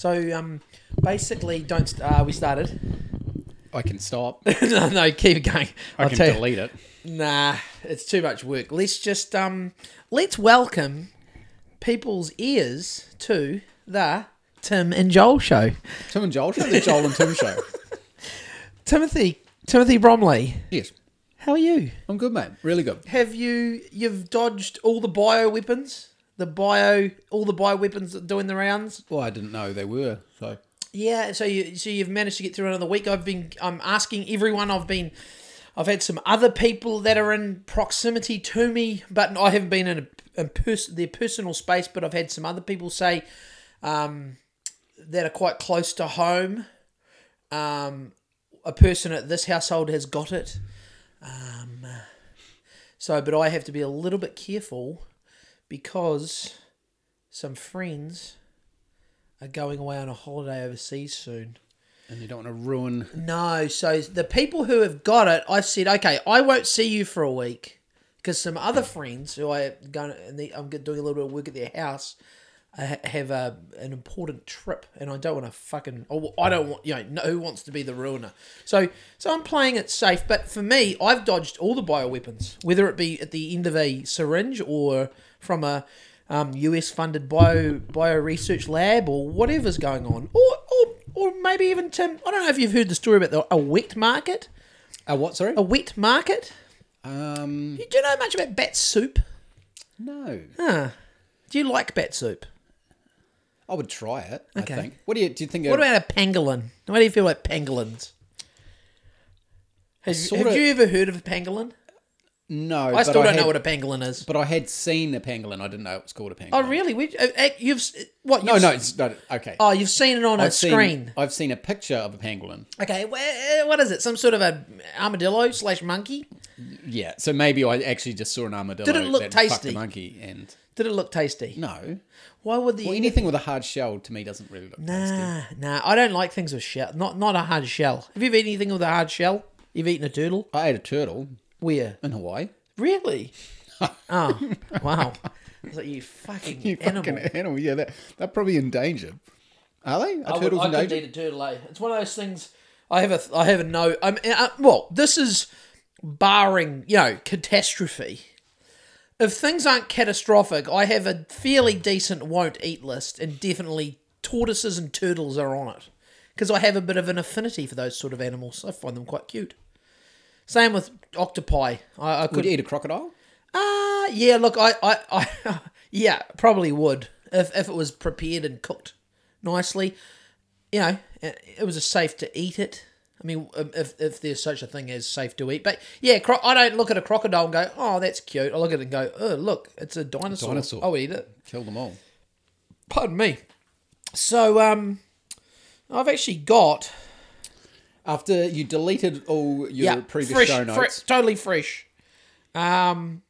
So um, basically, don't. St- uh, we started. I can stop. no, no, keep it going. I I'll can tell you. delete it. Nah, it's too much work. Let's just um, let's welcome people's ears to the Tim and Joel show. Tim and Joel show, the Joel and Tim show. Timothy, Timothy Bromley, Yes, how are you? I'm good, mate. Really good. Have you you've dodged all the bio weapons? The bio, all the bio weapons that doing the rounds. Well, I didn't know they were. So Yeah, so you so you've managed to get through another week. I've been I'm asking everyone. I've been I've had some other people that are in proximity to me, but I haven't been in a, a pers- their personal space. But I've had some other people say um, that are quite close to home. Um, a person at this household has got it. Um, so, but I have to be a little bit careful because some friends are going away on a holiday overseas soon. and you don't want to ruin. No, so the people who have got it, I've said, okay, I won't see you for a week because some other friends who I going and the, I'm doing a little bit of work at their house uh, have a an important trip, and I don't want to fucking. Oh, I don't want you know no, who wants to be the ruiner. So so I'm playing it safe, but for me, I've dodged all the bioweapons, whether it be at the end of a syringe or from a um, US funded bio bio research lab or whatever's going on, or or or maybe even Tim. I don't know if you've heard the story about the, a wet market. Uh, what? Sorry. A wet market. Um, Do you know much about bat soup? no. Huh. Do you like bat soup? I would try it. Okay. I think. What do you do? You think? What about a pangolin? What do you feel about pangolins? Have, have of- you ever heard of a pangolin? No, I but still don't had- know what a pangolin is. But I had seen a pangolin. I didn't know it was called a pangolin. Oh, really? We, uh, uh, you've what? No, you've no, s- it's not. Okay. Oh, you've seen it on a I've seen, screen. I've seen a picture of a pangolin. Okay, uh, what is it? Some sort of a armadillo slash monkey? Yeah, so maybe I actually just saw an armadillo. Did it look tasty? a monkey, and Did it look tasty? no. Why would the Well, anything with a hard shell to me doesn't really look tasty. Nah, nah. I don't like things with shell. Not not a hard shell. Have you ever eaten anything with a hard shell? You've eaten a turtle? I ate a turtle Where? in Hawaii. Really? oh, wow. I was like, you fucking You animal. fucking animal. Yeah, they're, they're probably endangered. Are they? Are I, would, turtles I couldn't endangered? eat a turtle. Eh? It's one of those things. I have a I have a no. I'm uh, well. This is barring you know catastrophe. If things aren't catastrophic, I have a fairly decent won't eat list, and definitely tortoises and turtles are on it because I have a bit of an affinity for those sort of animals. I find them quite cute. Same with octopi. I, I could Would you eat a crocodile? uh yeah, look, I, I, I yeah, probably would if if it was prepared and cooked nicely. You know, it it was a safe to eat it. I mean, if if there's such a thing as safe to eat, but yeah, cro- I don't look at a crocodile and go, "Oh, that's cute." I look at it and go, "Oh, look, it's a dinosaur. Dinosaur. I'll eat it." Kill them all. Pardon me. So, um, I've actually got After you deleted all your yeah, previous fresh, show fre- notes, totally fresh. Um,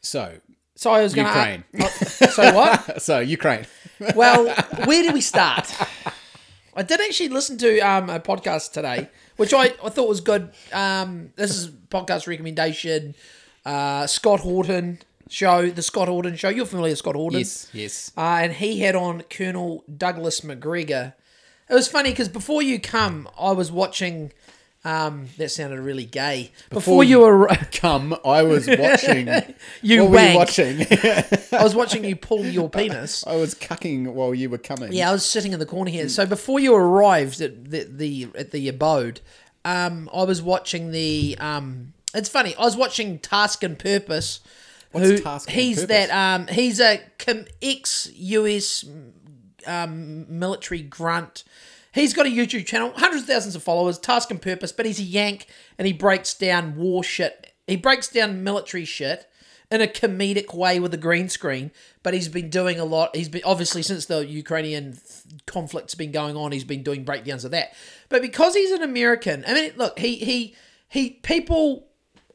so so I was going Ukraine. to. so what? so Ukraine. Well, where do we start? I did actually listen to um, a podcast today, which I, I thought was good. Um, this is podcast recommendation. Uh, Scott Horton show, the Scott Horton show. You're familiar with Scott Horton, Yes, yes. uh, and he had on Colonel Douglas Macgregor. It was funny because before you come, I was watching. Um, that sounded really gay. Before, you you- were, Come, I was watching. you what were you watching? I was watching you pull your penis. I was cucking while you were coming. Yeah, I was sitting in the corner here. So before you arrived at the, the at the abode, um, I was watching the. Um, it's funny. I was watching Task and Purpose. What's Task and he's Purpose? that. Um, he's a com- ex US um, military grunt. He's got a YouTube channel, hundreds of thousands of followers, Task and Purpose, but he's a Yank and he breaks down war shit. He breaks down military shit in a comedic way with a green screen, but he's been doing a lot. He's been obviously since the Ukrainian conflict's been going on, he's been doing breakdowns of that. But because he's an American, I mean, look, he he he people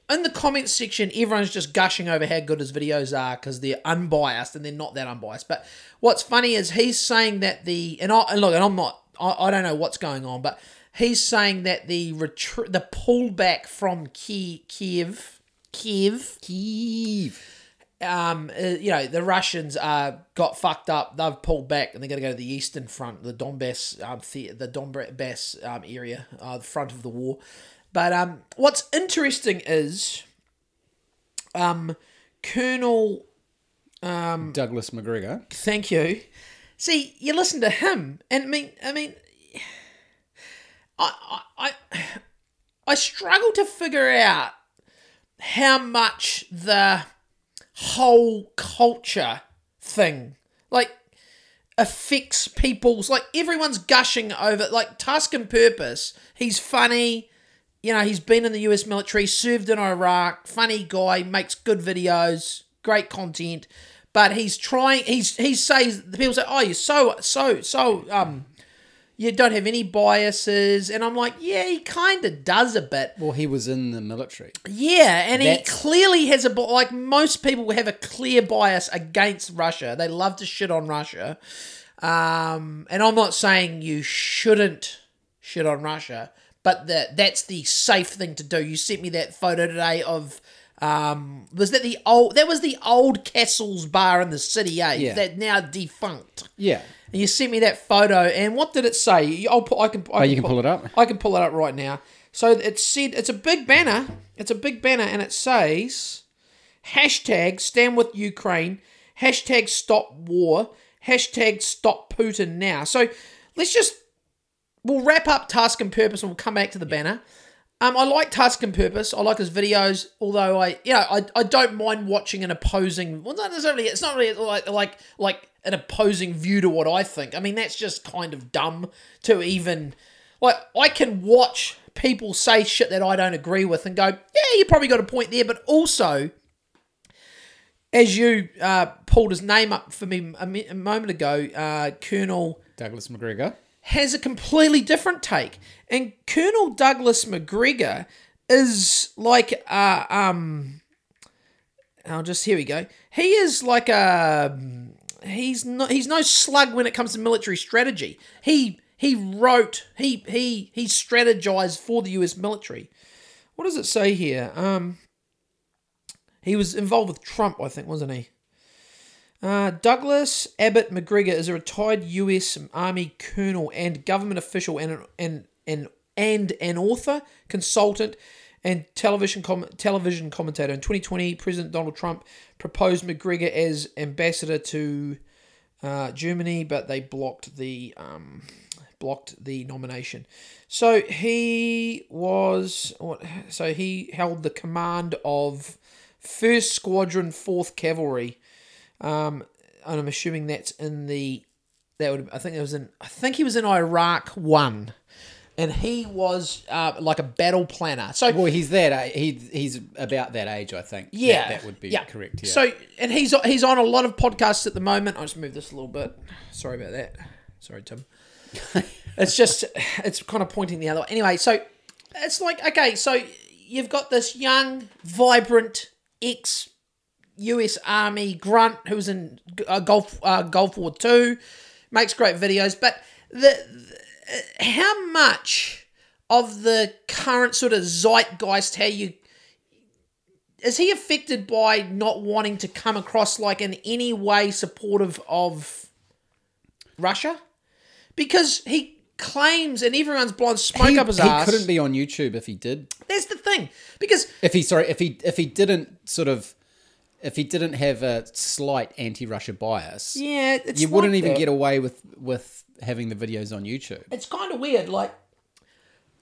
in the comments section, everyone's just gushing over how good his videos are because they're unbiased and they're not that unbiased. But what's funny is he's saying that the and, I, and look, and I'm not, I, I don't know what's going on, but he's saying that the retreat, the pullback from Kiev, Kiev, Kiev, Kiev. um, uh, you know, the Russians uh, got fucked up. They've pulled back and they're going to go to the eastern front, the Donbass, um, the, the Donbass um, area, uh, the front of the war. But um, what's interesting is um, Colonel Douglas Macgregor. Thank you. See, you listen to him, and I mean, I mean, I, I, I, I struggle to figure out how much the whole culture thing, like, affects people's like everyone's gushing over like task and purpose. He's funny. You know, he's been in the US military, served in Iraq, funny guy, makes good videos, great content. But he's trying he's he says the people say, Oh, you're so so so um you don't have any biases and I'm like, Yeah, he kinda does a bit. Well, he was in the military. Yeah, and That's- he clearly has a like most people have a clear bias against Russia. They love to shit on Russia, um, and I'm not saying you shouldn't shit on Russia, but that that's the safe thing to do. You sent me that photo today of. Um, was that the old? That was the old Castles bar in the city, eh? Yeah. That now defunct. Yeah. And you sent me that photo, and what did it say? I'll put. I can. I Oh, you can pull it up? I can pull it up right now. So it said it's a big banner. It's a big banner, and it says hashtag stand with Ukraine, hashtag stop war, hashtag stop Putin now. So let's just we'll wrap up task and purpose, and we'll come back to the banner. Um, I like Task and Purpose. I like his videos, although I, you know, I, I don't mind watching an opposing. Well, not necessarily. It's not really like like like an opposing view to what I think. I mean, that's just kind of dumb to even like. I can watch people say shit that I don't agree with and go, yeah, you probably got a point there, but also. As you uh, pulled his name up for me a, mi- a moment ago, uh, Colonel Douglas Macgregor. Has a completely different take. And Colonel Douglas Macgregor is like uh um I'll just here we go. He is like a he's not he's no slug when it comes to military strategy. He he wrote he he he strategized for the US military. What does it say here? Um he was involved with Trump, I think, wasn't he? Uh, Douglas Abbott Macgregor is a retired U.S. Army colonel and government official and and and and an author, consultant, and television com- television commentator. In 2020, President Donald Trump proposed Macgregor as ambassador to uh, Germany, but they blocked the um, blocked the nomination. So he was? So he held the command of First Squadron, Fourth Cavalry um, and I'm assuming that's in the that would I think it was in I think he was in Iraq one, and he was uh, like a battle planner. So Well, he's that. a- He he's about that age, I think. That- yeah, that, would be yeah. correct. Yeah. So and he's he's on a lot of podcasts at the moment. I'll just move this a little bit. Sorry about that. Sorry, Tim. it's just it's kind of pointing the other way. Anyway, so it's like okay, so you've got this young, vibrant ex U.S. Army grunt who's in uh, Gulf uh, Gulf War Two, makes great videos. But the, the how much of the current sort of zeitgeist, how you is he affected by not wanting to come across like in any way supportive of Russia? Because he claims and everyone's blowing smoke he, up his he ass. couldn't be on YouTube if he did. That's the thing. Because If he sorry, if he if he didn't sort of if he didn't have a slight anti-Russia bias, yeah, it's you wouldn't like even that. get away with with having the videos on YouTube. it's kind of weird. Like,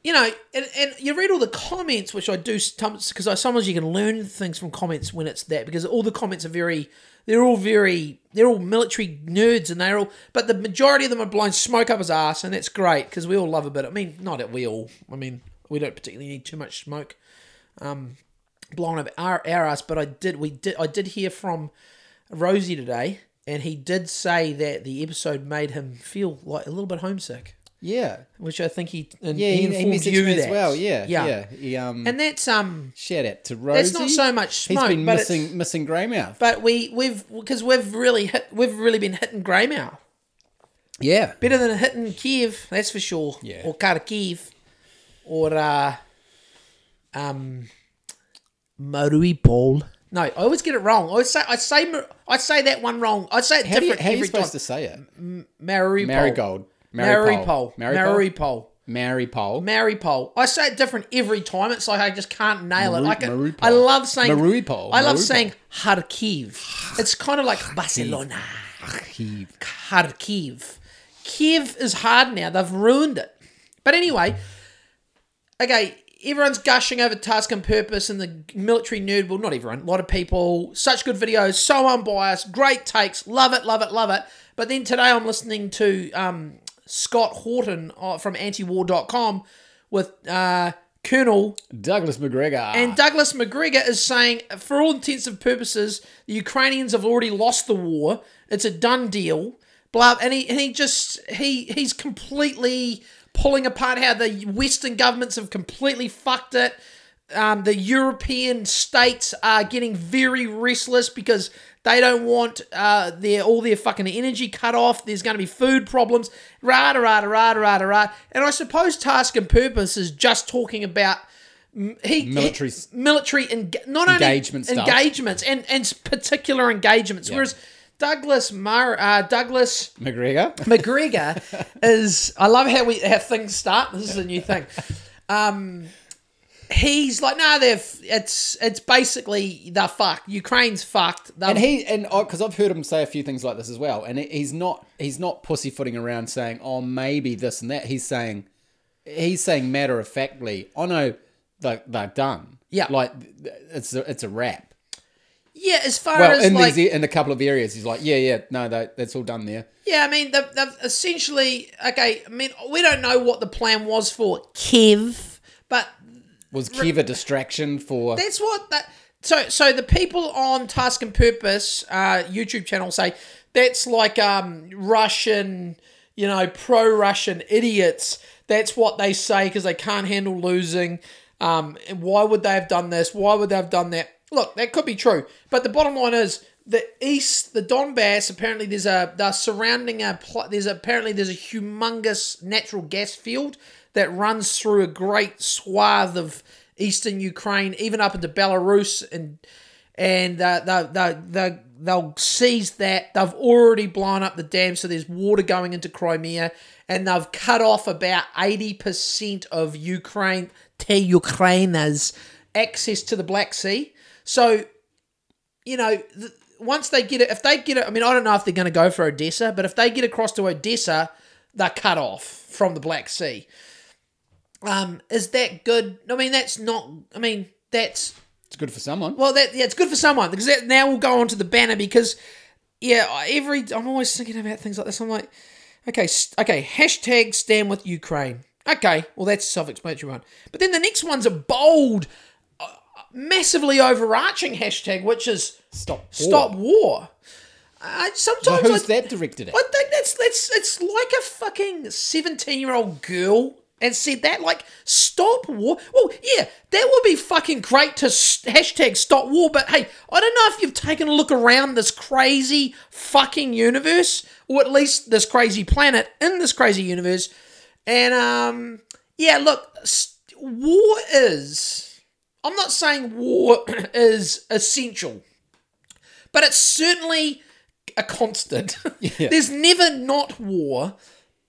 you know, and, and you read all the comments, which I do because I sometimes you can learn things from comments when it's that because all the comments are very, they're all very, they're all military nerds and they're all, but the majority of them are blowing smoke up his ass, and that's great because we all love a bit. I mean, not that we all. I mean, we don't particularly need too much smoke. Um, blowing up our, our ass, but I did we did I did hear from Rosie today, and he did say that the episode made him feel like a little bit homesick, Yeah, which I think he and yeah, he, he, he informed messaged you me that as well. Yeah, yeah, yeah. He, um, and that's um shout out to Rosie. that's not so much He's smoke, been but it's- missing missing Greymouth. but we we've because we've really hit we've really been hitting Greymouth Yeah, better than hitting Kiev, that's for sure, Yeah. or Kharkiv, or uh, um, Mariupol. No, I always get it wrong. I always say I say I say that one wrong. I say it How, do you, different how are you every supposed time. to say it? Maripol. Marigold. Maripol. Maripol. Maripol. Maripol. Maripol. I say it different every time. It's like I just can't nail it. Maru- I, love saying Maripol. I love saying Kharkiv. It's kind of like Barcelona. Kyiv. Kharkiv. Kiev is hard now. They've ruined it. But anyway, okay, everyone's gushing over task and purpose and the military nerd. Well, not everyone. A lot of people. Such good videos. So unbiased. Great takes. Love it. Love it. Love it. But then today I'm listening to um, Scott Horton uh, from antiwar.com with uh, Colonel Douglas Macgregor. and Douglas Macgregor is saying, for all intents and purposes, the Ukrainians have already lost the war. It's a done deal. Blah, and he and he just he he's completely pulling apart how the Western governments have completely fucked it. Um, the European states are getting very restless because they don't want uh, their all their fucking energy cut off. There's going to be food problems. Rada rada rada rada rada. And I suppose task and purpose is just talking about he Military he- military and not only Engagement stuff. engagements and and particular engagements. Whereas Douglas Mur- uh, Douglas Macgregor. Macgregor is I love how we how things start. This is a new thing. Um, he's like, no, they've it's it's basically they're fucked. Ukraine's fucked. They've, And he and because I've heard him say a few things like this as well, and he's not he's not pussyfooting around saying, "Oh, maybe this and that." He's saying he's saying matter of factly, "I know they're, they're done." Yeah. like it's a, it's a wrap. Yeah, as far Well, as in like these in a couple of areas, he's like, "Yeah, yeah, no, that, that's all done there." yeah, I mean they've, they've essentially okay. I mean we don't know what the plan was for Kiev, but Was Kiev a distraction for? That's what that. So, so the people on Task and Purpose uh, YouTube channel say that's like um, Russian, you know, pro-Russian idiots. That's what they say because they can't handle losing. Um, and why would they have done this? Why would they have done that? Look, that could be true, but the bottom line is the east, the Donbass. Apparently, there's a they're surrounding a. There's apparently there's a humongous natural gas field that runs through a great swath of eastern Ukraine, even up into Belarus, and and uh, they they they they'll seize that. They've already blown up the dam, so there's water going into Crimea, and they've cut off about eighty percent of Ukraine to Ukraine's access to the Black Sea. So, you know. th once they get it, if they get it, I mean, I don't know if they're going to go for Odessa, but if they get across to Odessa, they're cut off from the Black Sea. Um, is that good? I mean, that's not. I mean, that's It's good for someone. well, that yeah, it's good for someone because that, now we'll go on to the banner because yeah, every I'm always thinking about things like this. I'm like, okay, st- okay, hashtag stand with Ukraine. Okay, well that's self-explanatory one. But then the next one's a bold, massively overarching hashtag, which is Stop. stop war. war. Uh, So sometimes who's I, that directed at? I think that's that's it's like a fucking seventeen year old girl and said that like stop war. Well, yeah, that would be fucking great to hashtag stop war. But hey, I don't know if you've taken a look around this crazy fucking universe, or at least this crazy planet in this crazy universe. And um, yeah, look, s- war is. I'm not saying war is essential but it's certainly a constant. There's never not war,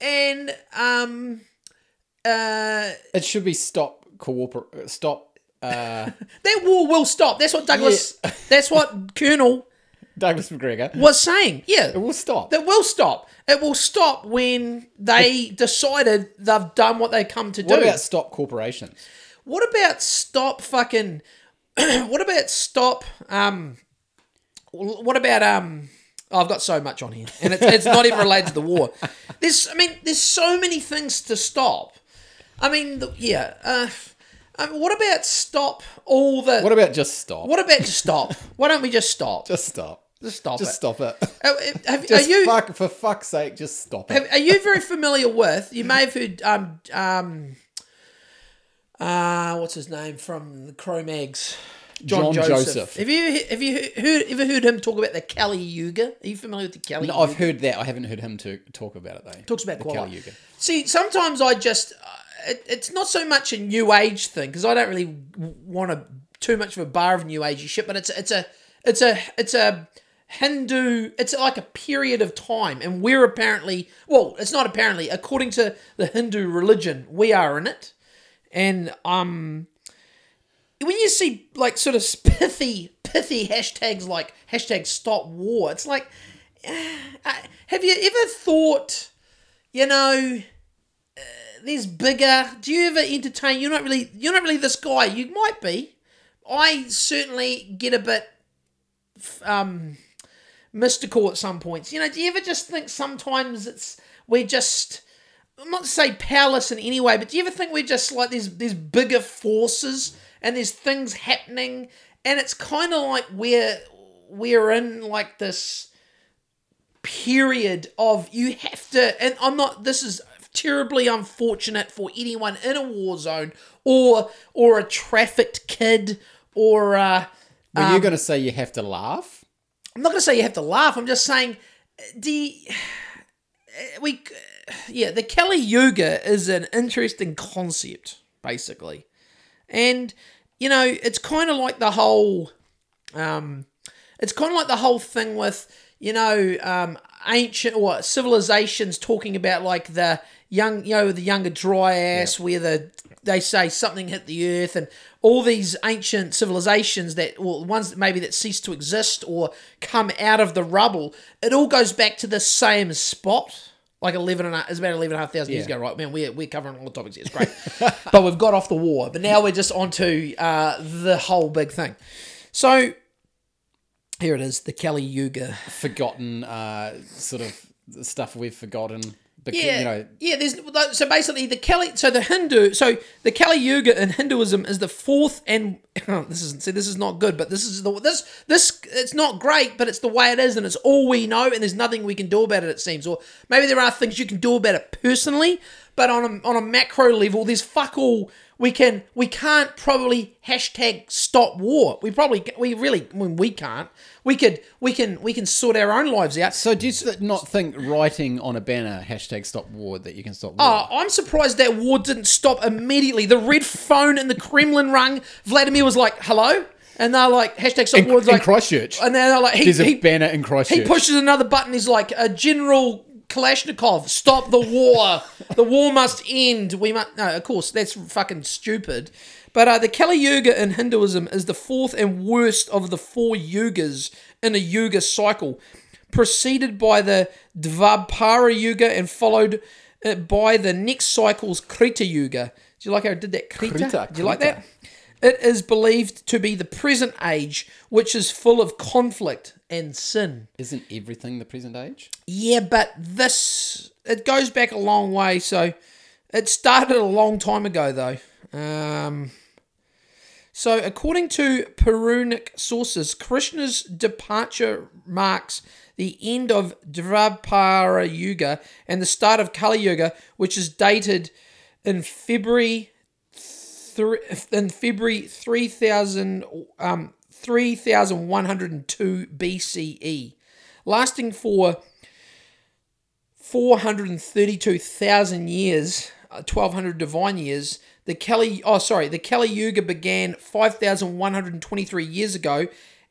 and um, uh, It should be stop. Stop. Uh, that war will stop. That's what Douglas. That's what Colonel Douglas Macgregor. was saying. Yeah, It will stop. It will stop. It will stop when they decided they've done what they come to What do. What about stop corporations? What about stop fucking? what about stop? Um, what about um? oh, I've got so much on here, and it's, it's not even related to the war. There's, I mean, there's so many things to stop. I mean, the, yeah. Uh, um, what about stop all the? What about just stop? what about just stop? Why don't we just stop? Just stop. Just stop Just it. stop it. Uh, uh, have- Just are you fuck for fuck's sake, just stop it. have- are you very familiar with? You may have heard um um uh what's his name from the Cro-Mags? John, John Joseph. Joseph. Have you have you heard ever heard him talk about the Kali Yuga? Are you familiar with the Kali? No, Yuga? I've heard that. I haven't heard him to talk about it though. talks about the Kali Kali Yuga. See, sometimes I just uh, it, it's not so much a new age thing because I don't really want to too much of a bar of new agey shit, but it's it's a it's a it's a Hindu. It's like a period of time, and we're apparently well, it's not apparently according to the Hindu religion, we are in it, and um. When you see like sort of pithy, pithy hashtags like hashtag stop war, it's like, uh, have you ever thought, you know, there's bigger. Do you ever entertain? You're not really. You're not really this guy. You might be. I certainly get a bit um, mystical at some points. You know, do you ever just think sometimes it's we're just. I'm not to say powerless in any way, but do you ever think we're just like there's there's bigger forces and there's things happening and it's kind of like we're we're in like this period of you have to and I'm not this is terribly unfortunate for anyone in a war zone or or a trafficked kid or uh, Were you going to say you have to laugh? I'm not going to say you have to laugh. I'm just saying the we yeah the Kali Yuga is an interesting concept basically, and you know it's kind of like the whole um it's kind of like the whole thing with you know um ancient or civilizations talking about like the young, you know, the younger Dryas, where the they say something hit the earth, and all these ancient civilizations that, well, ones that maybe that cease to exist or come out of the rubble, it all goes back to the same spot. Like eleven and a, it's about eleven and a half thousand years Yeah. ago, right? Man, we're we're covering all the topics here. It's great, but we've got off the war. But now we're just onto uh, the whole big thing. So here it is, the Kali Yuga. Forgotten uh, sort of stuff we've forgotten. Yeah, you know, yeah. There's so basically the Kali. So the Hindu. So the Kali Yuga in Hinduism is the fourth and oh, this is see this is not good, but this is the this this it's not great, but it's the way it is, and it's all we know, and there's nothing we can do about it. It seems, or maybe there are things you can do about it personally, but on a on a macro level, there's fuck all we can we can't probably hashtag stop war. We probably we really when we can't. We could we can we can sort our own lives out. so do you not think writing on a banner hashtag stop war that you can stop war? Oh, I'm surprised that war didn't stop immediately. The red phone in the Kremlin rung. Vladimir was like, "Hello," and they're like, "Hashtag stop in, war." It's in like, Christchurch, and then they're like, he, there's a he, banner in Christchurch. he pushes another button. He's like, a "General Kalashnikov, stop the war. the war must end. We must." No, of course, that's fucking stupid. But uh, the Kali Yuga in Hinduism is the fourth and worst of the four yugas in a yuga cycle, preceded by the Dvapara Yuga and followed uh, by the next cycle's Krita Yuga. Do you like how I did that? Krita? Krita, Do you like Krita. that? It is believed to be the present age, which is full of conflict and sin. Isn't everything the present age? Yeah, but this it goes back a long way. So it started a long time ago, though. Um, so according to Puranic sources, Krishna's departure marks the end of Dvapara Yuga and the start of Kali Yuga, which is dated in February three, in February 3000 um 3102 BCE lasting for 432,000 years, uh, 1200 divine years. The Kali oh sorry, the Kali Yuga began 5123 years ago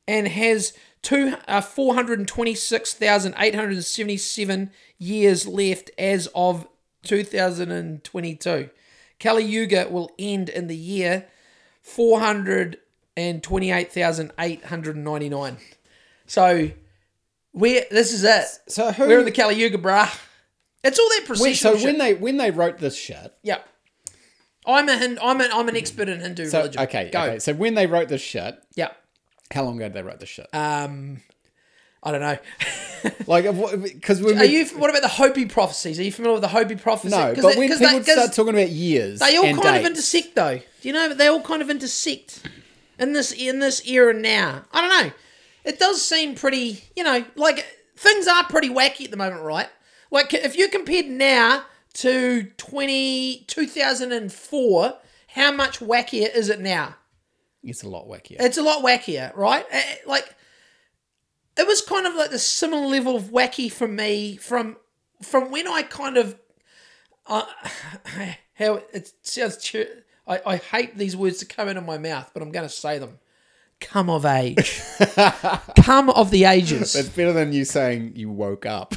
and has two uh, 426,877 years left as of 2022. Kali Yuga will end in the year 428,899. So we're this is it. So who? We're in the Kali Yuga, bruh. It's all that precision. so shit. when they when they wrote this shit, yeah, I'm a Hind, I'm an I'm an expert in Hindu so religion. okay, go. okay. So when they wrote this shit, Yeah. how long ago did they write this shit? Um, I don't know. like, because when Are you? What about the Hopi prophecies? Are you familiar with the Hopi prophecy? No, but they- when people they, start talking about years, they all and kind of intersect, though. Do you know? They all kind of intersect in this in this era now. I don't know. It does seem pretty. You know, like things are pretty wacky at the moment, right? Like if you compared now to 20, 2004, how much wackier is it now? it's a lot wackier. It's a lot wackier, right? Like it was kind of like the similar level of wacky for me from from when I kind of uh, how it sounds. Cheer, I, I hate these words to come out of my mouth, but I'm going to say them. come of age. come of the ages. It's better than you saying you woke up.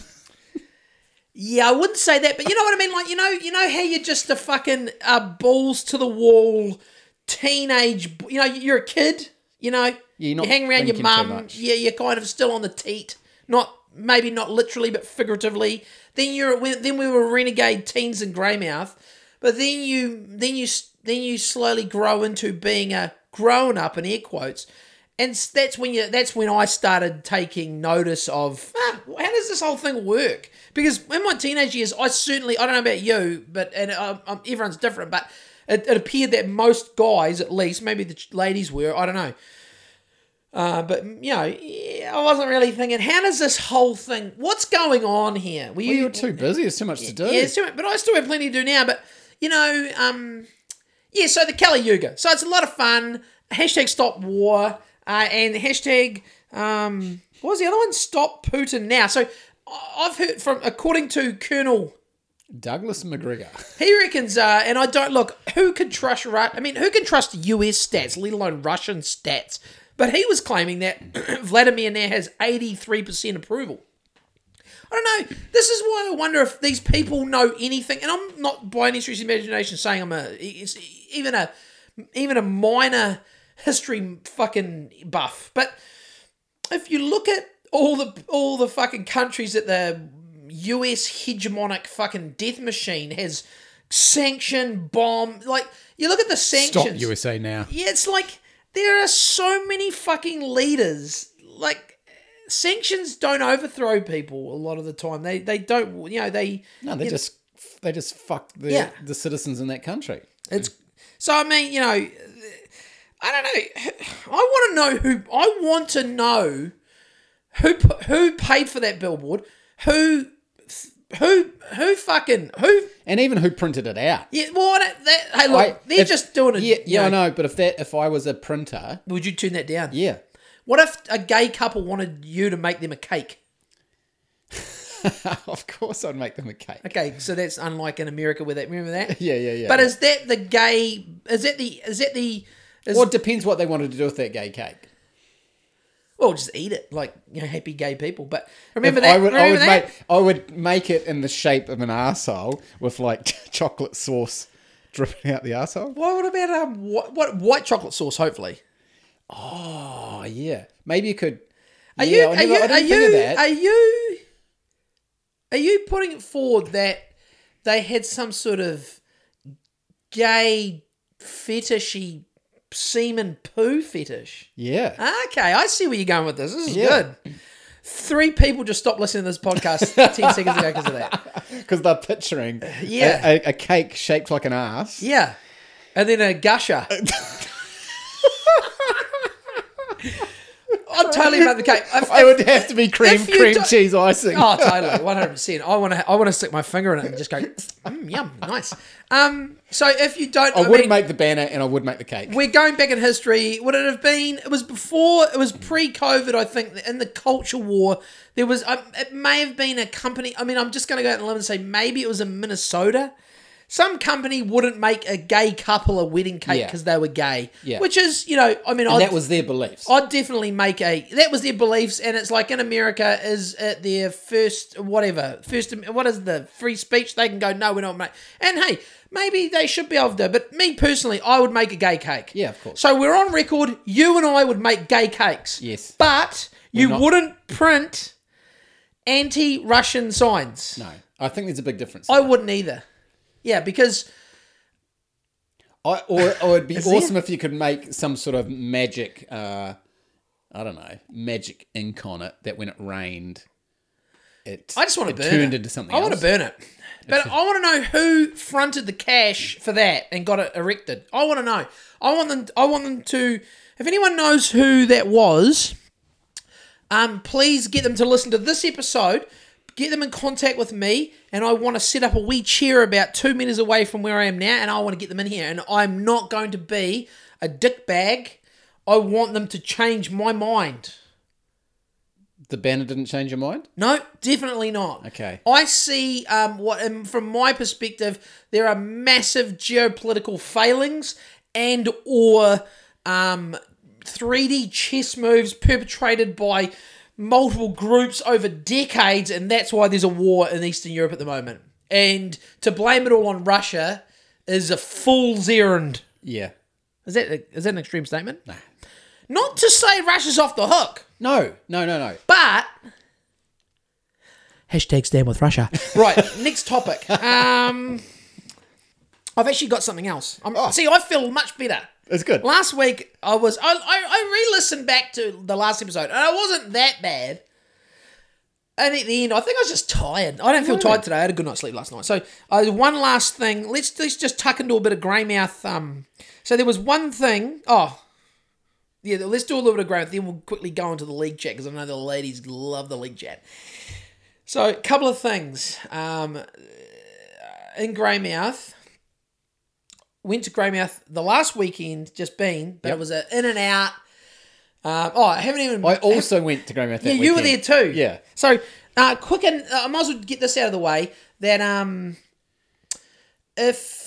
Yeah, I wouldn't say that, but you know what I mean. Like you know, you know how you're just a fucking uh, balls to the wall teenage. You know, you're a kid. You know, you're you hang around your mum. Yeah, you're kind of still on the teat. Not maybe not literally, but figuratively. Then you're we- then we were renegade teens and greymouth, but then you then you then you slowly grow into being a grown up in air quotes. And that's when you. That's when I started taking notice of ah, how does this whole thing work? Because in my teenage years, I certainly I don't know about you, but and um, um, everyone's different. But it, it appeared that most guys, at least, maybe the ladies were. I don't know. Uh, but you know, yeah, I wasn't really thinking. How does this whole thing? What's going on here? Were Well, you're too busy. There's too much to do. yeah, it's too much, but I still have plenty to do now. But you know, um, yeah. So the Kali Yuga. So it's a lot of fun. Hashtag Stop War uh, and hashtag um, what was the other one? Stop Putin now. So I've heard from according to Colonel. Douglas Macgregor. He reckons, uh, and I don't look. Who can trust? Ru- I mean, who can trust US stats, let alone Russian stats? But he was claiming that Vladimir now has eighty-three percent approval. I don't know. This is why I wonder if these people know anything. And I'm not by any stretch of imagination saying I'm a even a even a minor history fucking buff. But if you look at all the all the fucking countries that the US hegemonic fucking death machine has sanctioned, bomb, like you look at the sanctions. Stop USA now. Yeah, it's like there are so many fucking leaders. Like sanctions don't overthrow people a lot of the time. They they don't. You know they. No, they you know, just they just fuck the Yeah. the citizens in that country. It's so. I mean, you know, I don't know. I want to know who. I want to know who who paid for that billboard. Who who who fucking who? And even who printed it out. Yeah. Well, I that, hey, look, I- they're if- just doing it. Yeah, yeah, I know. know. But if that if I was a printer, Would you turn that down? yeah, What if a gay couple wanted you to make them a cake? of course I'd make them a cake. Okay, so that's unlike in America where that remember that. Yeah, yeah, yeah. But is that the gay? Is that the? Is that the? Is, well, it depends what they wanted to do with that gay cake. well, just eat it like you know, happy gay people. But remember If that. I would, I would that? make, I would make it in the shape of an arsehole with like chocolate sauce dripping out the arsehole. What about um what, what white chocolate sauce? Hopefully. Oh yeah, maybe you could. Are yeah, you? I Are you? Are you? Are you? Are you putting it forward that they had some sort of gay fetishy semen poo fetish? yeah, Okay, I see where you're going with this. This is Yeah. good. Three people just stopped listening to this podcast 10 seconds ago because of that. because they're picturing Yeah. a, a, a cake shaped like an ass. Yeah. And then a gusher. I'd totally make the cake. If- I would have to be cream cream cheese icing. Oh, totally, one hundred percent. I want to, I want to stick my finger in it and just go, mm, yum, nice. Um, so if you don't, I, I, would mean, make the banner and I would make the cake. we're going back in history. Would it have been? It was before. It was pre-COVID, I think. In the culture war, there was. Um, it may have been a company. I mean, I'm just going to go out on a limb and say maybe it was in Minnesota. Some company wouldn't make a gay couple a wedding cake because they were gay. Yeah. Which is, you know, I mean, I'd, that was their beliefs. I'd definitely make a. That was their beliefs, and it's like in America, is it their first whatever first? What is the free speech? They can go, no, we're not. Make. And hey, maybe they should be able to. But me personally, I would make a gay cake. Yeah, of course. So we're on record. You and I would make gay cakes. Yes. But you not- wouldn't print anti-Russian signs. no, I think there's a big difference. I there. wouldn't either. Yeah, because I, or, or it'd be there? awesome if you could make some sort of magic, uh, I don't know, magic ink on it that when it rained, it I just want to burn turned it. into something I else. want to burn it. But I want to know who fronted the cash for that and got it erected. I want to know. I want them. I want them to. If anyone knows who that was, um, please get them to listen to this episode. Get them in contact with me, and I want to set up a wee chair about two meters away from where I am now, and I want to get them in here. And I'm not going to be a dick bag. I want them to change my mind. The banner didn't change your mind? No, definitely not. Okay. I see um, what, um, from my perspective, there are massive geopolitical failings and or um, 3D chess moves perpetrated by multiple groups over decades, and that's why there's a war in Eastern Europe at the moment. And to blame it all on Russia is a fool's errand. Yeah. Is that is that an extreme statement? No. Not to say Russia's off the hook, No, no, no, no. but hashtag stand with Russia. right. next topic. Um, I've actually got something else. I'm, See, I feel much better. It's good. Last week I was I, I, I re-listened back to the last episode and I wasn't that bad. And at the end, I think I was just tired. I don't feel tired today. I had a good night's sleep last night. So, uh, one last thing. Let's let's just tuck into a bit of Greymouth. Um, so there was one thing. Oh, yeah. Let's do a little bit of Greymouth. Then we'll quickly go into the league chat because I know the ladies love the league chat. So, a couple of things. Um, in Greymouth, went to Greymouth the last weekend, just been, but Yep. it was a in and out. Um, oh, I haven't even. I also went to Greymouth yeah, you were there too. Yeah. So, uh, quick and uh, I might as well get this out of the way. That um, if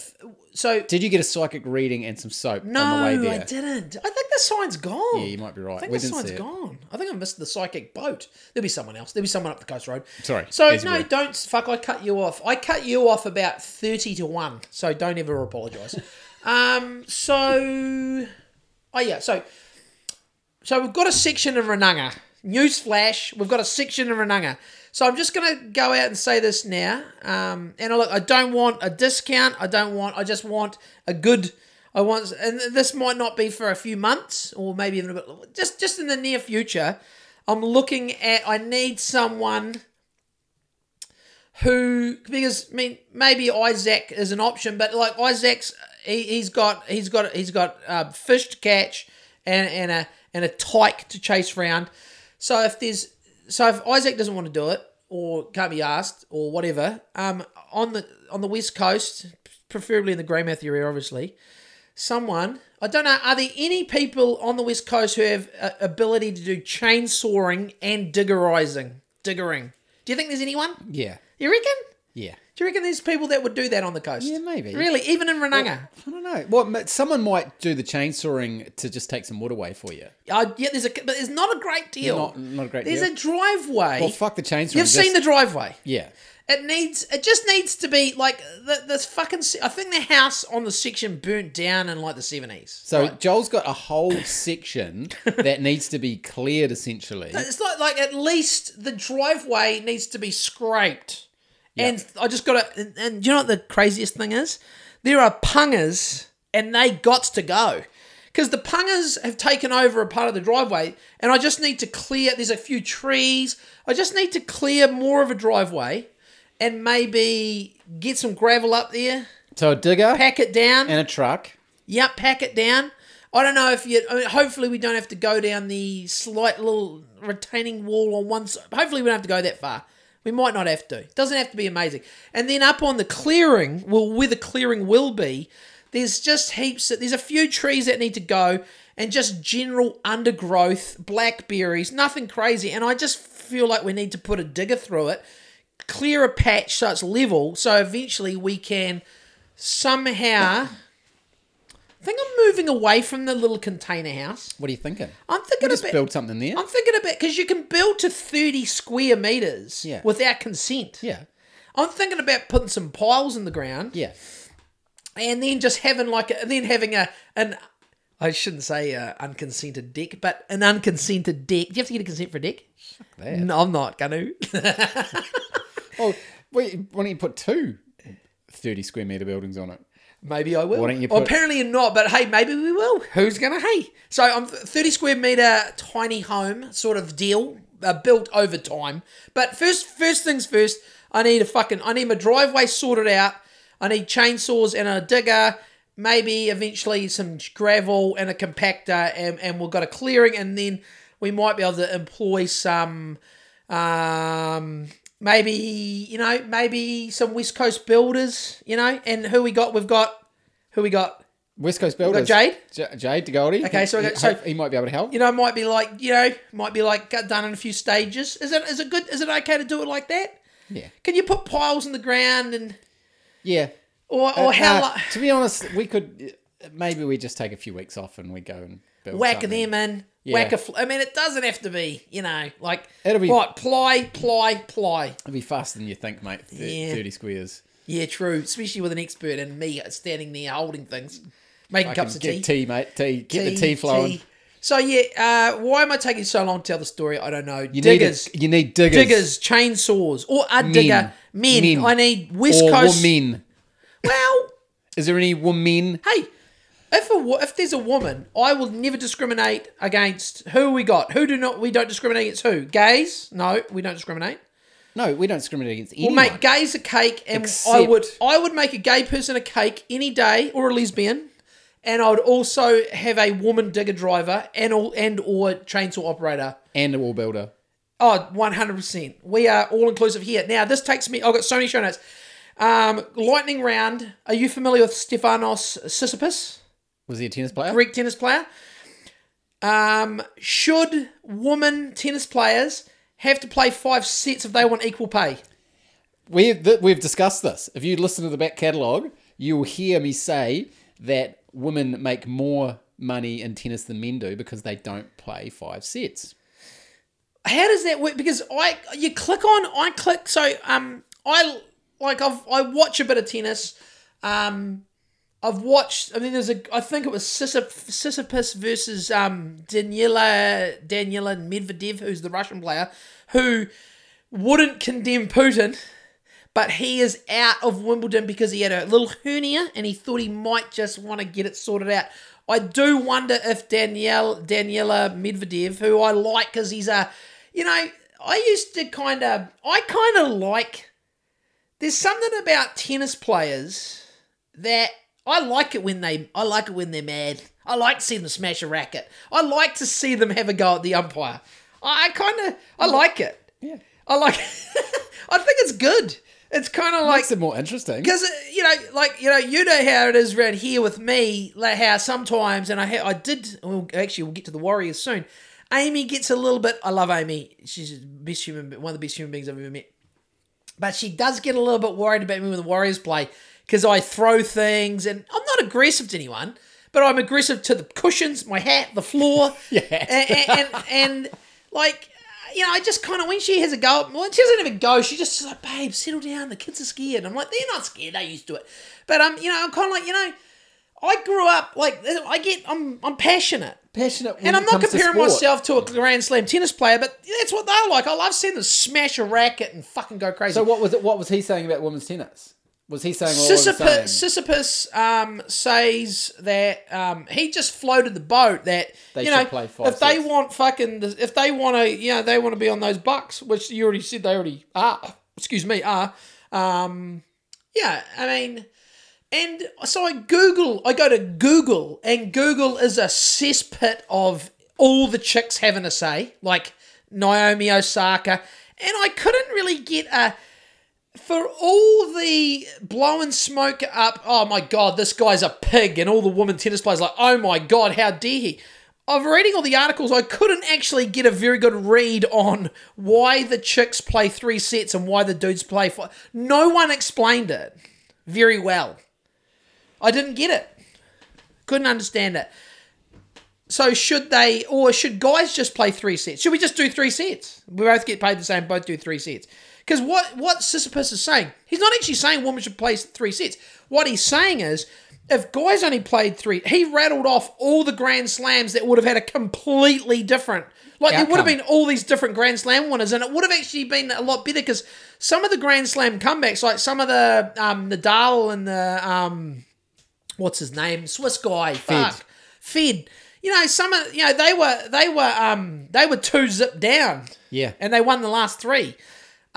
so, Did you get a psychic reading and some soap no, on the way there? No, I didn't. I think the sign's gone. Yeah, you might be right. I think We the sign's gone. I think I missed the psychic boat. There'll be someone else. There'll be someone up the coast road. Sorry, So no, don't fuck. I cut you off. I cut you off about thirty to one. So don't ever apologise. um. So. Oh yeah. So. So we've got a section in Runanga. Newsflash: We've got a section of Runanga. So I'm just gonna go out and say this now. Um. And look, I don't want a discount. I don't want. I just want a good. I want, and this might not be for a few months or maybe even a bit. Just, just in the near future. I'm looking at. I need someone who because I mean maybe Isaac is an option, but like Isaac's he, he's got he's got he's got uh, fish to catch and and a and a tyke to chase round. So if there's so if Isaac doesn't want to do it or can't be asked or whatever, um on the on the west coast, preferably in the Greymouth area, obviously, someone I don't know. Are there any people on the west coast who have uh, ability to do chainsawing and diggerizing, diggering? Do you think there's anyone? Yeah, You reckon? Yeah. Do you reckon there's people that would do that on the coast? Yeah, maybe. Really, even in Runanga? I don't know. Well, someone might do the chainsawing to just take some wood away for you. Uh, yeah, there's a, but there's not a great deal. Not, not a great there's deal. There's a driveway. well, fuck the chainsawing. You've seen the driveway. Yeah. It needs. It just needs to be like the, this fucking. I think the house on the section burnt down in like the seventies. So Joel's got a whole section that needs to be cleared, essentially. It's like like at least the driveway needs to be scraped. And I just got to. And, and you know what the craziest thing is? There are pungas, and they got to go. Because the pungas have taken over a part of the driveway, and I just need to clear. There's a few trees. I just need to clear more of a driveway, and maybe get some gravel up there, So a digger pack it down. and a truck. Yep, pack it down. I don't know if you. I mean, hopefully, we don't have to go down the slight little retaining wall on one side. Hopefully, we don't have to go that far. We might not have to. Doesn't have to be amazing. And then up on the clearing, well, where the clearing will be, there's just heaps. That there's a few trees that need to go, and just general undergrowth, blackberries, nothing crazy. And I just feel like we need to put a digger through it, clear a patch so it's level, so eventually we can somehow. I think I'm moving away from the little container house. What are you thinking? I'm thinking Just about. build something there. I'm thinking about because you can build to 30 square meters Yeah. without consent. Yeah. I'm thinking about putting some piles in the ground Yeah. and then just having like a, and then having a an I shouldn't say uh, unconsented deck, but an unconsented deck. Do you have to get a consent for a deck? that. No, I'm not gonna. Oh, wait, why don't you put two 30 square meter buildings on it? Maybe I will. Why don't you put- apparently not, but hey, maybe we will. Who's gonna hey? So I'm 30 square meter tiny home sort of deal, uh, built over time. But first, first things first, I need a fucking, I need my driveway sorted out. I need chainsaws and a digger. Maybe eventually some gravel and a compactor, and, and we've got a clearing, and then we might be able to employ some, um, maybe you know, maybe some West Coast builders, you know, and who we got? We've got who we got? West Coast Builders. Jade? J- Jade to Goldie. Okay, so he, so- he might be able to help. You know, might be like you know, might be like got done in a few stages. Is it is it good? Is it okay to do it like that? Yeah. Can you put piles in the ground and Yeah. or or how? Uh, to be honest, we could. maybe we just take a few weeks off and we go and build Whack something. them in. Yeah. Whack a. Fl- I mean, it doesn't have to be. You know, like It'll be- what ply, ply, ply. It'll be faster than you think, mate. Thir- Yeah. Thirty squares. Yeah, true. Especially with an expert and me standing there holding things, making cups of get tea. tea, mate. Tea. Get the tea flowing. tea. So yeah, uh, why am I taking so long to tell the story? I don't know. You diggers, need a, you need diggers. diggers, chainsaws, or a digger. Men. Men. I need West or Coast. women. Well, Is there any women? hey, if a if there's a woman, I will never discriminate against who we got. Who do not we don't discriminate against who? Gays? No, we don't discriminate. No, we don't discriminate against We'll make gays a cake, and I would I would make a gay person a cake any day, or a lesbian, and I would also have a woman digger driver and or, and or chainsaw operator. and a wall builder. Oh, 100%. We are all inclusive here. Now, this takes me, I've got so many show notes. Um, lightning round. Are you familiar with Stefanos Tsitsipas, Was he a tennis player? Greek tennis player? Um, should woman tennis players have to play five sets if they want equal pay? We've th- we've discussed this. If you listen to the back catalogue, you will hear me say that women make more money in tennis than men do because they don't play five sets. How does that work? Because I, you click on, I click. So, um, I like I've I watch a bit of tennis. Um, I've watched. I mean, there's a. I think it was Sisyp- Tsitsipas versus um Daniela Daniela Medvedev, who's the Russian player, who wouldn't condemn Putin, but he is out of Wimbledon because he had a little hernia and he thought he might just want to get it sorted out. I do wonder if Danielle Daniela Medvedev, who I like because he's a, you know, I used to kind of, I kind of like. There's something about tennis players that I like it when they I like it when they're mad. I like to see them smash a racket. I like to see them have a go at the umpire. I kind of I like it. Yeah. I like I think it's good. It's kind of like Makes it more interesting. because uh, you know, like you know, you know how it is around here with me. Like how sometimes, and I ha- I did. Well, actually, we'll get to the Warriors soon. Amy gets a little bit. I love Amy. She's best human, one of the best human beings I've ever met. But she does get a little bit worried about me when the Warriors play because I throw things, and I'm not aggressive to anyone, but I'm aggressive to the cushions, my hat, the floor, Yeah. and, and, and, like you know, I just kind of when she has a go, well, she doesn't even go. She just like, babe, settle down. The kids are scared. I'm like, they're not scared. They used to it. But um, you know, I'm kind of like, you know, I grew up like I get, I'm, I'm passionate. Passionate. And I'm not to comparing sport. myself to a Grand Slam tennis player, but that's what they're like. I love seeing them smash a racket and fucking go crazy. So what was it? What was he saying about women's tennis? Was he saying all the same? Tsitsipas, Tsitsipas um, says that um, he just floated the boat that They you know if they want fucking if they want to you know they want to be on those bucks which you already said they already are excuse me are um, yeah I mean and so I Google I go to Google and Google is a cesspit of all the chicks having a say like Naomi Osaka and I couldn't really get a for all the blowing smoke up, oh my god, this guy's a pig, and all the women tennis players like, oh my god, how dare he? Of reading all the articles, I couldn't actually get a very good read on why the chicks play three sets and why the dudes play four. No one explained it very well. I didn't get it. Couldn't understand it. So should they, or should guys just play three sets? Should we just do three sets? We both get paid the same, both do three sets. Because what what Tsitsipas is saying, he's not actually saying women should play three sets. What he's saying is, if guys only played three, he rattled off all the Grand Slams that would have had a completely different. Like there would have been all these different Grand Slam winners, and it would have actually been a lot better because some of the Grand Slam comebacks, like some of the um, Nadal and the um, what's his name, Swiss guy, fuck, Fed. You know, some of you know they were they were um they were two zip down. Yeah. and they won the last three.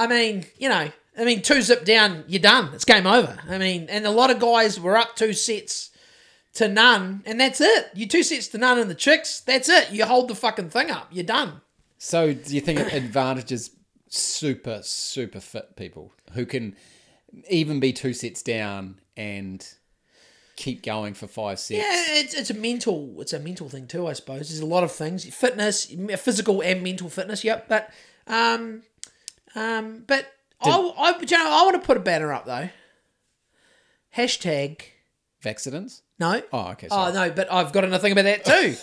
I mean, you know, I mean, two zip down, you're done. It's game over. I mean, and a lot of guys were up two sets to none, and that's it. You two sets to none in the chicks. That's it. You hold the fucking thing up. You're done. So do you think it advantages super super fit people who can even be two sets down and keep going for five sets? Yeah, it's, it's a mental it's a mental thing too, I suppose. There's a lot of things, fitness, physical and mental fitness. Yep, but um, um, but I, I, you know, I want to put a banner up though. Hashtag Vaccidents? No. Oh, okay. Oh Sorry. no, but I've got another thing about that too.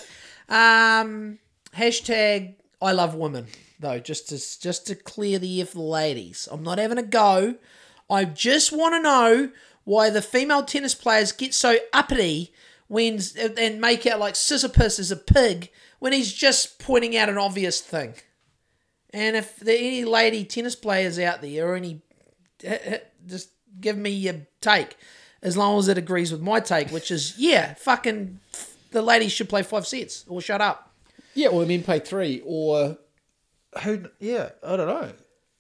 um, hashtag I love women though, just to just to clear the air for the ladies. I'm not having a go. I just want to know why the female tennis players get so uppity when and make out like Tsitsipas is a pig when he's just pointing out an obvious thing. And if there any lady tennis players out there or any, eh, eh, just give me your take, as long as it agrees with my take, which is yeah, fucking, the ladies should play five sets or shut up. Yeah, or the men play three, or who? Yeah, I don't know.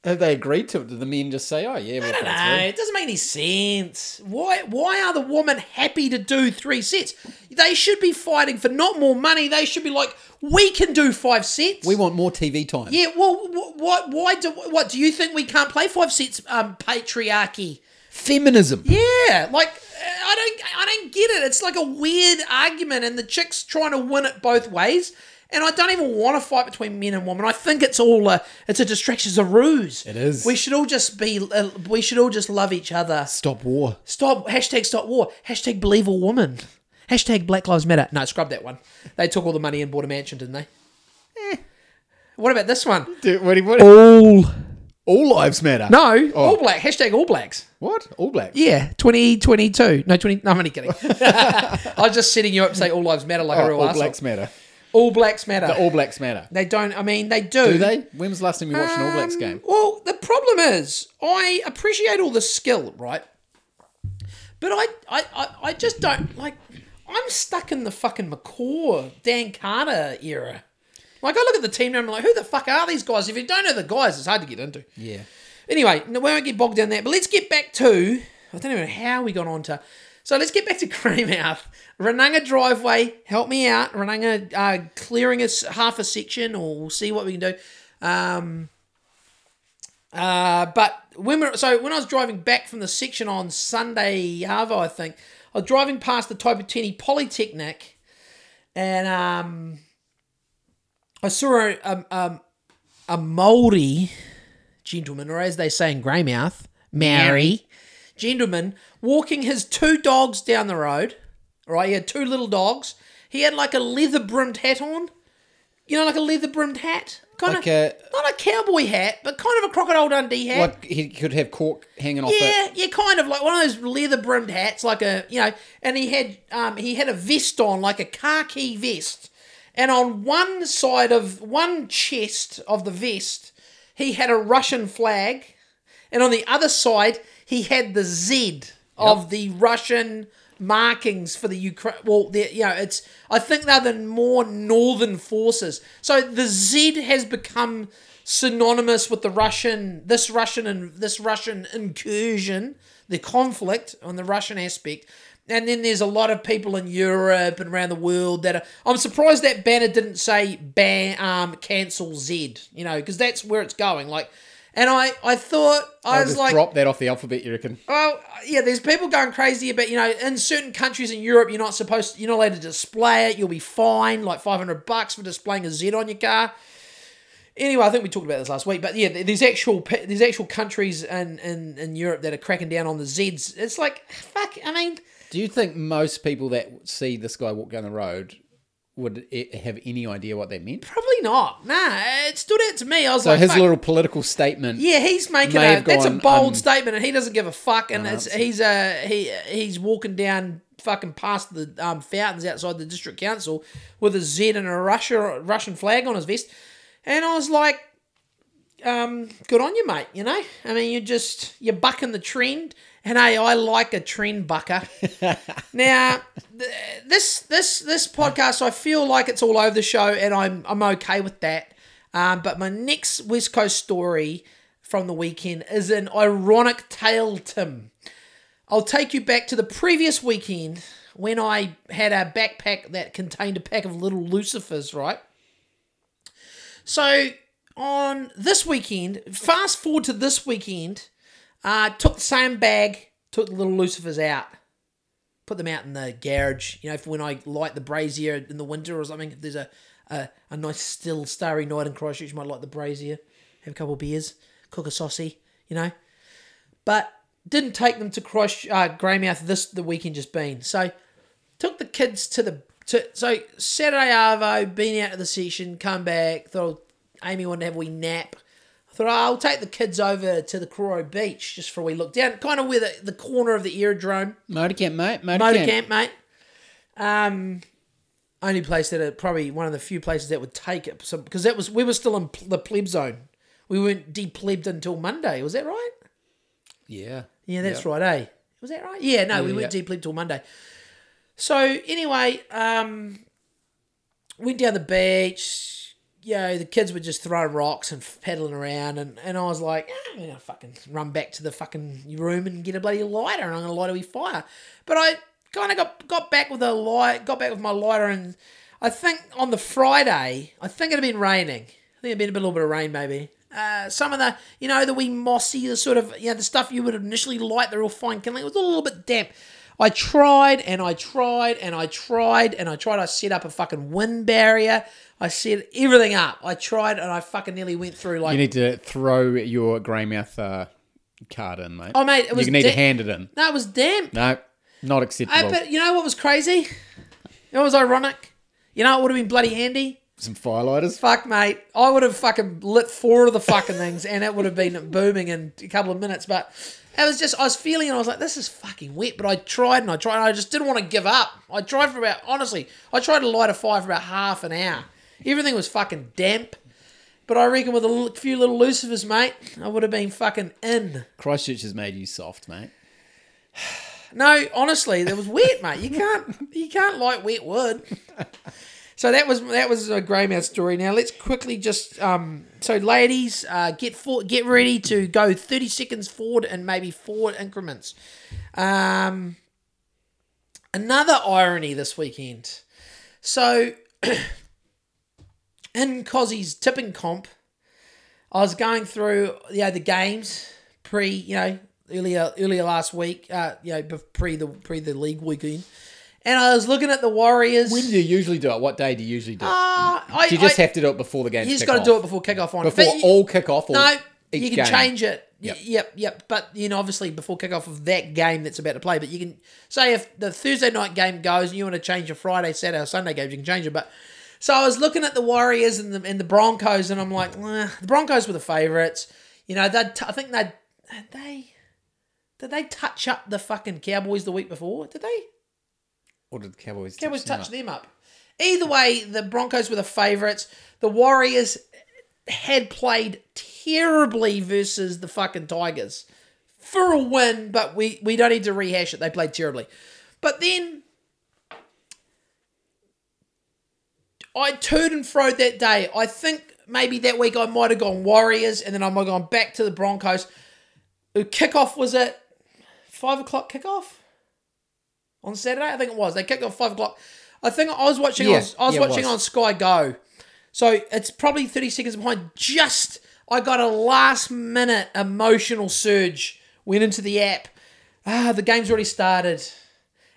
Have they agreed to it? Did the men just say, "Oh yeah, we'll I don't know. It doesn't make any sense. Why? Why are the women happy to do three sets? They should be fighting for not more money. They should be like, we can do five sets. We want more TV time. Yeah, well, wh- what? Why do? What do you think we can't play five sets? Um, patriarchy. Feminism. Yeah, like I don't, I don't get it. It's like a weird argument, and the chick's trying to win it both ways. And I don't even want to fight between men and women. I think it's all a, it's a distraction, it's a ruse. It is. We should all just be, uh, we should all just love each other. Stop war. Stop hashtag stop war. Hashtag believe all women. Hashtag Black Lives Matter. No, scrub that one. They took all the money and bought a mansion, didn't they? Eh. What about this one? Dude, what, what, All all lives matter. no, all black. Hashtag all blacks. What? All blacks. Yeah, 2022. No, 20. No, I'm only kidding. I was just setting you up to say all lives matter like a Oh, real all asshole. blacks matter. All blacks matter. The all blacks matter. they don't. I mean, they do. Do they? When was the last time you watched an All Blacks Um, game? Well, the problem is, I appreciate all the skill, right? But I, I, I, I just don't like. I'm stuck in the fucking McCaw, Dan Carter era. Like, I look at the team now and I'm like, who the fuck are these guys? If you don't know the guys, it's hard to get into. Yeah. Anyway, no, we won't get bogged down there. But let's get back to. I don't even know how we got on to. So let's get back to Greymouth. Runanga driveway, help me out. Runanga uh, clearing us half a section, or we'll see what we can do. Um, uh, but when we so when I was driving back from the section on Sunday, Arvo, I think I was driving past the Tai Poutini Polytechnic, and um, I saw a a, a, a Maori gentleman, or as they say in Greymouth, Maori gentleman, walking his two dogs down the road. Right, he had two little dogs. He had like a leather brimmed hat on. You know, like a leather brimmed hat, kind Like of a, not a cowboy hat, but kind of a crocodile Dundee hat. like he could have cork hanging off yeah, it. yeah, kind of like one of those leather brimmed hats, like a you know. And he had um he had a vest on, like a khaki vest, and on one side of one chest of the vest, he had a Russian flag, and on the other side he had the Z of the Russian markings for the Ukraine. Well, you know, it's I think they're the more northern forces. So the Z has become synonymous with the Russian, this Russian and this Russian incursion, the conflict on the Russian aspect. And then there's a lot of people in Europe and around the world that are. I'm surprised that banner didn't say ban, um, cancel Z, you know, because that's where it's going. Like, and I, I thought I I'll was like, drop that off the alphabet, you reckon? well, yeah, there's people going crazy about, you know, in certain countries in Europe, you're not supposed to, you're not allowed to display it. You'll be fined like 500 bucks for displaying a Z on your car. Anyway, I think we talked about this last week, but yeah, there's actual there's actual countries in, in, in Europe that are cracking down on the Zs. It's like, fuck, I mean, Do you think most people that see this guy walk down the road would have any idea what that meant? probably not. Nah, it stood out to me. I was So like, his fuck. little political statement. Yeah, he's making a that's a bold un- statement, and he doesn't give a fuck. And it's, Unanswered. he's uh he he's walking down fucking past the um, fountains outside the district council with a Z and a Russia Russian flag on his vest, and I was like, um, good on you, mate. You know, I mean, you're just you're bucking the trend, and hey, I like a trend bucker. now, th- this this this podcast, I feel like it's all over the show, and I'm I'm okay with that. Um, but my next West Coast story from the weekend is an ironic tale, Tim. I'll take you back to the previous weekend when I had a backpack that contained a pack of little Lucifers, right? So on this weekend, fast forward to this weekend, uh, took the same bag, took the little Lucifers out, put them out in the garage. You know, for when I light the brazier in the winter or something. If there's a a, a nice still starry night in Christchurch, you might light the brazier, have a couple of beers, cook a saucy, you know. But didn't take them to Christ uh, Greymouth this the weekend just been. So took the kids to the to so Saturday Arvo, been out of the session, come back. Thought Amy wanted to have a wee nap. Thought oh, I'll take the kids over to the Karoro Beach just for a wee look down, kind of where the, the corner of the aerodrome Motor camp, mate. Motor, motor camp. mate. Um, only place that it probably one of the few places that would take it so, because that was we were still in the pleb zone. We weren't deplebbed until Monday. Was that right? Yeah. Yeah, that's right, eh? Was that right? Yeah, no, we Yeah, weren't yeah. deplebbed till Monday. So anyway, um, went down the beach. You know, the kids were just throwing rocks and paddling around, and, and I was like, ah, I'm gonna fucking run back to the fucking room and get a bloody lighter, and I'm gonna light a wee fire. But I kind of got got back with a light, got back with my lighter, and I think on the Friday, I think it had been raining. I think it had been a little bit of rain, maybe. Uh, some of the, you know, the wee mossy, the sort of, you know, the stuff you would initially light, the real fine kindling, it was a little bit damp. I tried and I tried and I tried and I tried. I set up a fucking wind barrier. I set everything up. I tried and I fucking nearly went through like. You need to throw your Greymouth uh, card in, mate. oh mate, it was. you need to hand it in. No, it was damp. No, not I, acceptable. but you know what was crazy? It was ironic. You know, it would have been bloody handy. Some firelighters. Fuck, mate. I would have fucking lit four of the fucking things and it would have been booming in a couple of minutes. But it was just, I was feeling and I was like, this is fucking wet. But I tried and I tried and I just didn't want to give up. I tried for about, honestly, I tried to light a fire for about half an hour. Everything was fucking damp. But I reckon with a few little lucifers, mate, I would have been fucking in. Christchurch has made you soft, mate. No, honestly, it was wet, mate. You can't you can't light wet wood. So that was that was a Greymouth story. Now let's quickly just um. So ladies, uh, get for, get ready to go thirty seconds forward and maybe forward increments. Um. Another irony this weekend. So, in Cozzy's tipping comp, I was going through you know the games pre you know earlier earlier last week uh you know pre the pre the league weekend, and I was looking at the Warriors. When do you usually do it? What day do you usually do it? Uh, I, do you just I, have to do it before the game? you just got to do it before kickoff on before you- all kickoff. Or no, you can game? change it. Yep. Yep. yep, yep. But you know, obviously before kickoff of that game that's about to play. But you can say if the Thursday night game goes and you want to change your Friday, Saturday, or Sunday games, you can change it. But so I was looking at the Warriors and the and the Broncos, and I'm like, "Eh, the Broncos were the favourites. You know, they I think they they did they touch up the fucking Cowboys the week before? Did they? Or did the Cowboys? Cowboys touch touched them up. Either way, the Broncos were the favourites. The Warriors had played terribly versus the fucking Tigers for a win, but we, we don't need to rehash it. They played terribly. But then I turned and froed that day. I think maybe that week I might have gone Warriors and then I might have gone back to the Broncos. The kickoff was at five o'clock kickoff on Saturday. I think it was. They kicked off five o'clock. I think I was watching. Yeah, on, I was yeah, watching was. on Sky Go, so it's probably thirty seconds behind. Just I got a last minute emotional surge. Went into the app. Ah, the game's already started,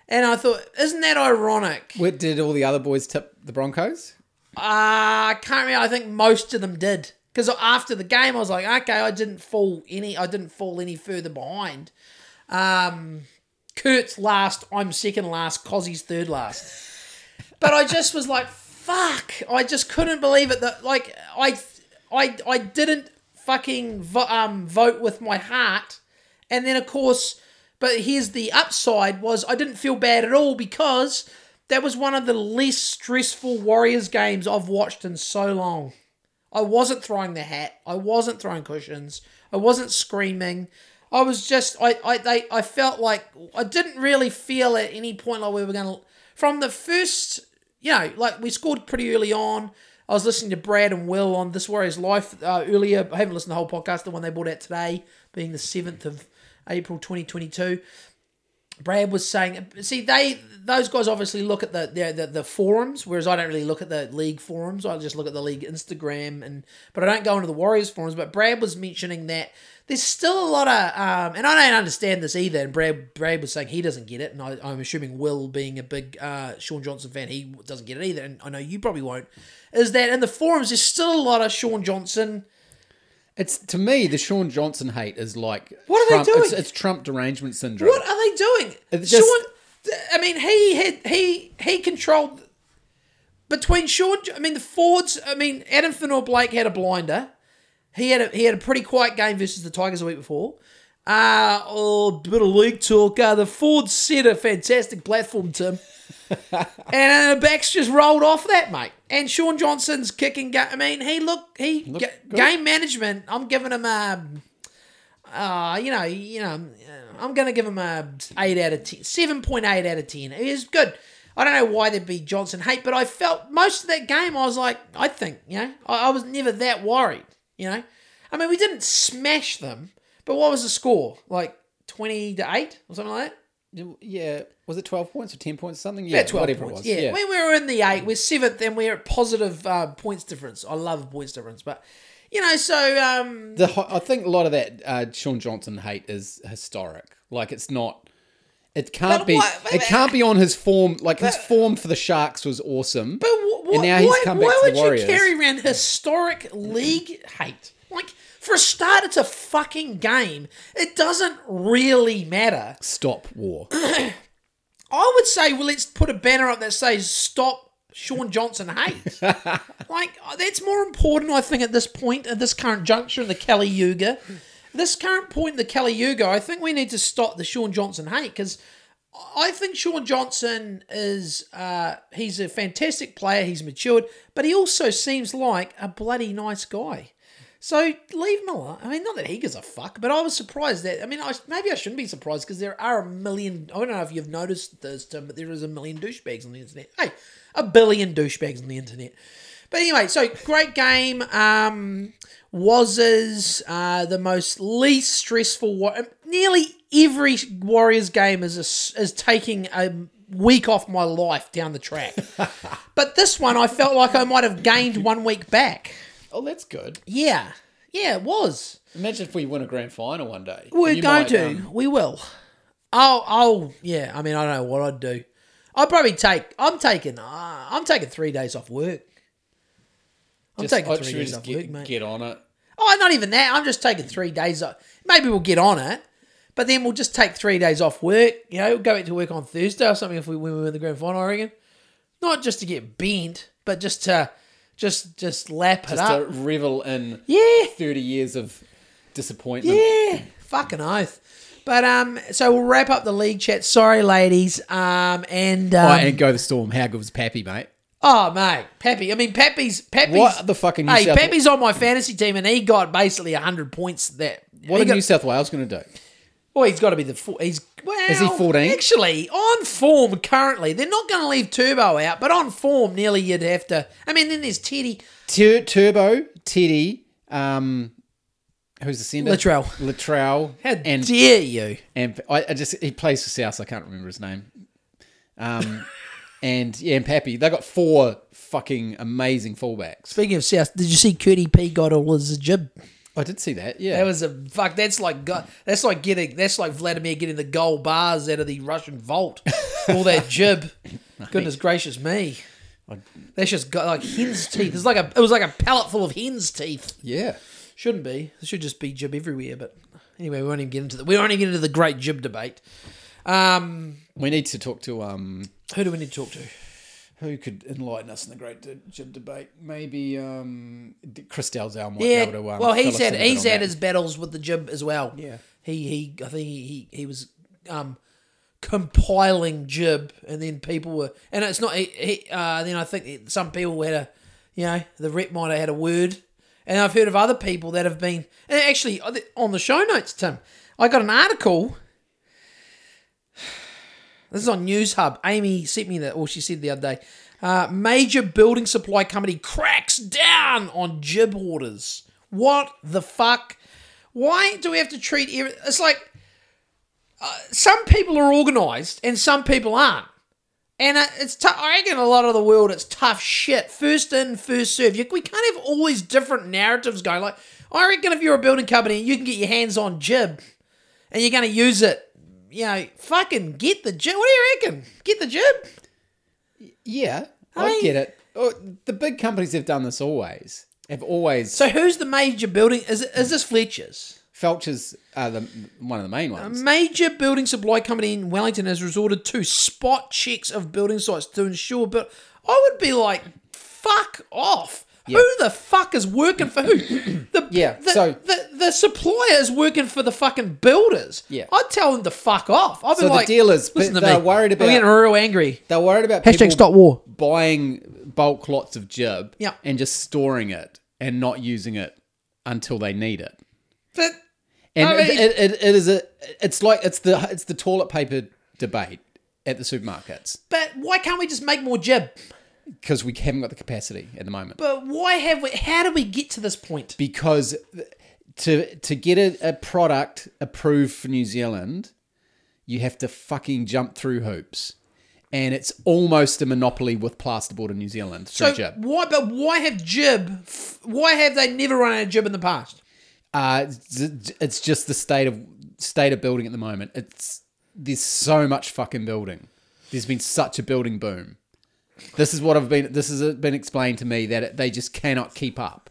and I thought, isn't that ironic? What, did all the other boys tip the Broncos? Uh, I can't remember. I think most of them did. Because after the game, I was like, okay, I didn't fall any. I didn't fall any further behind. Um, Kurt's last. I'm second last. Cozzy's third last. But I just was like, fuck. I just couldn't believe it. That like I, I, I didn't fucking vo- um vote with my heart, and then of course. But here's the upside was I didn't feel bad at all because that was one of the least stressful Warriors games I've watched in so long. I wasn't throwing the hat. I wasn't throwing cushions. I wasn't screaming. I was just I I they I felt like I didn't really feel at any point like we were to from the first you know like we scored pretty early on. I was listening to Brad and Will on This Warriors Life uh, earlier. I haven't listened to the whole podcast, the one they brought out today, being the seventh of April, twenty twenty two. Brad was saying, see, they those guys obviously look at the, the the the forums, whereas I don't really look at the league forums. I just look at the league Instagram, and but I don't go into the Warriors forums. But Brad was mentioning that there's still a lot of, um, and I don't understand this either. And Brad Brad was saying he doesn't get it, and I, I'm assuming Will, being a big uh, Shaun Johnson fan, he doesn't get it either. And I know you probably won't. Is that in the forums? There's still a lot of Shaun Johnson It's to me the Shaun Johnson hate is like What are they doing? It's, it's Trump derangement syndrome. What are they doing? It's just- Shaun, I mean, he had he he controlled between Shaun. I mean, the Fords. I mean, Addin Fonua-Blake had a blinder. He had a, he had a pretty quiet game versus the Tigers the week before. Uh, oh, bit of league talk. Uh, the Fords set a fantastic platform, Tim. And the backs just rolled off that, mate. And Shaun Johnson's kicking. Ga- I mean, he look he ga- good. game management. I'm giving him a uh, you know, you know, I'm going to give him a eight out of ten, seven point eight out of ten. It is good. I don't know why there'd be Johnson hate, but I felt most of that game. I was like, I think, you know, I, I was never that worried. You know, I mean, we didn't smash them, but what was the score? Like twenty to eight or something like that. Yeah, was it twelve points or ten points or something? Yeah, Yeah, twelve whatever points. it was. Yeah. we we were in the eight. We're seventh, and we're at positive uh, points difference. I love points difference, but you know, so um, The ho- I think a lot of that uh, Sean Johnson hate is historic. Like it's not. It can't But be. why- but- it can't be on his form. Like his form for the Sharks was awesome. But wh- wh- and now he's why, come back why to would the Warriors. you carry around historic league hate? For a start, it's a fucking game. It doesn't really matter. Stop war. I would say, well, let's put a banner up that says "Stop Shaun Johnson hate." like uh, that's more important, I think, at this point, at this current juncture in the Kali Yuga. This current point in the Kali Yuga, I think we need to stop the Shaun Johnson hate because I think Shaun Johnson is uh, he's a fantastic player. He's matured, but he also seems like a bloody nice guy. So leave alone. I mean, not that he gives a fuck, but I was surprised that. I mean, I, maybe I shouldn't be surprised because there are a million. I don't know if you've noticed this, Tim, but there is a million douchebags on the internet. Hey, a billion douchebags on the internet. But anyway, so great game. Um, was uh, the most least stressful. Wa- nearly every Warriors game is a, is taking a week off my life down the track. but this one, I felt like I might have gained one week back. Oh, that's good. Yeah, yeah, it was. Imagine if we win a grand final one day. We're You going might, to. um, we will. Oh, oh, yeah. I mean, I don't know what I'd do. I'd probably take. I'm taking. Uh, I'm taking three days off work. I'm just, taking oh, three should we days just off get, work, mate. get on it. Oh, not even that. I'm just taking three days off. Maybe we'll get on it, but then we'll just take three days off work. You know, go back to work on Thursday or something if we when we win the grand final. I reckon. Not just to get bent, but just to just just lap it Just up. to revel in yeah, 30 years of disappointment. Yeah, fucking oath. But um, so we'll wrap up the league chat. Sorry, ladies. Um, and um, Oh, and go the storm. How good was Pappy, mate? oh mate, Pappy. I mean, Pappy's Pappy's. What the fucking Hey, South- Pappy's on my fantasy team, and he got basically hundred points. That What are got, New South Wales going to do? Well, he's got to be the. He's well, Is he 14? Actually, on form currently, they're not going to leave Turbo out, but on form, nearly you'd have to. I mean, then there's Teddy. Tur- Turbo, Teddy, um, who's the sender? Latrell. Latrell. How and dare you? and I, I just he plays for South. So I can't remember his name. Um, and yeah, and Pappy. They got four fucking amazing fullbacks. Speaking of South, did you see Curdy P got all his Gib? I did see that. Yeah, That was a fuck. That's like go- that's like getting that's like Vladimir getting the gold bars out of the Russian vault. All that Gib. Goodness gracious me. That's just got like hen's teeth. It's like a it was like a pallet full of hen's teeth. yeah. Shouldn't be. There should just be Gib everywhere. But anyway, we won't even get into the we won't even get into the great Gib debate. Um, We need to talk to um, who do we need to talk to? Who could enlighten us in the great d- Gib debate. Maybe um, Chris Dalzell might Yeah. be able to. Um, well, he's had in a bit he's had his battles with the Gib as well. Yeah. He he I think he he, he was um compiling Gib and then people were and it's not he, he uh then I think some people had a you know the rep might have had a word and I've heard of other people that have been and actually on the show notes Tim I got an article this is on Newshub. Amy sent me that, or she said the other day. Uh, major building supply company cracks down on Gib hoarders. What the fuck? Why do we have to treat every? It's like uh, some people are organised and some people aren't. And uh, it's tough. I reckon a lot of the world it's tough shit. First in, first serve. You, we can't have all these different narratives going. Like I reckon if you're a building company you can get your hands on Gib and you're going to use it, you know, fucking get the Gib. What do you reckon? Get the Gib. Yeah, I I, mean- get it. Oh, the big companies have done this always, have always So who's the major building? Is is this Fletcher's? Felchers are the one of the main ones. Major building supply company in Wellington has resorted to spot checks of building sites to ensure. But I would be like, fuck off. Who the fuck is working for who? The, Yeah, the, so- the, the supplier is working for the fucking builders. Yeah. I'd tell them to fuck off. I'd be So the like, dealers, listen to they're me. worried I'm getting real angry. They're worried about Hashtag people stop war. buying bulk lots of Gib Yeah. and just storing it and not using it until they need it. But And I mean- it, it, it is a it's like it's the it's the toilet paper debate at the supermarkets but why can't we just make more Gib? Because we haven't got the capacity at the moment. But why have we? How do we get to this point? because to to get a, a product approved for New Zealand, you have to fucking jump through hoops. And it's almost a monopoly with plasterboard in New Zealand through So Gib. why? But why have Gib? Why have they never run out of Gib in the past? Uh, it's just the state of state of building at the moment. It's there's so much fucking building. There's been such a building boom. This is what I've been. This has been explained to me that it, they just cannot keep up.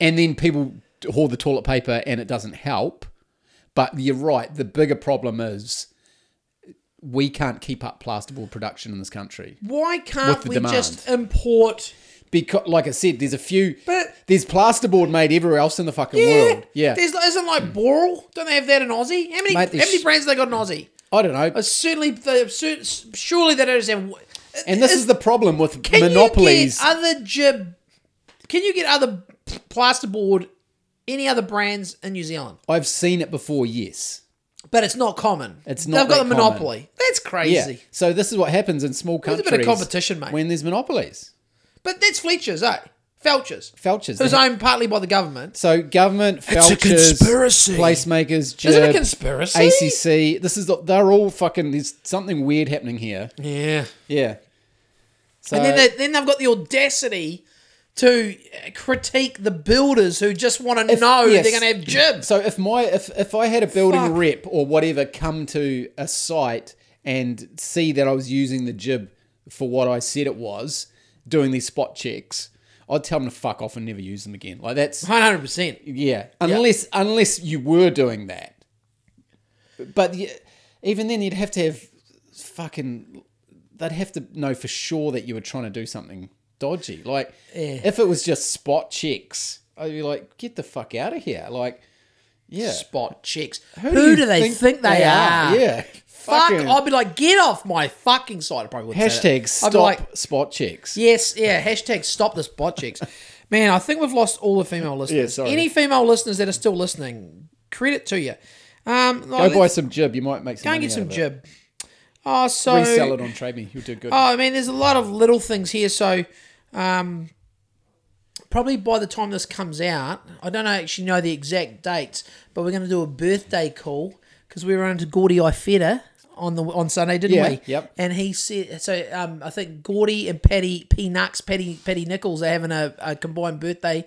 And then people hoard the toilet paper, and it doesn't help. But you're right. The bigger problem is we can't keep up plasterboard production in this country Why can't we demand. just import? because, like I said, there's a few. But- there's plasterboard made everywhere else in the fucking Yeah, world. Yeah, There's isn't like Boral. Don't they have that in Aussie? How many? Mate, how many brands they got in Aussie? I don't know. Uh, certainly, they, surely they don't have. And this is the problem with Can monopolies. you get other Gib? Can you get other plasterboard? Any other brands in New Zealand? I've seen it before, yes. But it's not common. It's not They've got the monopoly. That's crazy. Yeah. So this is what happens in small There's a countries. bit of competition, mate. When there's monopolies. But that's Fletcher's, eh? Felchers. Felchers. Who's They- owned partly by the government. So government, It's a Felchers, conspiracy. placemakers, Is it a Gib, conspiracy? ACC. This is the, they're all fucking. There's something weird happening here. Yeah. Yeah. So And then, they, then they've got the audacity to critique the builders who just want to know yes. they're going to have Gibs. So if my if if I had a building Fuck. rep or whatever come to a site and see that I was using the jib for what I said it was, doing these spot checks, I'd tell them to fuck off and never use them again. Like that's 100%. yeah, unless unless you were doing that. But even then, you'd have to have fucking. They'd have to know for sure that you were trying to do something dodgy. Like Yeah. if it was just spot checks, I'd be like, get the fuck out of here. Like, yeah. Spot checks. Who, you do they think, they, are? Yeah. Fuck. Fucking- I'd be like, get off my fucking side. I probably wouldn't say. Hashtag stop spot checks. yes, yeah, hashtag stop the spot checks. Man, I think we've lost all the female listeners. Sorry. Any female listeners that are still listening, credit to you. Um, Go buy some Gib. You might make some Go and money get some out of it. Gib. Oh, so Resell it on Trade Me. You'll do good. Oh, I mean, there's a lot of little things here. So, um, probably by the time this comes out, I don't actually know the exact dates, but we're going to do a birthday call because we were on to Gordy Ifeda on the on Sunday, didn't Yeah, we? yep. And he said, so um, I think Gordy and Patty P Nux, Patty Patty Nichols are having a, a combined birthday,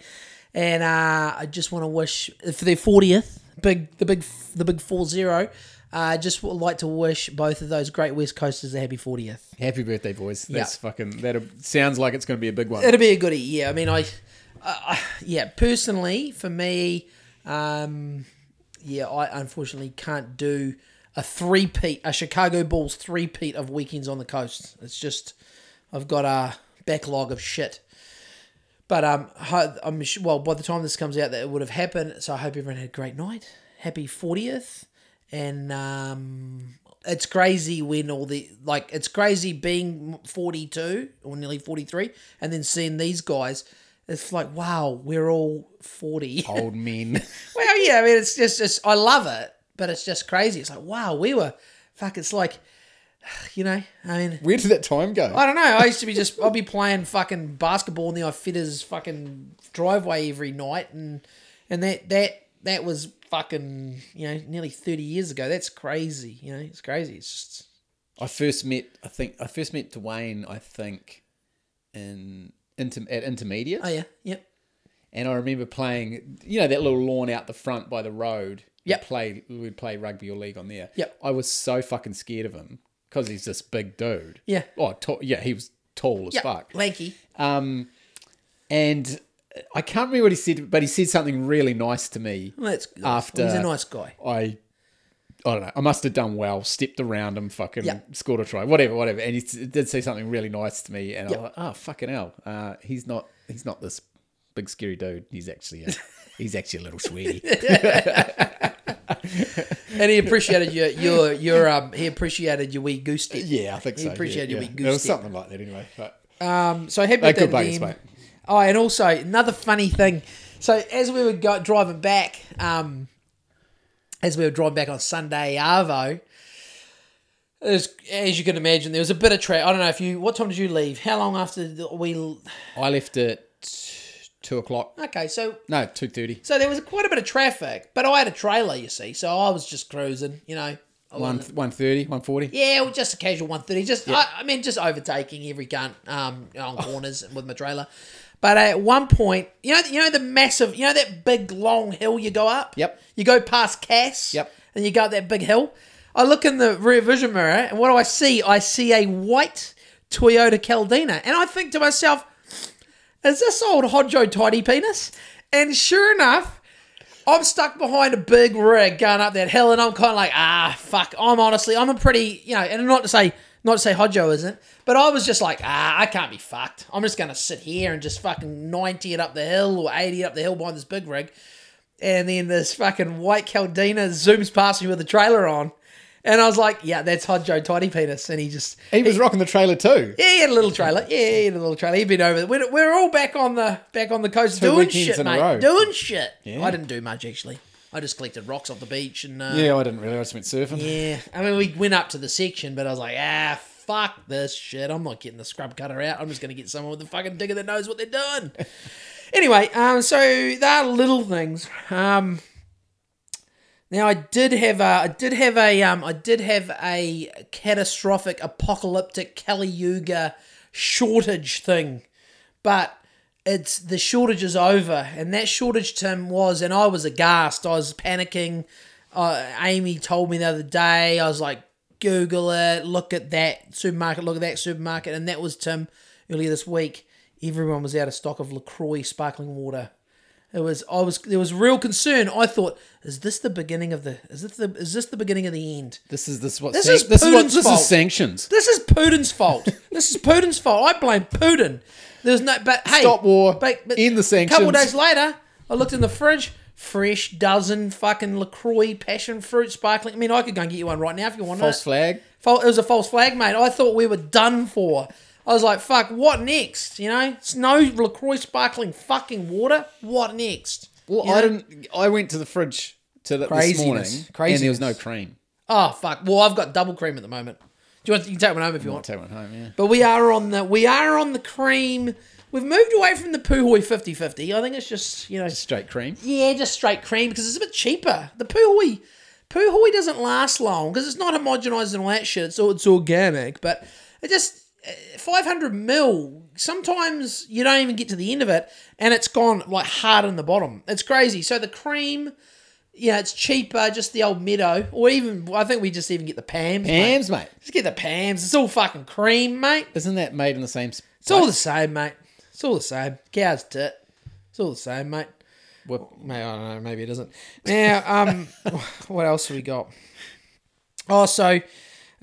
and uh, I just want to wish for their fortieth, big the big the big four zero. I uh, just would like to wish both of those great West Coasters a happy 40th. Happy birthday, boys. That's fucking. That sounds like it's going to be a big one. It'll be a goodie. Yeah, I mean, I, uh, yeah, personally, for me, um, yeah, I unfortunately can't do a three-peat, a Chicago Bulls three-peat of weekends on the coast. It's just, I've got a backlog of shit. But um, I'm well. By the time this comes out, that it would have happened. So I hope everyone had a great night. Happy fortieth, and um, it's crazy when all the like. It's crazy being forty two or nearly forty three, and then seeing these guys. It's like wow, we're all forty. Old men. well, yeah. I mean, it's just, just I love it, but it's just crazy. It's like wow, we were fuck. It's like, you know, I mean, Where did that time go? I don't know. I used to be just I'd be playing fucking basketball in the Ifitter's fucking driveway every night, and and that that that was fucking you know nearly thirty years ago. That's crazy. You know, it's crazy. It's just I first met. I think I first met Dwayne. I think in inter, at intermediate, oh yeah, yep. and I remember playing. You know that little lawn out the front by the road. Yep. We'd play. We'd play rugby or league on there. Yep. I was so fucking scared of him because he's this big dude. Yeah. Oh, tall, yeah. He was tall as Yep. fuck. Lanky. Um, and I can't remember what he said, but he said something really nice to me. Well, that's good. After- He's a nice guy. I I don't know. I must have done well. Stepped around him, fucking Yeah. scored a try, whatever, whatever. And he did say something really nice to me, and I Yeah. was like, "Oh fucking hell, uh, he's not he's not this big scary dude. He's actually a, he's actually a little sweetie." And he appreciated your your your um he appreciated your wee goose step. yeah, I think He so. He appreciated yeah, your yeah. wee goose It was step. something like that, anyway. But Um, so happy birthday good to them. mate. Oh, and also another funny thing. So as we were go- driving back, um, as we were driving back on Sunday Arvo, as as you can imagine, there was a bit of traffic. I don't know if you. What time did you leave? How long after we? I left at two o'clock. Okay, so No, two thirty. so there was quite a bit of traffic, but I had a trailer, you see, so I was just cruising. You know, I One wasn't- one thirty, one forty. Yeah, well, just a casual 130. Just, I, I mean, just overtaking every gun um, on corners with my trailer. But at one point, you know, you know the massive, you know that big long hill you go up. Yep. You go past Cass. Yep. And you go up that big hill. I look in the rear vision mirror, and what do I see? I see a white Toyota Caldina, and I think to myself, "Is this old Hodjo Tidy Penis?" And sure enough, I'm stuck behind a big rig going up that hill, and I'm kind of like, ah, fuck. I'm honestly, I'm a pretty, you know, and not to say, not to say Hodjo isn't, but I was just like, ah, I can't be fucked. I'm just gonna sit here and just fucking 90 it up the hill or 80 it up the hill behind this big rig, and then this fucking white Caldina zooms past me with the trailer on, and I was like, yeah, that's Hodjo Tiny Penis, and he just, He was rocking the trailer too. yeah, he had a little trailer. Yeah, he had a little trailer. He'd been over. We're, we're all back on the back on the coast Two doing shit, mate. Doing shit. Yeah. I didn't do much actually. I just collected rocks off the beach and uh, Yeah, I didn't really. I just went surfing. yeah. I mean, we went up to the section, but I was like, ah, fuck this shit. I'm not getting the scrub cutter out. I'm just gonna get someone with a fucking digger that knows what they're doing. anyway, um, so there are little things. Um, now I did have a, I did have a, um, I did have a catastrophic, apocalyptic Kali Yuga shortage thing, but it's the shortage is over, and that shortage Tim was, and I was aghast. I was panicking. Uh, Amy told me the other day. I was like, Google it, look at that supermarket, look at that supermarket, and that was Tim earlier this week. Everyone was out of stock of Lacroix sparkling water. It was I was there was real concern. I thought, is this the beginning of the is this the is this the beginning of the end? This is this what This san- is this is what Putin's this fault. is sanctions. This is Putin's fault. this is Putin's fault. I blame Putin. There's no but hey Stop war. but, but End the A couple sanctions. days later, I looked in the fridge. Fresh dozen fucking Lacroix passion fruit sparkling. I mean, I could go and get you one right now if you want False it. flag. It was a false flag, mate. I thought we were done for. I was like, fuck, what next? You know, it's no LaCroix sparkling fucking water. What next? Well, You I know? didn't. I went to the fridge to the, this Craziness. morning, and there was no cream. Oh, fuck. Well, I've got double cream at the moment. Do you want? You can take one home if you I'll want. take one home. Yeah. But we are on the we are on the cream. We've moved away from the Puhoi 50-50. I think it's just you know Straight cream. yeah, just straight cream because it's a bit cheaper. The Puhoi Puhoi doesn't last long because it's not homogenized and all that shit. So it's organic, but it just 500 mil. Sometimes you don't even get to the end of it, and it's gone like hard in the bottom. It's crazy. So the cream. Yeah, it's cheaper, just the old Meadow, or even I think we just even get the Pams. mate. Hams, mate. Just get the Pams. It's all fucking cream, mate. Isn't that made in the same? It's all the same, mate. It's all the same. Cow's tit. It's all the same, mate. Well, Maybe, I don't know. Maybe it isn't. Now, um, what else have we got? Oh, so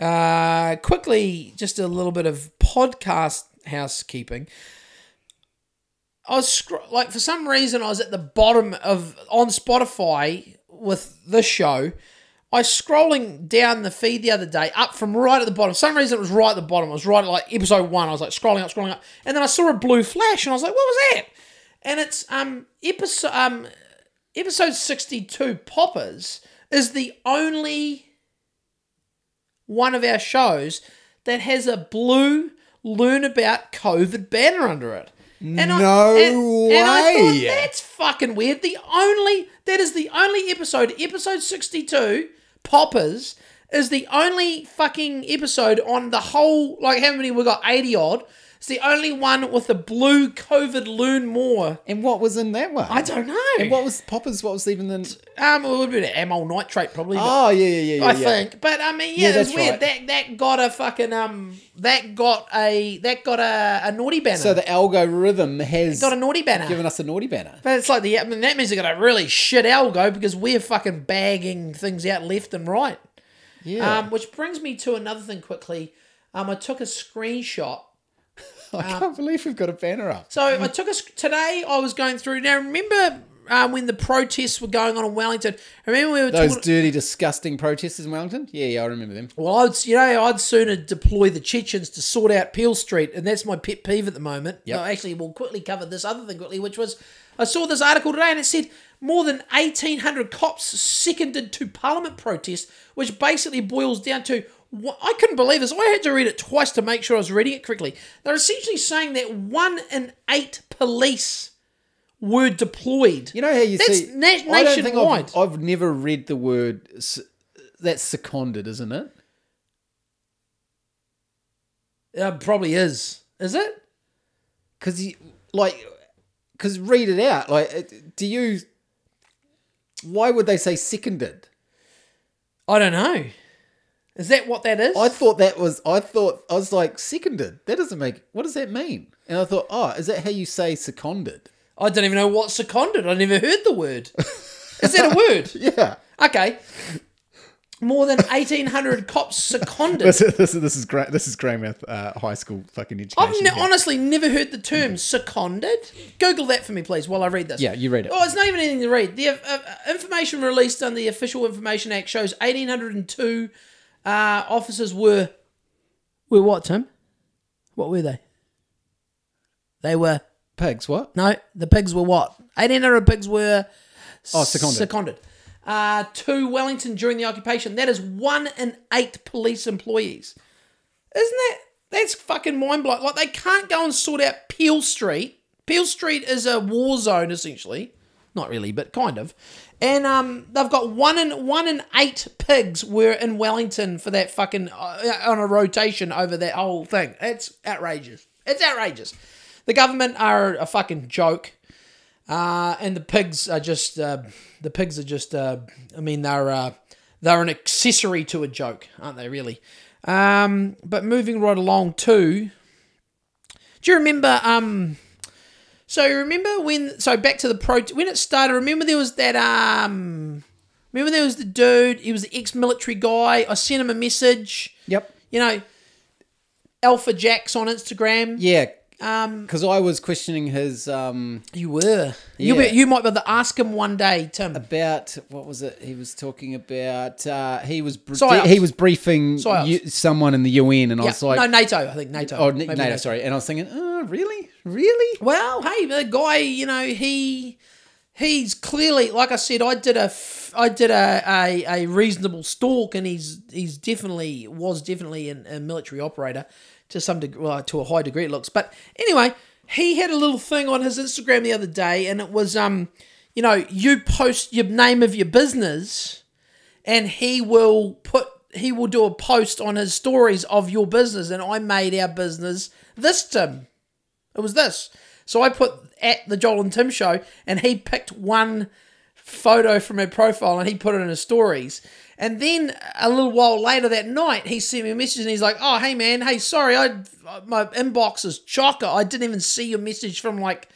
uh, quickly, just a little bit of podcast housekeeping. I was like, for some reason, I was at the bottom of on Spotify with this show. I was scrolling down the feed the other day, up from right at the bottom. For some reason, it was right at the bottom. It was right at like episode one. I was like scrolling up, scrolling up, and then I saw a blue flash, and I was like, "What was that?" And it's um episode um episode sixty two. Poppers is the only one of our shows that has a blue learn about COVID banner under it. And No and I thought, way. that's fucking weird. The only that is the only episode, episode sixty two, Poppers is the only fucking episode on the whole. Like how many we got? Eighty odd. It's the only one with a blue COVID loon more. And what was in that one? I don't know. And what was Poppers? What was even the? Um, it would be the amyl nitrate probably. but- Oh yeah, yeah, yeah, yeah. I yeah. think, but I mean, yeah, Yeah, it was that's weird. That that got a fucking um, that got a that got a, a naughty banner. So the algorithm has got a naughty banner. given us a naughty banner. But it's like the I mean, that means they got a really shit algo because we're fucking bagging things out left and right. Yeah. Um, which brings me to another thing quickly. Um, I took a screenshot. I can't believe we've got a banner up. So I took us today. I was going through. Now remember um, when the protests were going on in Wellington? Remember we were Those talking. dirty, disgusting protesters in Wellington. Yeah, yeah, I remember them. Well, I'd you know I'd sooner deploy the Chechens to sort out Peel Street, and that's my pet peeve at the moment. Yep. No, actually, we'll quickly cover this other thing quickly, which was I saw this article today, and it said more than eighteen hundred cops seconded to Parliament protest, which basically boils down to. I couldn't believe this. I had to read it twice to make sure I was reading it correctly. They're essentially saying that one in eight police were deployed. You know how you That's see? na- I don't think nationwide. I've, I've never read the word. That's seconded, isn't it? Uh, probably is. Is it? Because you like, because read it out. Like, do you? Why would they say seconded? I don't know. Is that what that is? I thought that was. I thought I was like seconded. That doesn't make. What does that mean? And I thought, oh, is that how you say seconded? I don't even know what seconded. I never heard the word. Is that a word? Yeah. Okay. More than 1,800 cops seconded. This, this, this is great. This is Greymouth uh, High School fucking education. I've ne- honestly never heard the term seconded. Google that for me, please, while I read this. Yeah, you read it. Oh, it's not even anything to read. The uh, uh, information released on the Official Information Act shows 1,802 uh, officers were. Were what, Tim? What were they? They were. Pigs. What? No, the pigs were what? 1,800 pigs were Oh, seconded. seconded. Uh, to Wellington during the occupation. That is one in eight police employees. Isn't that that's fucking mind blowing? Like they can't go and sort out Peel Street. Peel Street is a war zone essentially. Not really, but kind of. And um, they've got one in one in eight pigs were in Wellington for that fucking uh, on a rotation over that whole thing. It's outrageous. It's outrageous. The government are a fucking joke. Uh, and the pigs are just uh, the pigs are just uh, I mean they're uh, they're an accessory to a joke, aren't they? Really. Um, but moving right along too. Do you remember? Um, so remember when? So back to the pro when it started. Remember there was that. Um, remember there was the dude. He was the ex-military guy. I sent him a message. Yep. You know, Alpha Jacks on Instagram. Yeah. Um, Because I was questioning his um you were. You Yeah. be, you might be able to ask him one day, Tim. about what was it? He was talking about. Uh, he was br- Psyops. he was briefing Psyops. you, someone in the UN, and I Yeah, was like, no, NATO. I think NATO. oh, Maybe N- NATO, sorry. And I was thinking, oh, really, really? Well, hey, the guy, you know, he he's clearly, like I said, I did a f- I did a, a, a reasonable stalk, and he's he's definitely was definitely an, a military operator to some degree, well, to a high degree it looks. But anyway, he had a little thing on his Instagram the other day, and it was um, you know, you post your name of your business, and he will put he will do a post on his stories of your business, and I made our business this Tim. It was this. So I put at the Joel and Tim show, and he picked one photo from her profile and he put it in his stories. And then a little while later that night, he sent me a message and he's like, "Oh, hey man, hey, sorry, I my inbox is chocker. I didn't even see your message from like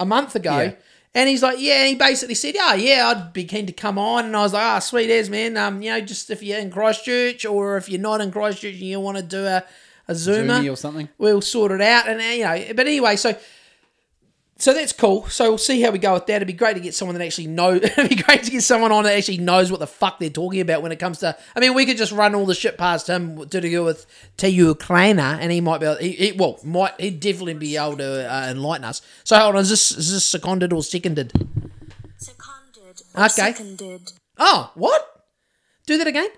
a month ago." Yeah. And he's like, yeah, and he basically said, yeah, yeah, I'd be keen to come on. And I was like, ah, sweet as, man. Um, you know, just if you're in Christchurch or if you're not in Christchurch and you want to do a, a Zoomer, Zoomy or something. we'll sort it out. And, uh, you know, but anyway, so so that's cool. So we'll see how we go with that. It'd be great to get someone that actually knows. It'd be great to get someone on that actually knows what the fuck they're talking about when it comes to. I mean, we could just run all the shit past him to do with to Ukraine, and he might be. Able, he, he well, might he'd definitely be able to uh, enlighten us. So hold on, is this is this seconded or seconded? Seconded Okay. seconded. Oh, what? Do that again.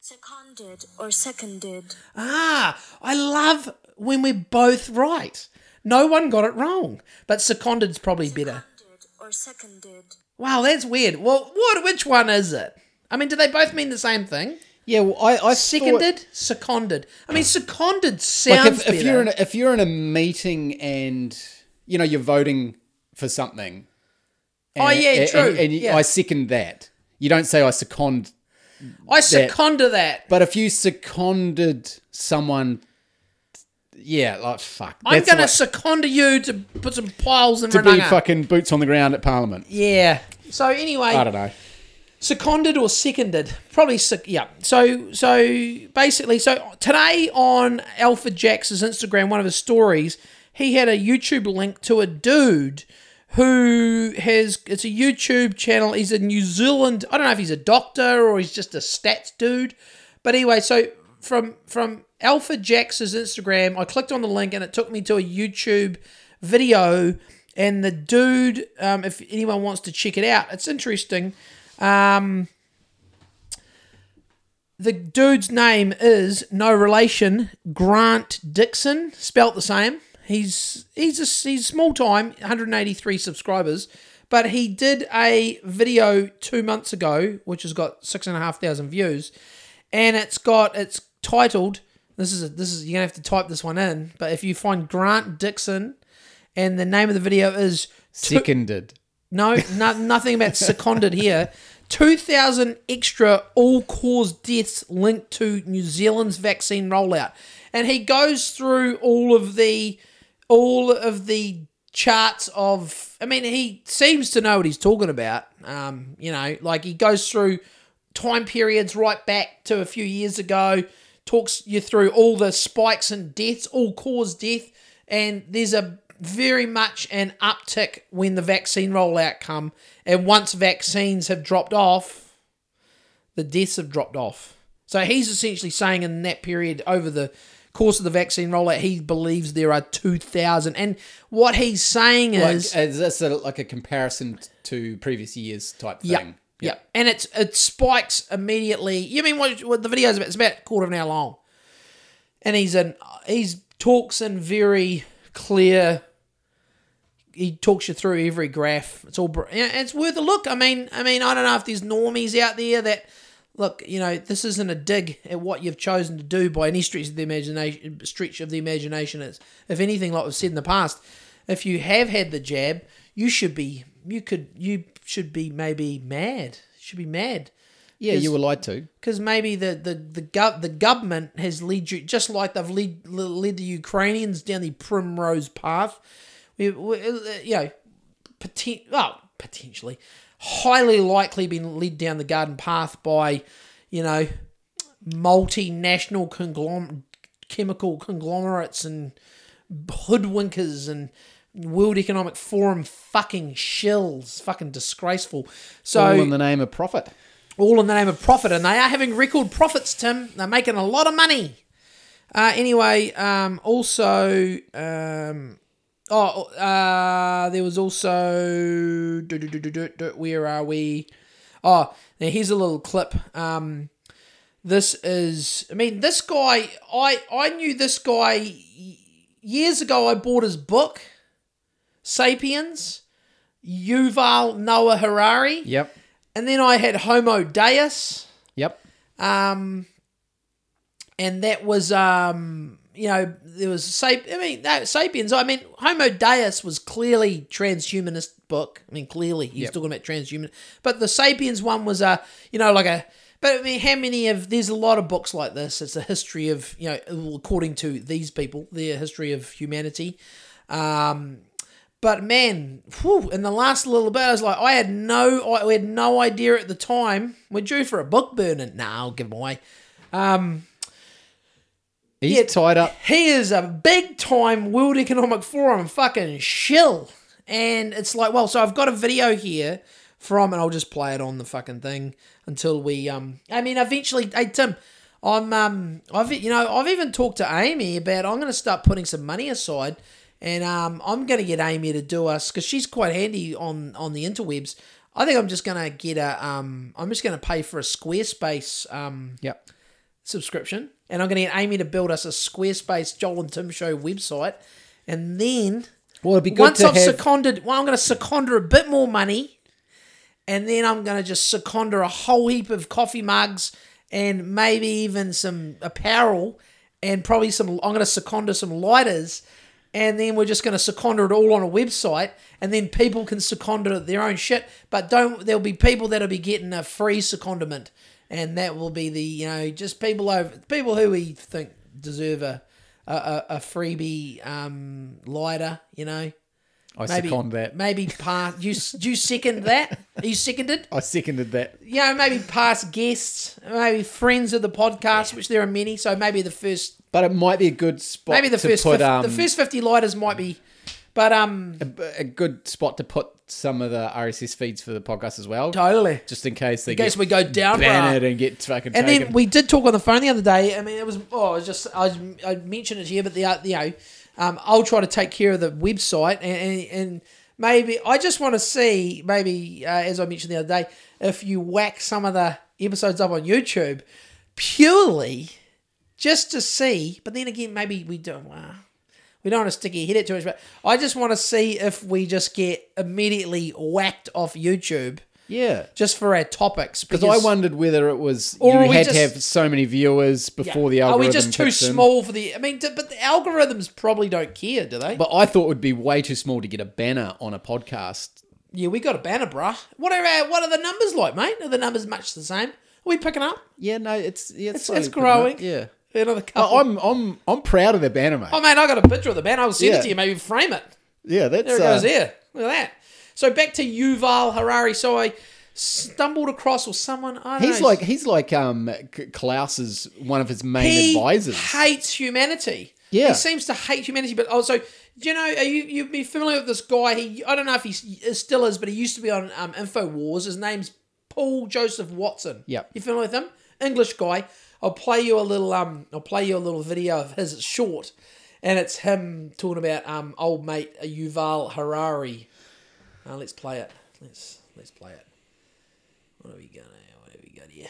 Seconded or seconded. Ah, I love when we're both right. No one got it wrong, but seconded's probably better. Seconded or seconded. Wow, that's weird. Well, what? Which one is it? I mean, do they both mean the same thing? Yeah, well, I, I thought- Seconded, seconded. I mean, seconded like sounds if, if better. you're in a, if you're in a meeting and you know you're voting for something. Oh, yeah, and- true, And, and yeah. I second that. You don't say I second, I second to that. but if you seconded someone, yeah, like fuck. I'm that's going to second you to put some piles in to be fucking boots on the ground at Parliament. Yeah. So anyway, I don't know. seconded or seconded probably sec- yeah so so basically so today on alfred jacks's instagram one of his stories he had a youtube link to a dude who has it's a youtube channel he's a new zealand i don't know if he's a doctor or he's just a stats dude but anyway so from from alfred jacks's instagram i clicked on the link and it took me to a youtube video and the dude um, if anyone wants to check it out it's interesting um, the dude's name is no relation Grant Dixon, spelt the same. He's he's a, he's small time, 183 subscribers, but he did a video two months ago, which has got six and a half thousand views, and it's got it's titled. This is a, this is you're gonna have to type this one in, but if you find Grant Dixon, and the name of the video is Seconded. no, no nothing about seconded here. 2,000 extra all cause deaths linked to New Zealand's vaccine rollout. And he goes through all of the all of the charts of I mean he seems to know what he's talking about. Um, you know, like he goes through time periods right back to a few years ago, talks you through all the spikes and deaths, all cause death, and there's a very much an uptick when the vaccine rollout come, and once vaccines have dropped off, the deaths have dropped off. So he's essentially saying in that period over the course of the vaccine rollout, he believes there are two thousand, and what he's saying Like, is is this a, like a comparison to previous years type thing? Yep. And it's it spikes immediately. You mean what, what the video's about? It's about a quarter of an hour long. And he's in he's talks in very clear he talks you through every graph. It's all it's worth a look. I mean, I mean, I don't know if there's normies out there that look, you know, this isn't a dig at what you've chosen to do by any stretch of the imagination. Stretch of the imagination is, if anything, like we've said in the past, if you have had the jab, you should be, you could, you should be maybe mad. Should be mad Yeah, you were lied to. because maybe the the the, gov- the government has led you just like they've led led the Ukrainians down the primrose path. We, we uh, you know, poten- well, potentially, highly likely been led down the garden path by, you know, multinational conglom- chemical conglomerates and hoodwinkers and World Economic Forum fucking shills, fucking disgraceful. So All in the name of profit. all in the name of profit, and they are having record profits, Tim. They're making a lot of money. Uh, anyway, um, also, um, oh, uh, there was also, where are we? Oh, now here's a little clip. Um, this is, I mean, this guy, I, I knew this guy years ago. I bought his book, Sapiens, Yuval Noah Harari. Yep. And then I had Homo Deus, Yep. um, and that was um, you know there was Sap- I mean no, Sapiens. I mean Homo Deus was clearly transhumanist book. I mean clearly he's Yep. talking about transhuman, but the Sapiens one was a you know like a. But I mean, how many of there's a lot of books like this. It's a history of you know, according to these people, their history of humanity. Um, but man, whew, in the last little bit, I was like, I had no, I had no idea at the time. We're due for a book burning. Nah, I'll give them away. He's Yeah. tied up. He is a big time World Economic Forum fucking shill. And it's like, well, so I've got a video here from, and I'll just play it on the fucking thing until we, um, I mean, eventually, hey, Tim, I'm, um, I've, you know, I've even talked to Amy about, I'm going to start putting some money aside and, um, I'm going to get Amy to do us, because she's quite handy on, on the interwebs. I think I'm just going to get a, um, I'm just going to pay for a Squarespace, um, Yep. subscription, and I'm going to get Amy to build us a Squarespace Joel and Tim Show website, and then Well, it'd be good once to I've have. seconded, well, I'm going to second her a bit more money, and then I'm going to just second her a whole heap of coffee mugs and maybe even some apparel, and probably some. I'm going to seconder some lighters, and then we're just going to seconder it all on a website, and then people can seconder their own shit. But don't there'll be people that'll be getting a free secondment, and that will be the you know just people over people who we think deserve a a, a, freebie um, lighter, you know. I Maybe second that. Maybe pass. You, do you second that? Are you seconded? I seconded that. you know, maybe past guests, maybe friends of the podcast, which there are many. So maybe the first, But it might be a good spot maybe the to first, put 50, um, the first fifty lighters might be, but um, a good spot to put some of the RSS feeds for the podcast as well. totally. Just in case they In case get we go down, bruh. and get fucking And taken. then we did talk on the phone the other day. I mean, it was oh, it was just I, I mentioned it here, but the uh, you know, um, I'll try to take care of the website and and, and maybe I just want to see maybe uh, as I mentioned the other day, if you whack some of the episodes up on YouTube, purely just to see. But then again, maybe we don't. Uh, wow. We don't want to stick our head it too much, but I just want to see if we just get immediately whacked off YouTube yeah. just for our topics. Because I wondered whether it was you had to have so many viewers before the algorithm. Are we just too in. small for the? I mean, but the algorithms probably don't care, do they? But I thought it would be way too small to get a banner on a podcast. yeah, we got a banner, bruh. What are our, what are the numbers like, mate? Are the numbers much the same? Are we picking up? Yeah, no, it's yeah, it's, It's, it's growing. Yeah, Another couple. Oh, I'm I'm I'm proud of the banner, mate. oh, man, I got a picture of the banner. I'll send Yeah. it to you. Maybe frame it. yeah, that's There it uh, goes. There. Look at that. So back to Yuval Harari. So I stumbled across, or someone. I don't He's know, like he's like um Klaus's one of his main advisors. he advisors. hates humanity. Yeah. he seems to hate humanity. But also, do you know, are you you'd be familiar with this guy? He I don't know if he still is, but he used to be on um, Infowars. His name's Paul Joseph Watson. Yep. you familiar with him? English guy. I'll play you a little um. I'll play you a little video of his. It's short, and it's him talking about um old mate Yuval Harari. Uh, let's play it. Let's let's play it. What have we here? What have we got here?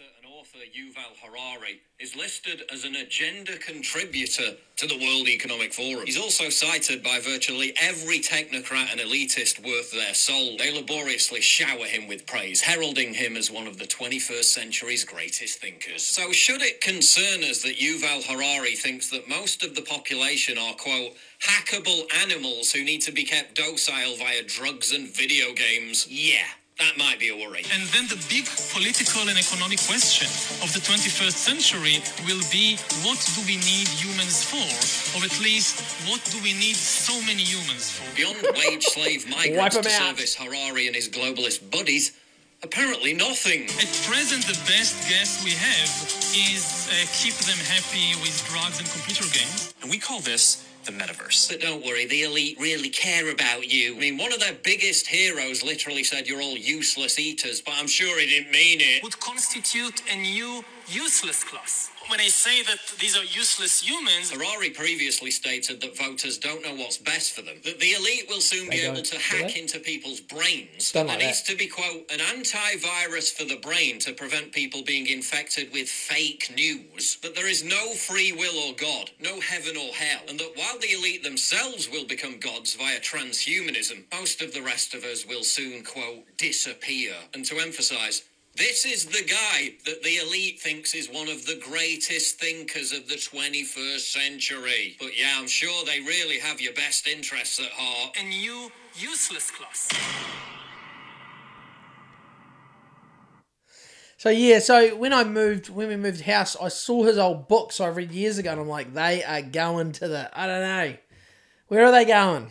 And author Yuval Harari is listed as an agenda contributor to the World Economic Forum. He's also cited by virtually every technocrat and elitist worth their salt. They laboriously shower him with praise, heralding him as one of the 21st century's greatest thinkers. So, should it concern us that Yuval Harari thinks that most of the population are, quote, hackable animals who need to be kept docile via drugs and video games? Yeah. That might be a worry. And then the big political and economic question of the 21st century will be what do we need humans for? Or at least, what do we need so many humans for? Beyond wage slave migrants to service Harari and his globalist buddies, apparently nothing. At present, the best guess we have is uh, keep them happy with drugs and computer games. And we call this the metaverse. But don't worry, the elite really care about you. I mean, one of their biggest heroes literally said you're all useless eaters, but I'm sure he didn't mean it. Would constitute a new useless class. When I say that these are useless humans, Harari previously stated that voters don't know what's best for them, that the elite will soon be able to hack into people's brains. Don't there needs to be, quote, an antivirus for the brain to prevent people being infected with fake news. That there is no free will or God, no heaven or hell, and that while the elite themselves will become gods via transhumanism, most of the rest of us will soon, quote, disappear. And to emphasize, this is the guy that the elite thinks is one of the greatest thinkers of the 21st century. But yeah, I'm sure they really have your best interests at heart. And you, useless class. So yeah, so when I moved, when we moved house, I saw his old books I read years ago, and I'm like, they are going to the, I don't know, where are they going?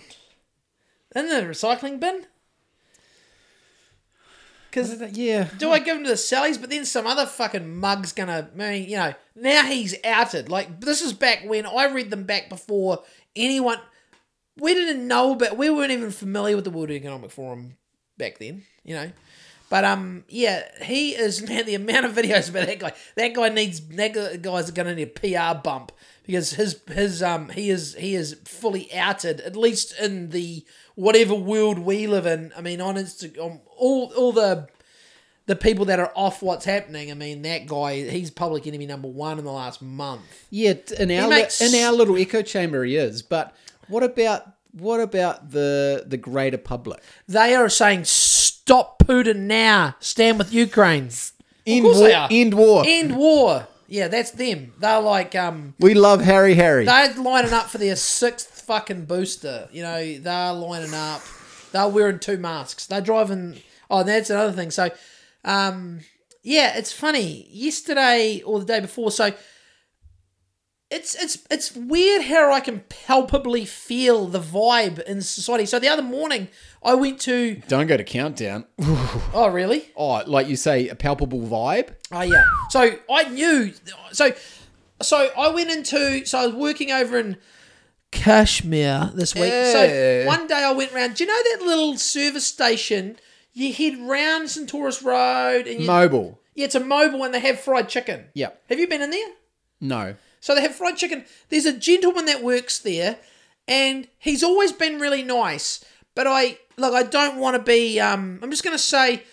In the recycling bin? Because yeah, do I give them to the Sallies? But then some other fucking mug's gonna, mean, you know, now he's outed. Like this is back when I read them back before anyone. We didn't know, but we weren't even familiar with the World Economic Forum back then. You know. But um, yeah, he is man. The amount of videos about that guy, that guy needs that guy- guy's going to need a PR bump because his his um he is he is fully outed at least in the whatever world we live in. I mean, on Instagram, all all the the people that are off what's happening. I mean, that guy he's public enemy number one in the last month. yeah. In our makes- in our little echo chamber, he is. But what about what about the the greater public? They are saying stop Putin now, stand with Ukraine. End war. they are. End war. End war. Yeah, that's them. They're like um we love Harry Harry. they're lining up for their sixth fucking booster. You know, they're lining up. They're wearing two masks. They're driving. Oh, that's another thing. So, um, yeah, it's funny. Yesterday or the day before, so it's it's it's weird how I can palpably feel the vibe in society. So the other morning, I went to. Don't go to countdown. Oh, really? oh, like you say, a palpable vibe. Oh yeah. So I knew. So so I went into. So I was working over in Cashmere this week. Yeah. So one day I went round. Do you know that little service station? You head round Centaurus Road and you, Mobil. yeah, it's a Mobil and they have fried chicken. Yep. Have you been in there? No. So they have fried chicken. There's a gentleman that works there, and he's always been really nice. But I look, I don't want to be. Um, I'm just going to say,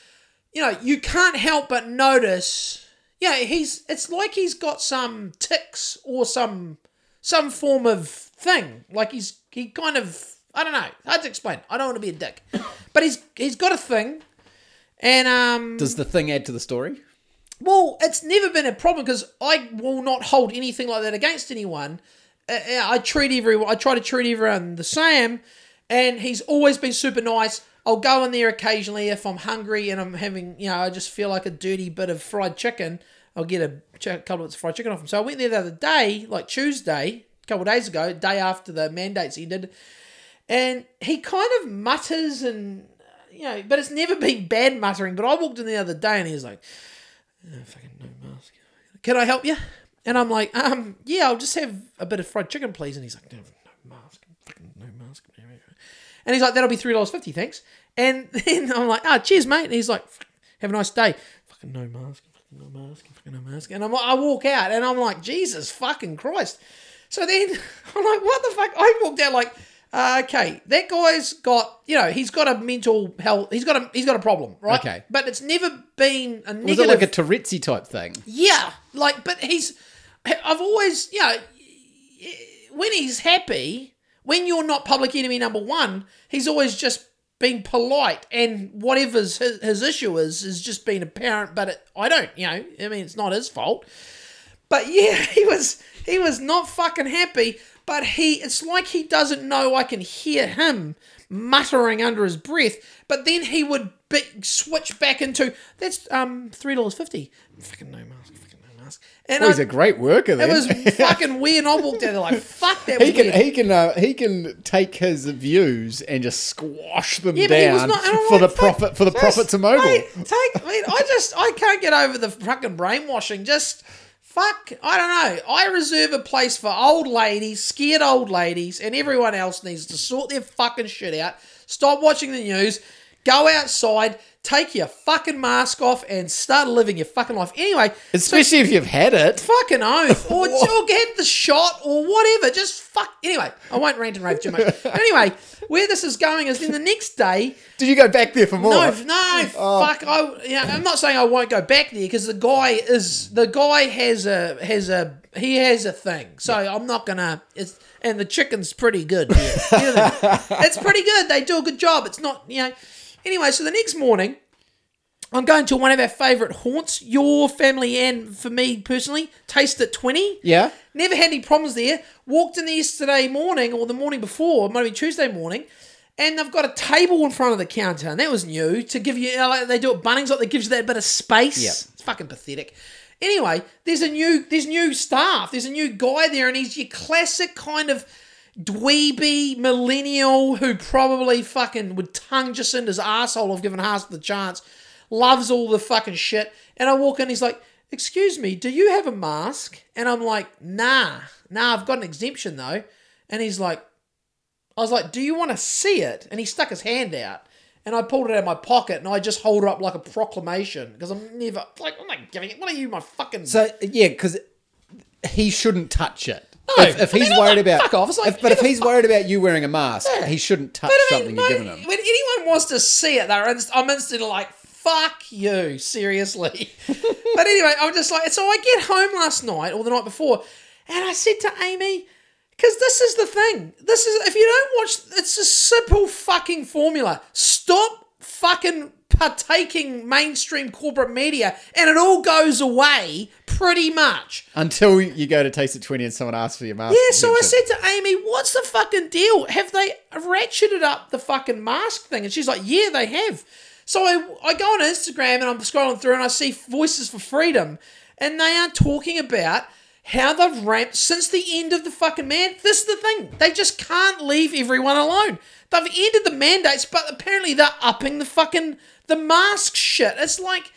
you know, you can't help but notice. Yeah, he's. It's like he's got some ticks or some some form of thing. Like he's he kind of. I don't know. Hard to explain. I don't want to be a dick, but he's he's got a thing, and um. Does the thing add to the story? Well, it's never been a problem because I will not hold anything like that against anyone. Uh, uh, I treat everyone. I try to treat everyone the same, and he's always been super nice. I'll go in there occasionally if I'm hungry and I'm having, you know, I just feel like a dirty bit of fried chicken. I'll get a ch- couple of bits of fried chicken off him. So I went there the other day, like Tuesday, couple days ago, day after the mandates ended, and he kind of mutters and, you know, but it's never been bad muttering. But I walked in the other day and he was like, "Oh, fucking no mask. Can I help you? And I'm like, um, yeah, I'll just have a bit of fried chicken, please. And he's like, no, no mask, fucking no mask. And he's like, that'll be three dollars fifty, thanks. And then I'm like, ah, cheers, mate. And he's like, have a nice day. Fucking no mask, fucking no mask, fucking no mask. And I'm I walk out, and I'm like, Jesus fucking Christ. So then I'm like, what the fuck? I walked out like, uh, okay, that guy's got, you know, he's got a mental health, he's got a, he's got a problem, right? Okay. But it's never been a Was it like a Tourette's type thing? Yeah, like, but he's. I've always, you know, when he's happy, when you're not public enemy number one, he's always just been polite, and whatever's his, his issue is, has just been apparent. But it, I don't, you know, I mean, it's not his fault. But yeah, he was he was not fucking happy. But he, it's like he doesn't know I can hear him muttering under his breath. But then he would be, switch back into that's um three dollars fifty. Fucking no mask. Fucking no mask. And Oh, he's a great worker. Then it was fucking weird. And I walked out there like, fuck that. he can weird. he can uh, he can take his views and just squash them Yeah, but he was down not- for the profit for the profit to Mobil. Mate, take, I mean, I just, I can't get over the fucking brainwashing. Just fuck, I don't know. I reserve a place for old ladies, scared old ladies, and everyone else needs to sort their fucking shit out. Stop watching the news. Go outside. Take your fucking mask off and start living your fucking life. Anyway, so- Especially if you've had it. fucking oath, or, or get the shot, or whatever. Just fuck. Anyway, I won't rant and rave too much. anyway, where this is going is then the next day. Did you go back there for more? No, no, oh. fuck. I, yeah, I'm not saying I won't go back there because the guy is the guy has a has a he has a thing. So I'm not gonna. It's and the chicken's pretty good. Yeah. It's pretty good. They do a good job. It's not you know. Anyway, so the next morning. I'm going to one of our favourite haunts, your family and for me personally, Taste at 20. Yeah. Never had any problems there. Walked in there yesterday morning or the morning before, might have been Tuesday morning, and they've got a table in front of the counter, and that was new to give you, you know, like they do at Bunnings, like they gives you that bit of space. Yeah. It's fucking pathetic. Anyway, there's a new, there's new staff. There's a new guy there, and he's your classic kind of dweeby millennial who probably fucking would tongue Jacinda's his asshole if given half the chance. Loves all the fucking shit. And I walk in, he's like, Excuse me, do you have a mask? And I'm like, Nah, nah, I've got an exemption though. And he's like, I was like, Do you want to see it? And he stuck his hand out. And I pulled it out of my pocket and I just hold it up like a proclamation because I'm never, like, I'm not giving it. What are you, my fucking. So yeah, because he shouldn't touch it. No, if, if he's worried like, about, off. Like, if- but if he's worried about you wearing a mask, Yeah. he shouldn't touch I mean, something you're giving him. When anyone wants to see it, they're inst- I'm instantly like, fuck you, seriously. but anyway, I'm just like, so I get home last night or the night before, and I said to Amy, because this is the thing. This is, if you don't watch, it's a simple fucking formula. Stop fucking partaking mainstream corporate media, and it all goes away pretty much. Until you go to Taste at 20 and someone asks for your mask. Yeah, so I said to Amy, "What's the fucking deal? Have they ratcheted up the fucking mask thing?" And she's like, "Yeah, they have." So I, I go on Instagram and I'm scrolling through and I see Voices for Freedom, and they are talking about how they've ramped since the end of the fucking man. This is the thing; they just can't leave everyone alone. They've ended the mandates, but apparently they're upping the fucking the mask shit. It's like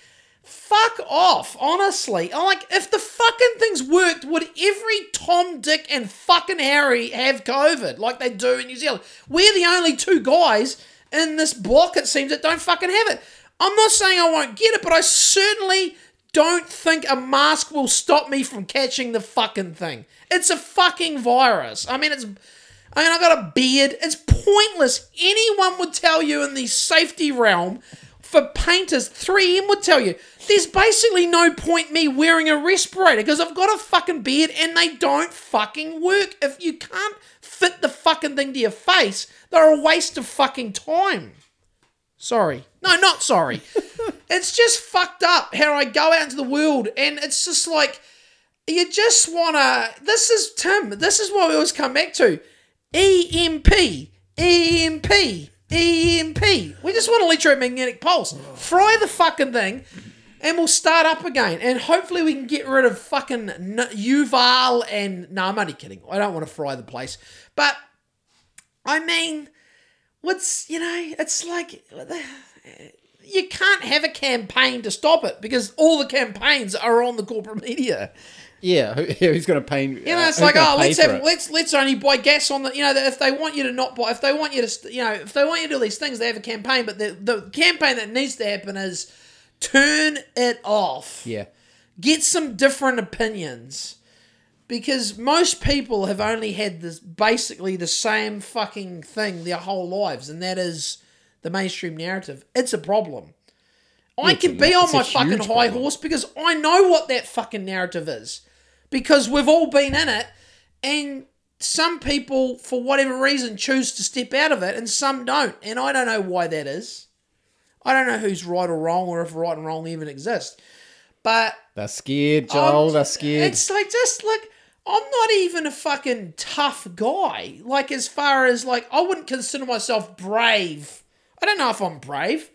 fuck off, honestly. I'm like, if the fucking things worked, would every Tom, Dick, and fucking Harry have COVID like they do in New Zealand? We're the only two guys in this block, it seems, that don't fucking have it. I'm not saying I won't get it, but I certainly don't think a mask will stop me from catching the fucking thing. It's a fucking virus. I mean, it's. I mean, I got a beard. It's pointless. Anyone would tell you in the safety realm for painters, 3M would tell you there's basically no point me wearing a respirator because I've got a fucking beard and they don't fucking work. If you can't fit the fucking thing to your face, they're a waste of fucking time. Sorry. No, not sorry. it's just fucked up how I go out into the world and it's just like, you just wanna. This is Tim. This is what we always come back to. EMP, EMP, EMP. We just want electromagnetic pulse. Fry the fucking thing, and we'll start up again. And hopefully we can get rid of fucking Yuval and. No, I'm only kidding. I don't want to fry the place, but I mean, what's you know? It's like you can't have a campaign to stop it because all the campaigns are on the corporate media. Yeah, who, who's going to pay? You know, it's like, oh, let's have, let's let's only buy gas on the. You know, if they want you to not buy, if they want you to, you know, if they want you to do these things, they have a campaign. But the the campaign that needs to happen is turn it off. Yeah. Get some different opinions. Because most people have only had this basically the same fucking thing their whole lives, and that is the mainstream narrative. It's a problem. I it's a can be on my fucking high problem. horse because I know what that fucking narrative is. Because we've all been in it, and some people, for whatever reason, choose to step out of it, and some don't. And I don't know why that is. I don't know who's right or wrong, or if right and wrong even exist. But They're scared, Joel. um, they're scared. It's like just like I'm not even a fucking tough guy. Like as far as like I wouldn't consider myself brave. I don't know if I'm brave.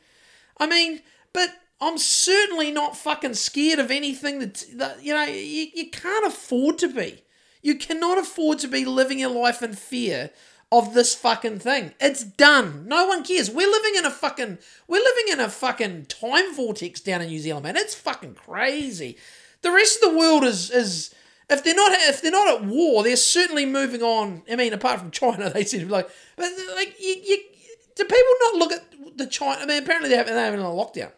I mean, but I'm certainly not fucking scared of anything that, that you know. You, you can't afford to be. You cannot afford to be living your life in fear of this fucking thing. It's done. No one cares. We're living in a fucking we're living in a fucking time vortex down in New Zealand, man. It's fucking crazy. The rest of the world is is if they're not if they're not at war, they're certainly moving on. I mean, apart from China, they seem to be like, but like you, you do people not look at the China? I mean, apparently they're having, they're a lockdown.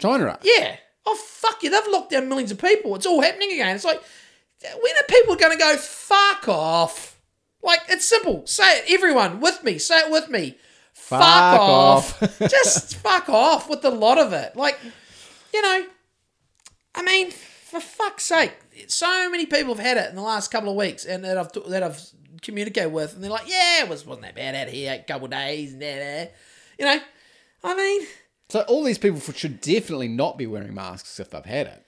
China. Yeah. Oh fuck you! They've locked down millions of people. It's all happening again. It's like when are people going to go fuck off? Like it's simple. Say it, everyone with me. Say it with me. Fuck, Fuck off. off. Just fuck off with a lot of it. Like, you know, I mean, for fuck's sake, so many people have had it in the last couple of weeks, and that I've that I've communicated with, and they're like, "Yeah, it was, wasn't that bad out here, a couple of days, and that, you know." I mean, So all these people should definitely not be wearing masks if they've had it.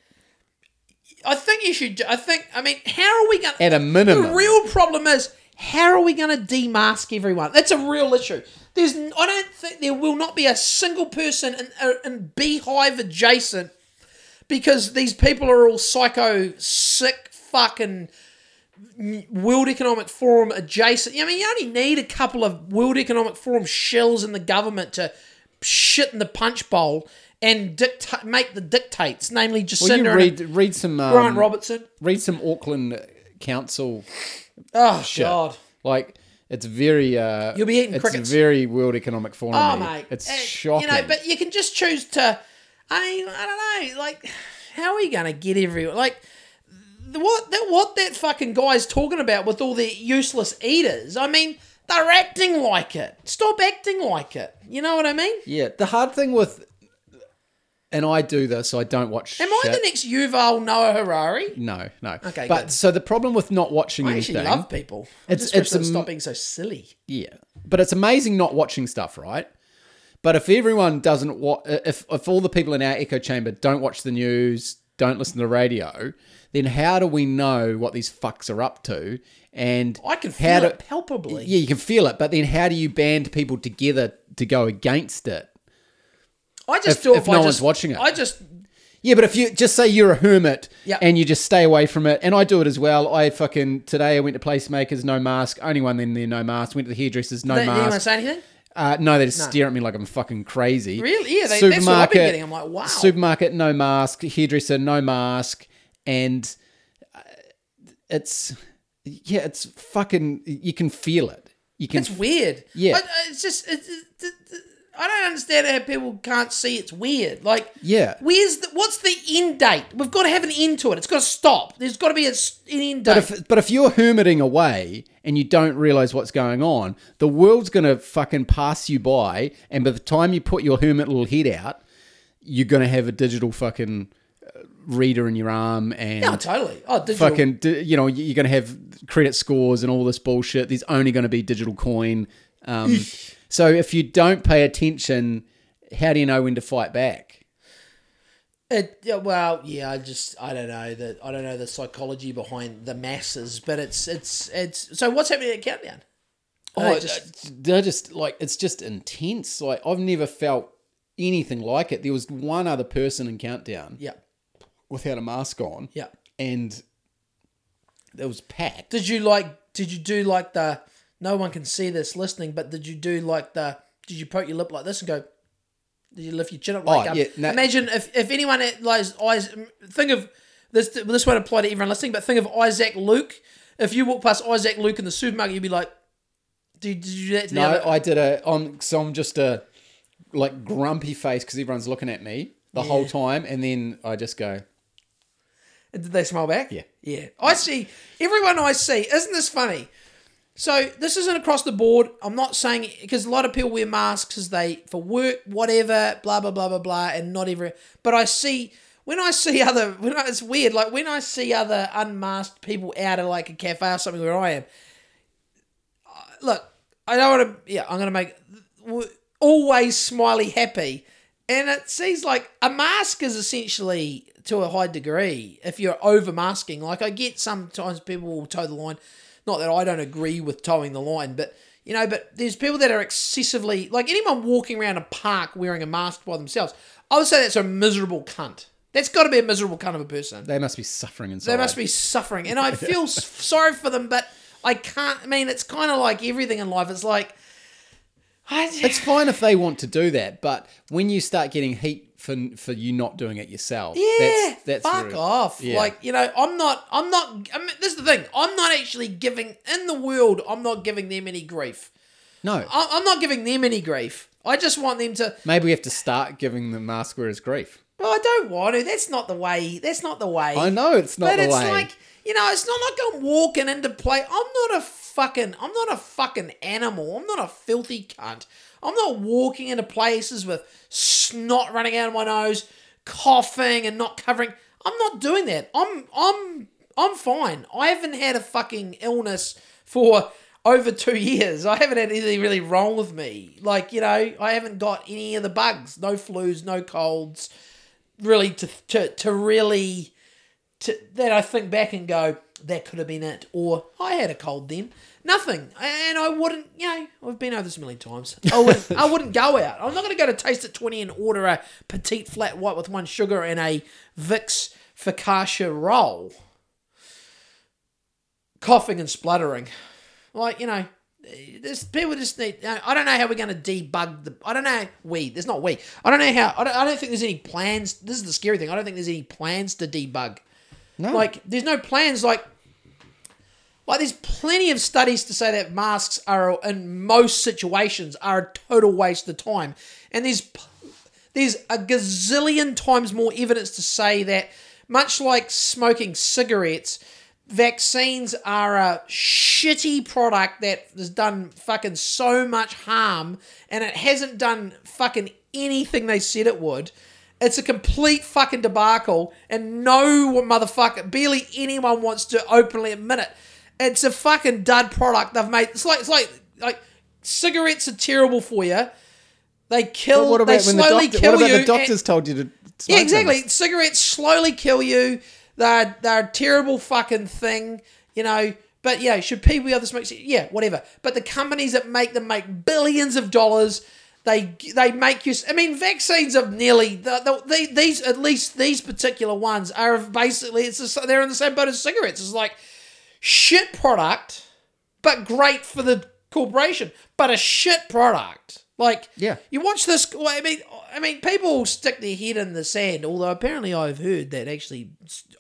I think you should. I think. I mean, how are we going? to... At a minimum. the real problem is how are we going to demask everyone? That's a real issue. There's. I don't think there will not be a single person in, uh, in Beehive adjacent because these people are all psycho, sick, fucking World Economic Forum adjacent. I mean, you only need a couple of World Economic Forum shells in the government to shit in the punch bowl and dicta- make the dictates, namely Jacinda Well, read read some um, Grant Robertson. read some Auckland Council Oh shit. God. Like it's very uh You'll be eating it's crickets. very World Economic Forum. Oh mate, It's Uh, shocking. You know, but you can just choose to. I mean, I don't know. Like, how are we going to get everyone? Like, what that what that fucking guy's talking about with all the useless eaters? I mean, they're acting like it. Stop acting like it. You know what I mean? yeah, the hard thing with and I do this, I don't watch Am I the next Yuval Noah Harari? No, no. Okay, but good. so the problem with not watching I anything, actually love people. I It's- just wish it's am- stop being so silly. yeah, but it's amazing not watching stuff, right? But if everyone doesn't watch, if if all the people in our echo chamber don't watch the news, don't listen to the radio, then how do we know what these fucks are up to? And I can how feel do- it palpably. Yeah, you can feel it, but then how do you band people together to go against it? I just if- feel if no just- one's watching it. I just Yeah, but if you just say you're a hermit Yep. and you just stay away from it, and I do it as well. I fucking today I went to placemakers, no mask. Only one in there, no mask. Went to the hairdressers, no mask. Did anyone say anything? Uh, no, they just stare at me like I'm fucking crazy. Really? Yeah, they- that's what I've been getting. I'm like, wow. Supermarket, no mask. Hairdresser, no mask. And uh, it's yeah, it's fucking. You can feel it. You can. It's weird. Yeah. I, I- it's just it's, it's, I don't understand how people can't see it's weird. Like, Yeah. where's the what's the end date? We've got to have an end to it. It's got to stop. There's got to be a, an end date. But if but if you're hermiting away and you don't realize what's going on, the world's gonna fucking pass you by, and by the time you put your hermit little head out, you're gonna have a digital fucking uh, reader in your arm and yeah, totally. Oh, digital. fucking you know you're gonna have credit scores and all this bullshit. There's only gonna be digital coin. Um, so if you don't pay attention, how do you know when to fight back? It, well, yeah, I just I don't know the I don't know the psychology behind the masses, but it's it's it's. So what's happening at Countdown? Oh, they just- they're just like it's just intense. Like I've never felt anything like it. There was one other person in Countdown yeah, without a mask on, yeah. and it was packed. Did you like? Did you do like the? No one can see this listening, but did you do like the? Did you poke your lip like this and go? Did you lift your chin up like? Oh, um, yeah, no- imagine if if anyone like eyes think of this. This won't apply to everyone listening, but think of Isaac Luke. If you walk past Isaac Luke in the supermarket, you'd be like, "Did, did you do that to the No, other?" I did a. I'm so I'm just a like grumpy face because everyone's looking at me the whole time, and then I just go, Did they smile back? Yeah. Yeah. I see everyone I see. Isn't this funny? So this isn't across the board. I'm not saying because a lot of people wear masks as they for work, whatever, blah blah blah blah blah, and not every. But I see when I see other when I, it's weird. Like when I see other unmasked people out of like a cafe or something where I am. uh, Look, I don't want to. Yeah, I'm gonna make always smiley happy, and it seems like a mask is essentially to a high degree if you're over masking. Like I get sometimes people will toe the line. Not that I don't agree with towing the line, but you know, but there's people that are excessively like anyone walking around a park wearing a mask by themselves. I would say that's a miserable cunt. That's got to be a miserable cunt of a person. they must be suffering inside. They must be suffering, and I feel sorry for them, but I can't. I mean, it's kind of like everything in life. It's like, It's fine if they want to do that, but when you start getting heat for for you not doing it yourself, yeah, that's, that's fuck rude. off. Yeah. Like you know, I'm not. I'm not. I mean, this is the thing. I'm not actually giving in the world. I'm not giving them any grief. no. I- I'm not giving them any grief. I just want them to. Maybe we have to start giving the mask wearers grief. Well, I don't want to. That's not the way. That's not the way. I know it's not but it's way. like you know, it's not like I'm walking into play. I'm not a fucking. I'm not a fucking animal. I'm not a filthy cunt. I'm not walking into places with snot running out of my nose, coughing and not covering. I'm not doing that. I'm I'm I'm fine. I haven't had a fucking illness for over two years. I haven't had anything really wrong with me. Like you know, I haven't got any of the bugs. No flus, no colds. Really, to to to really to that I think back and go, that could have been it, or I had a cold then. Nothing, and I wouldn't. You know, I've been over this a million times. I wouldn't. I wouldn't go out. I'm not going to go to Taste at Twenty and order a petite flat white with one sugar and a Vicks focaccia roll. Coughing and spluttering, like you know. This people just need. I don't know how we're going to debug the. I don't know. We. There's not we. I don't know how. I don't, I don't think there's any plans. This is the scary thing. I don't think there's any plans to debug. no. Like, there's no plans. Like, like there's plenty of studies to say that masks are, in most situations, are a total waste of time. And there's there's a gazillion times more evidence to say that, much like smoking cigarettes, vaccines are a shitty product that has done fucking so much harm, and it hasn't done fucking anything they said it would. It's a complete fucking debacle, and no motherfucker, barely anyone wants to openly admit it. It's a fucking dud product they've made. It's like it's like like cigarettes are terrible for you. They kill. What they about when the slowly doctor, kill what about you. the doctors and- told you to? Smoke yeah, them? exactly. Cigarettes slowly kill you. They're they're a terrible fucking thing, you know. But yeah, should people be able to smoke? Yeah, whatever. But the companies that make them make billions of dollars. They they make you. I mean, vaccines of nearly the, the, the, these at least these particular ones are basically it's the, they're in the same boat as cigarettes. It's like shit product, but great for the corporation, but a shit product. Like, Yeah. you watch this. well, I mean, I mean, people stick their head in the sand. Although apparently, I've heard that actually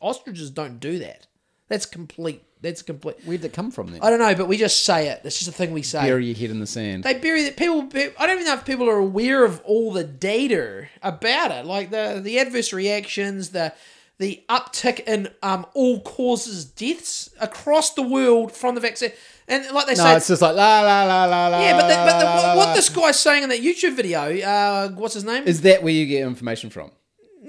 ostriches don't do that. That's complete. That's complete. Where'd that come from then? I don't know, but we just say it. It's just a thing we say. Bury your head in the sand. They bury that people. I don't even know if people are aware of all the data about it, like the the adverse reactions, the the uptick in um all causes deaths across the world from the vaccine, and like they no, say, it's just like la la la la la. yeah, but the, but the, la, la, what, what this guy's saying in that YouTube video, uh, what's his name? is that where you get information from?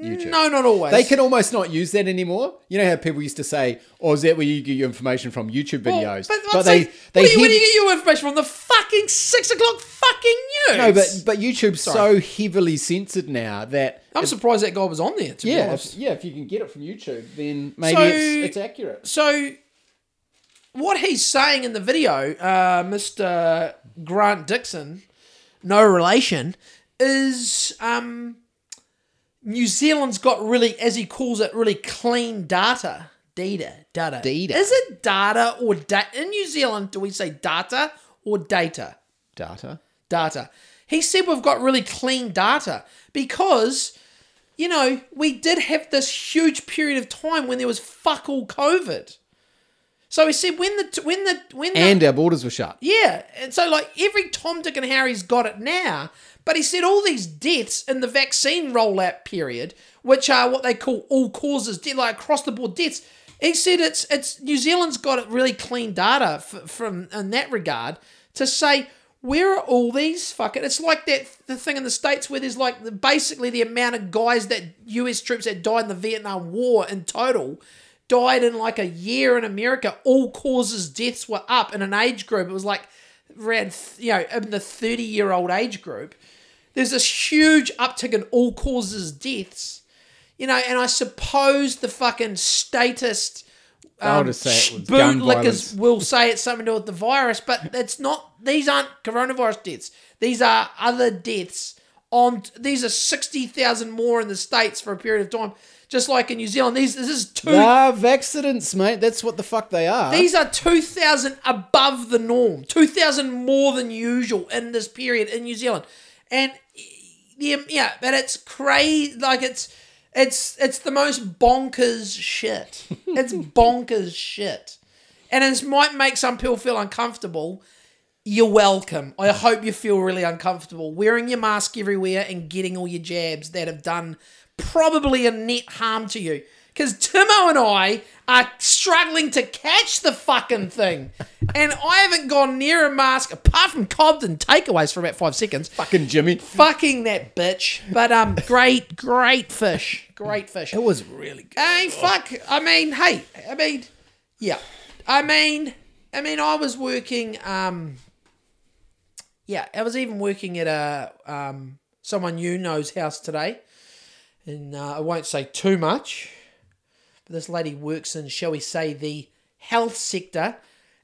YouTube. no, not always. They can almost not use that anymore. You know how people used to say, "Oh, is that where you get your information from YouTube Well, videos?" but, but I'd they say, they where, do you, where do you get your information from? The fucking six o'clock fucking news. no, but but YouTube's so heavily censored now that I'm surprised that guy was on there. To be yeah, honest. if, yeah, if you can get it from YouTube, then maybe So- it's, it's accurate. So, what he's saying in the video, uh, Mr. Grant Dixon, no relation, is um, New Zealand's got really, as he calls it, really clean data. Data, data. Data. Is it data or data? In New Zealand, do we say data or data? Data. data. He said we've got really clean data because, you know, we did have this huge period of time when there was fuck all COVID. So he said when the when the when the, And our borders were shut. yeah, and so like every Tom, Dick, and Harry's got it now. But he said all these deaths in the vaccine rollout period, which are what they call all causes death, like across the board deaths. He said it's it's New Zealand's got it really clean data f- from in that regard to say where are all these fucking. It's like that the thing in the states where there's like the, basically the amount of guys that U.S. troops that died in the Vietnam War in total died in like a year in America. All causes deaths were up in an age group. It was like around, you know, in the 30 year old age group. There's this huge uptick in all causes deaths, you know, and I suppose the fucking statist um, just say it was bootlickers will say it's something to do with the virus, but it's not. These aren't coronavirus deaths. These are other deaths. On these are sixty thousand more in the states for a period of time, just like in New Zealand. These this is two. Nah, accidents, mate. That's what the fuck they are. These are 2,000 above the norm, 2,000 more than usual in this period in New Zealand. And yeah, yeah but it's crazy. Like it's, it's, it's the most bonkers shit. It's bonkers shit. And it might make some people feel uncomfortable. You're welcome. I hope you feel really uncomfortable wearing your mask everywhere and getting all your jabs that have done probably a net harm to you. Because Timo and I are struggling to catch the fucking thing. And I haven't gone near a mask apart from Cobden takeaways for about five seconds. fucking Jimmy. Fucking that bitch. But um, great, great fish. Great fish. It was really good. Hey, fuck. I mean, hey, I mean, yeah. I mean, I mean, I was working. Um, yeah, I was even working at a um someone you know's house today, and uh, I won't say too much. But this lady works in, shall we say, the health sector.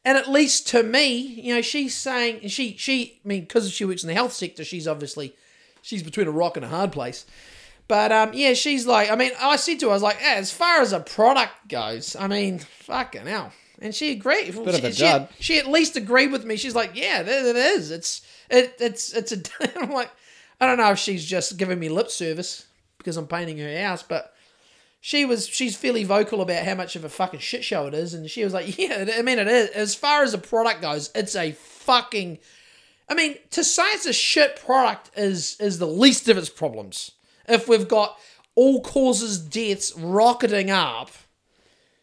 And at least to me, you know, she's saying she she I mean because she works in the health sector, she's obviously she's between a rock and a hard place. But um, yeah, she's like, I mean, I said to her, I was like, as far as a product goes, I mean, fucking hell. And she agreed. Bit of she, a she, dud. she at least agreed with me. She's like, yeah, it, it is. It's it, it's it's a. I'm like, I don't know if she's just giving me lip service because I'm painting her house, but she was she's fairly vocal about how much of a fucking shit show it is, and she was like, yeah, I mean, it is. As far as a product goes, it's a fucking. I mean, to say it's a shit product is is the least of its problems. If we've got all causes deaths rocketing up.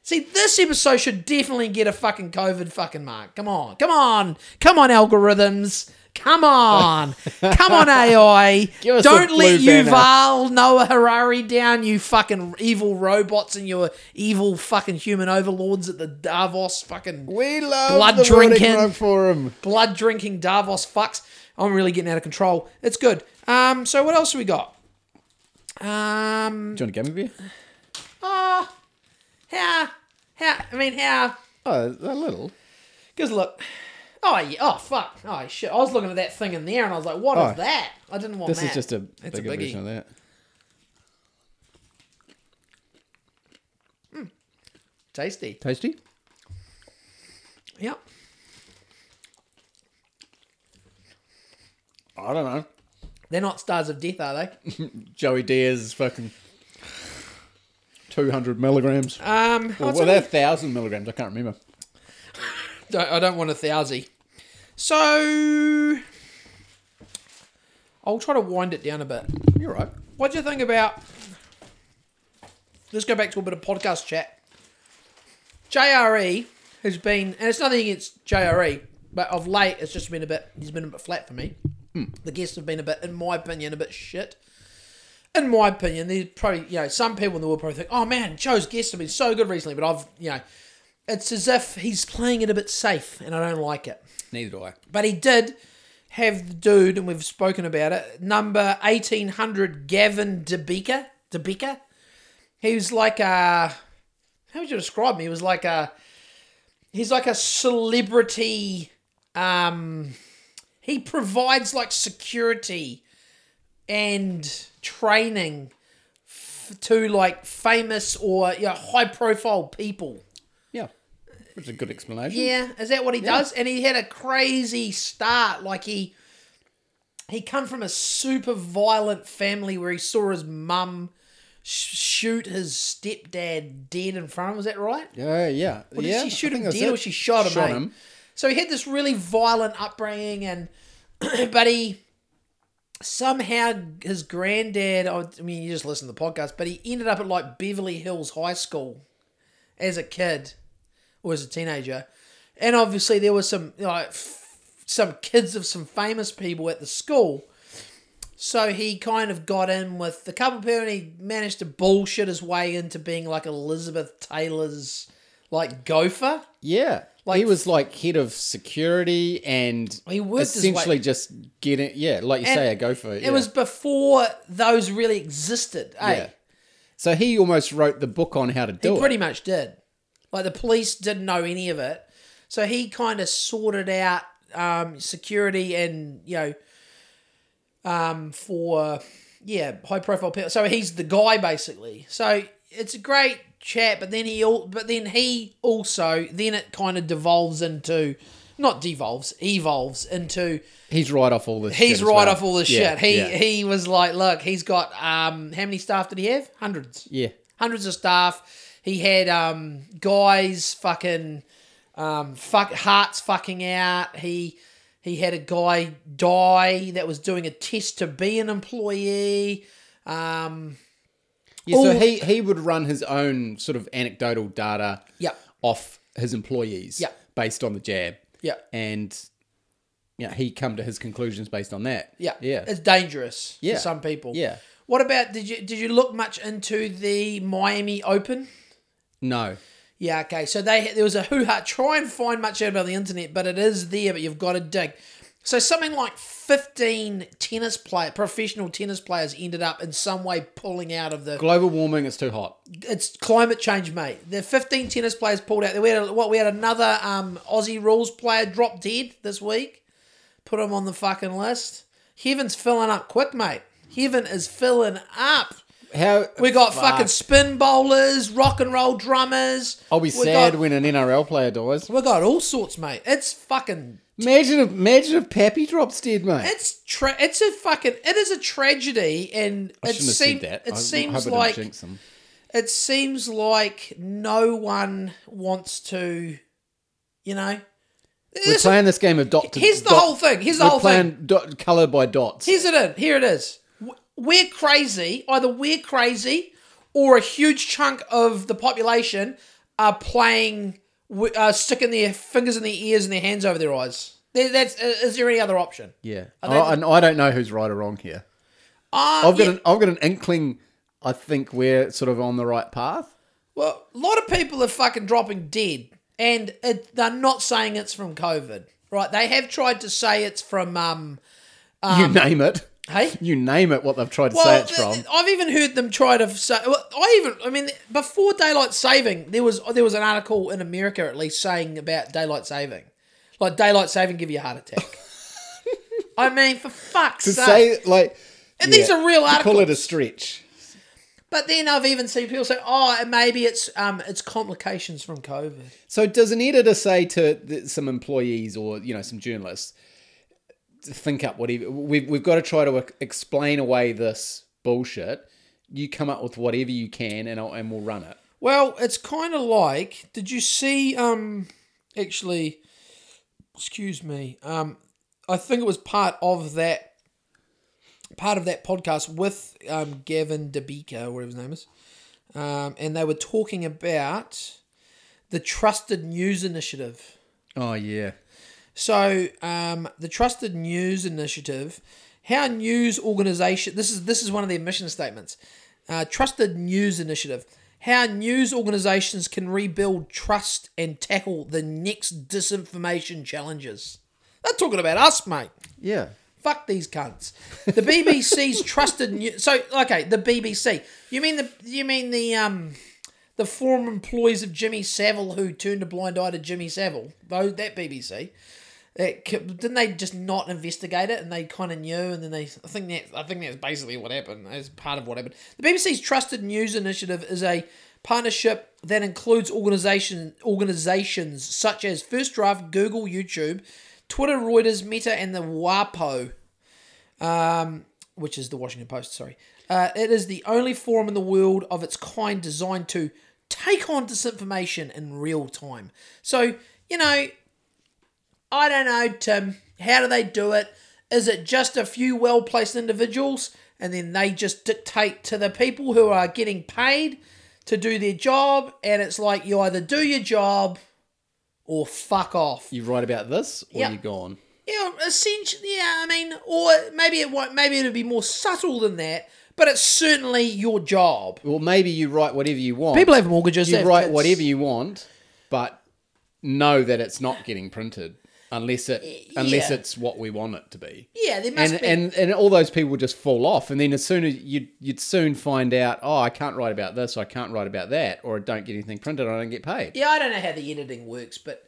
See, this episode should definitely get a fucking COVID fucking mark. Come on, come on, come on, algorithms. Come on. Come on, AI. Don't let banner. Yuval Noah Harari down, you fucking evil robots and your evil fucking human overlords at the Davos fucking We love Blood drinking. Forum. blood drinking Davos fucks. I'm really getting out of control. It's good. Um, so what else we got? Um, Do you want a game review? oh, how, how? I mean, how? Oh, a little. Because look, oh yeah, oh fuck, oh shit. I was looking at that thing in there and I was like, what is Oh. that? I didn't want that. This that. is just a It's a bigger biggie. version of that. tasty. Tasty. Yep. I don't know. They're not stars of death, are they? Joey Diaz is fucking 200 milligrams. Um, Or I'd were they 1,000 milligrams? I can't remember. I don't want a thousand. So I'll try to wind it down a bit. You're right. What do you think about? Let's go back to a bit of podcast chat. JRE has been, and it's nothing against JRE, but of late it's just been a bit. He's been a bit flat for me. Hmm. The guests have been a bit, in my opinion, a bit shit. In my opinion, there's probably you know some people in the world probably think, "Oh man, Joe's guests have been so good recently," but I've you know, it's as if he's playing it a bit safe, and I don't like it. Neither do I. But he did have the dude, and we've spoken about it, number 1800 Gavin de Becker. DeBeeker? He was like a. How would you describe him? He was like a. He's like a celebrity. Um, he provides like security and training f- to like famous or you know, high profile people. Yeah. Which is a good explanation. Yeah, is that what he does? And he had a crazy start. Like he he come from a super violent family where he saw his mum sh- shoot his stepdad dead in front of him. Was that right? Yeah, yeah. Or did yeah, she shoot him dead it. or she shot him? Shot eh? him. So he had this really violent upbringing, and but he somehow his granddad. I mean, you just listen to the podcast, but he ended up at like Beverly Hills High School as a kid or as a teenager, and obviously there were some like f- some kids of some famous people at the school. So he kind of got in with the couple of people and he managed to bullshit his way into being like Elizabeth Taylor's like gopher. Yeah. Like- he was like head of security and He worked way- essentially just getting, yeah, like you And say, a gopher. It was before those really existed. Eh? Yeah. So he almost wrote the book on how to do He it. pretty much did. Like the police didn't know any of it, so he kind of sorted out um, security and you know, um, for yeah, high profile people. So he's the guy basically. So it's a great chat, but then he all, but then he also then it kind of devolves into. Not devolves, evolves into He's right off all this he's right well. off all this Yeah, shit. He yeah. he was like, look, he's got um how many staff did he have? Hundreds yeah. hundreds of staff. He had um, guys fucking um, fuck hearts fucking out. He he had a guy die that was doing a test to be an employee. Um, Yeah, so all- he, he would run his own sort of anecdotal data Yep. off his employees Yep. based on the jab. Yep. And yeah, he come to his conclusions based on that. yeah, Yeah. it's dangerous Yeah. for some people. Yeah. What about did you did you look much into the Miami Open? No. Yeah, okay. So they there was a hoo ha. Try and find much out about the internet, but it is there. But you've got to dig. So something like fifteen tennis player, professional tennis players, ended up in some way pulling out of the. Global warming, it's too hot. It's climate change, mate. The fifteen tennis players pulled out. We had a, what? We had another um, Aussie rules player drop dead this week. Put him on the fucking list. Heaven's filling up quick, mate. Heaven is filling up. How We got Fuck. fucking spin bowlers, rock and roll drummers. I'll be We sad got- when an NRL player dies. We got all sorts, mate. It's fucking. Imagine if imagine if Pappy drops dead, mate. It's tra- It's a fucking. It is a tragedy, and I it seems. It I- seems like it seems like no one wants to. You know. We're playing this game of dot to here's the dot- whole thing. Here's the we're whole playing thing. Dot, color by dots. Here's it in. Here it is. We're crazy. Either we're crazy, or a huge chunk of the population are playing, uh, sticking their fingers in their ears and their hands over their eyes. That's uh, is there any other option? Yeah, I and I don't know who's right or wrong here. Uh, I've got yeah. an I've got an inkling. I think we're sort of on the right path. Well, a lot of people are fucking dropping dead, and it, they're not saying it's from COVID, right? They have tried to say it's from, um, you name it. Hey. You name it. What they've tried to Well, say it's th- from. I've even heard them try to say. Well, I even, I mean, before daylight saving, there was there was an article in America at least saying about daylight saving, like daylight saving give you a heart attack. I mean, for fuck's to sake! say like And these are real to Call it a stretch. But then I've even seen people say, "Oh, maybe it's um, it's complications from COVID." So does an editor say to some employees or you know some journalists think up whatever we've we've got to try to explain away this bullshit. You come up with whatever you can, and I'll, and we'll run it. Well, it's kind of like. Did you see? Um, actually, excuse me. Um, I think it was part of that. Part of that podcast with um, Gavin or whatever his name is, um, and they were talking about the Trusted News Initiative. Oh yeah, So, um, the Trusted News Initiative, how news organization. This is this is one of their mission statements. Uh, Trusted News Initiative, how news organizations can rebuild trust and tackle the next disinformation challenges. They're talking about us, mate. yeah. Fuck these cunts. The BBC's trusted news. So okay, the BBC. You mean the you mean the um the former employees of Jimmy Savile who turned a blind eye to Jimmy Savile? Though that BBC. That, didn't they just not investigate it and they kind of knew and then they I think that I think that's basically what happened as part of what happened. The BBC's Trusted News Initiative is a partnership that includes organization organizations such as First Draft, Google, YouTube, Twitter, Reuters, Meta, and the WAPO, um, which is the Washington Post. Sorry, uh, it is the only forum in the world of its kind designed to take on disinformation in real time. So you know, I don't know, Tim. How do they do it? Is it just a few well placed individuals and then they just dictate to the people who are getting paid to do their job? And it's like you either do your job or fuck off. You write about this, or Yeah. you gone. Yeah, essentially, yeah, I mean, or maybe it won't, maybe it'll be more subtle than that, but it's certainly your job. Well, maybe you write whatever you want. People have mortgages. you write kids. whatever you want, but know that it's not getting printed unless it unless it's what we want it to be. Yeah, there must And, be. and and all those people just fall off, and then as soon as you you'd soon find out, oh, I can't write about this, or I can't write about that, or I don't get anything printed, I don't get paid. Yeah, I don't know how the editing works, but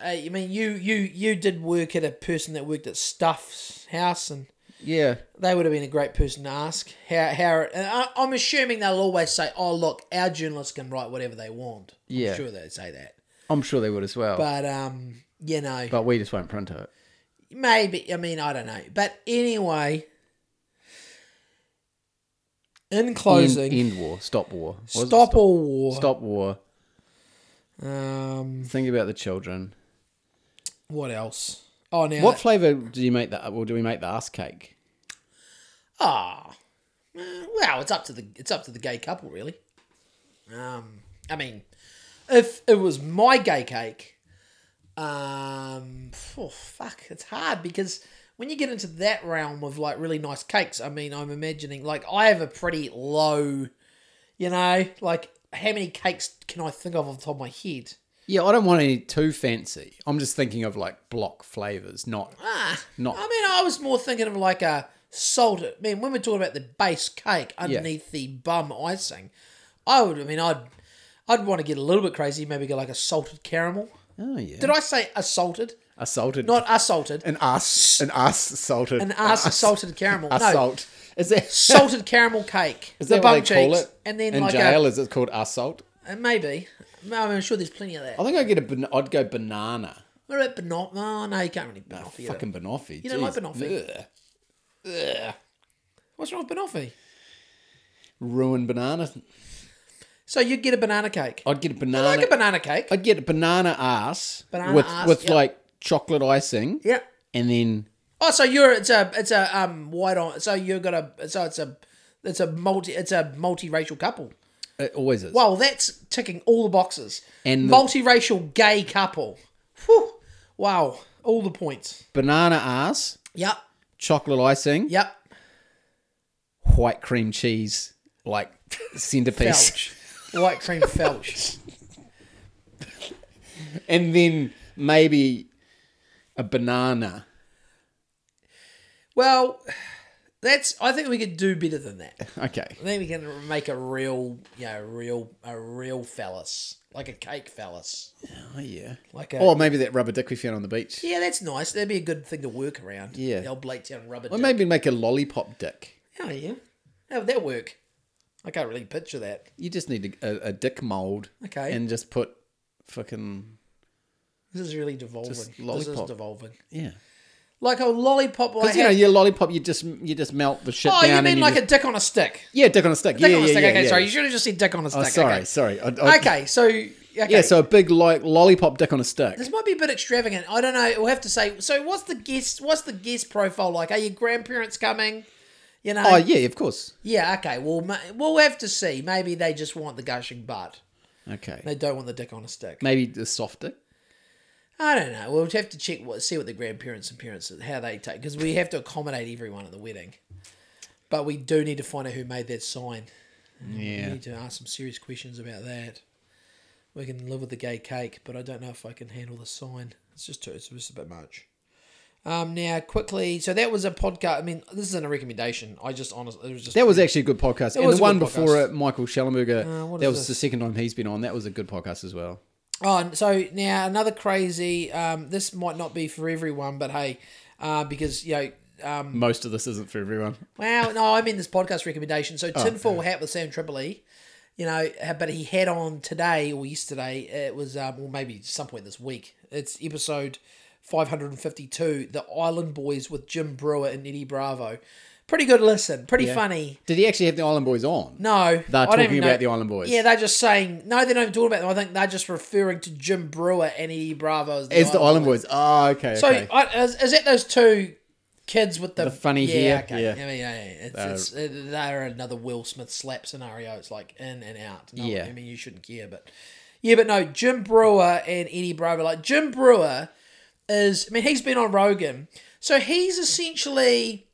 uh, I mean, you you you did work at a person that worked at Stuff's house, and Yeah, they would have been a great person to ask how how. And I, I'm assuming they'll always say, "Oh, look, our journalists can write whatever they want." I'm Yeah. sure they'd say that, I'm sure they would as well. But um, you know, But we just won't print it. maybe. I mean, I don't know, but anyway. In End, closing, end war, stop war. It? stop all war. Stop war. Um, Think about the children. what else? Oh, now What flavour do you make that? Or do we make the ass cake? Ah, uh, well, it's up to the it's up to the gay couple, really. Um, I mean, if it was my gay cake, um, oh, fuck, it's hard because when you get into that realm of like really nice cakes, I mean, I'm imagining like I have a pretty low, you know, like how many cakes can I think of off the top of my head? Yeah, I don't want any too fancy. I'm just thinking of like block flavors, not Ah, not. I mean, I was more thinking of like a salted. I mean, when we're talking about the base cake underneath the bum icing, I would. I mean, I'd. I'd want to get a little bit crazy. Maybe get like a salted caramel. Oh yeah, Did I say assaulted? assaulted. Not assaulted. an ass, an ass salted. An ass salted caramel. No. Is that salted caramel cake. Is that what they call it? And then in like jail? a Is it called assault? uh, maybe. I mean, I'm sure there's plenty of that. I think I get a. ban- I'd go banana. What about banoffee? Oh, no, you can't really banoffee. Fucking banoffee. You don't like Jeez. banoffee? Ugh. Ugh. What's wrong with banoffee? Ruined banana. So you'd get a banana cake. I'd get a I banana. like a banana cake. I'd get a banana ass Banana with ass, with yeah. like chocolate icing. yeah. And then Oh, so you're it's a it's a um white on so you've got a so it's a it's a multi it's a multiracial couple. it always is. Well, that's ticking all the boxes. And the- multiracial gay couple. Whew. Wow. All the points. banana ass, Yep. chocolate icing, Yep. white cream cheese, like centerpiece, Felch. White cream felch. and then maybe a banana. Well, that's. I think we could do better than that. Okay. I think we can make a real, you know, real, a real phallus, like a cake phallus, Oh yeah. like a. Or maybe that rubber dick we found on the beach. yeah, that's nice. That'd be a good thing to work around. Yeah. the old Blaketown rubber. Or dick. maybe make a lollipop dick. Oh yeah, how would that work? I can't really picture that. You just need a, a, a dick mold. Okay. And just put fucking This is really devolving. This is devolving. yeah. Like a lollipop. Because you know your lollipop, you just you just melt the shit oh, down. you and mean like just, a dick on a stick? yeah, dick on a stick. Dick yeah, on a yeah, stick. yeah, okay, sorry. You should have just said dick on a oh, stick. Oh, sorry, Okay. sorry. I, I, Okay, so okay. Yeah, so a big like lollipop dick on a stick. This might be a bit extravagant. I don't know. We'll have to say. So, what's the guest? What's the guest profile like? Are your grandparents coming? You know. Oh yeah, of course. Yeah. Okay. Well, ma- we'll have to see. Maybe they just want the gushing butt. Okay. They don't want the dick on a stick. Maybe the soft dick. I don't know. We'll have to check what see what the grandparents and parents how they take because we have to accommodate everyone at the wedding. But we do need to find out who made that sign. We Yeah. need to ask some serious questions about that. We can live with the gay cake, but I don't know if I can handle the sign. It's just too, it's just a bit much. Um, now quickly, so that was a podcast. I mean, this isn't a recommendation. I just honestly, it was just That was actually a good podcast. and was the one before podcast. it, Michael Shellenberger, Uh, that was this? the second time he's been on. That was a good podcast as well. Oh, so now another crazy. Um, this might not be for everyone, but hey, uh, because you know, um, Most of this isn't for everyone. well, no, I mean this podcast recommendation. So tinfoil hat with Sam Tripoli, you know, but he had on today or yesterday. It was, um, or maybe some point this week. It's episode five hundred and fifty-two, the Island Boys with Jim Breuer and Eddie Bravo. Pretty good listen, pretty funny. Did he actually have the Island Boys on? No, They're don't talking about the Island Boys. Yeah, they're just saying no. They're not even talking about them. I think they're just referring to Jim Breuer and Eddie Bravo as the, As the Island Boys. Oh, okay. So okay. I, is, is that those two kids with the, The funny yeah, hair, Okay. yeah. I mean, yeah, yeah. It's, it's, uh, they're another Will Smith slap scenario. It's like in and out. No, Yeah. I mean, you shouldn't care, but yeah, but no, Jim Breuer and Eddie Bravo. Like Jim Breuer is. I mean, he's been on Rogan, so he's essentially.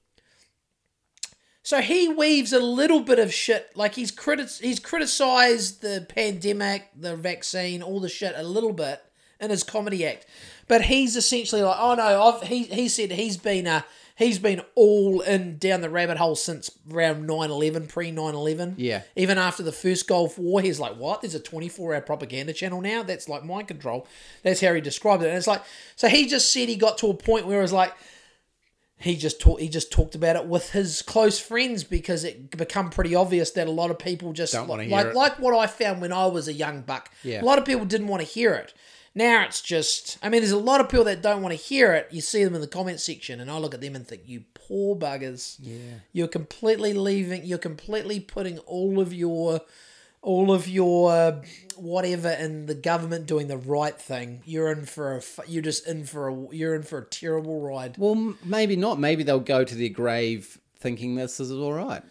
So he weaves a little bit of shit, like he's critic, he's criticized the pandemic, the vaccine, all the shit a little bit in his comedy act, but he's essentially like, oh no, I've he he said he's been uh he's been all in down the rabbit hole since around 9-11, pre 9-11. Yeah. Even after the first Gulf War, he's like, what? There's a 24 hour propaganda channel now? That's like mind control. That's how he described it. And it's like, so he just said he got to a point where it was like, he just talked he just talked about it with his close friends because it become pretty obvious that a lot of people just Don't like hear like, it. like what I found when I was a young buck. Yeah. A lot of people didn't want to hear it. Now it's just I mean there's a lot of people that don't want to hear it. You see them in the comment section and I look at them and think you poor buggers. Yeah. You're completely leaving you're completely putting all of your all of your whatever in the government doing the right thing. You're in for a you're just in for a you're in for a terrible ride. well, maybe not. Maybe they'll go to their grave thinking this is all right.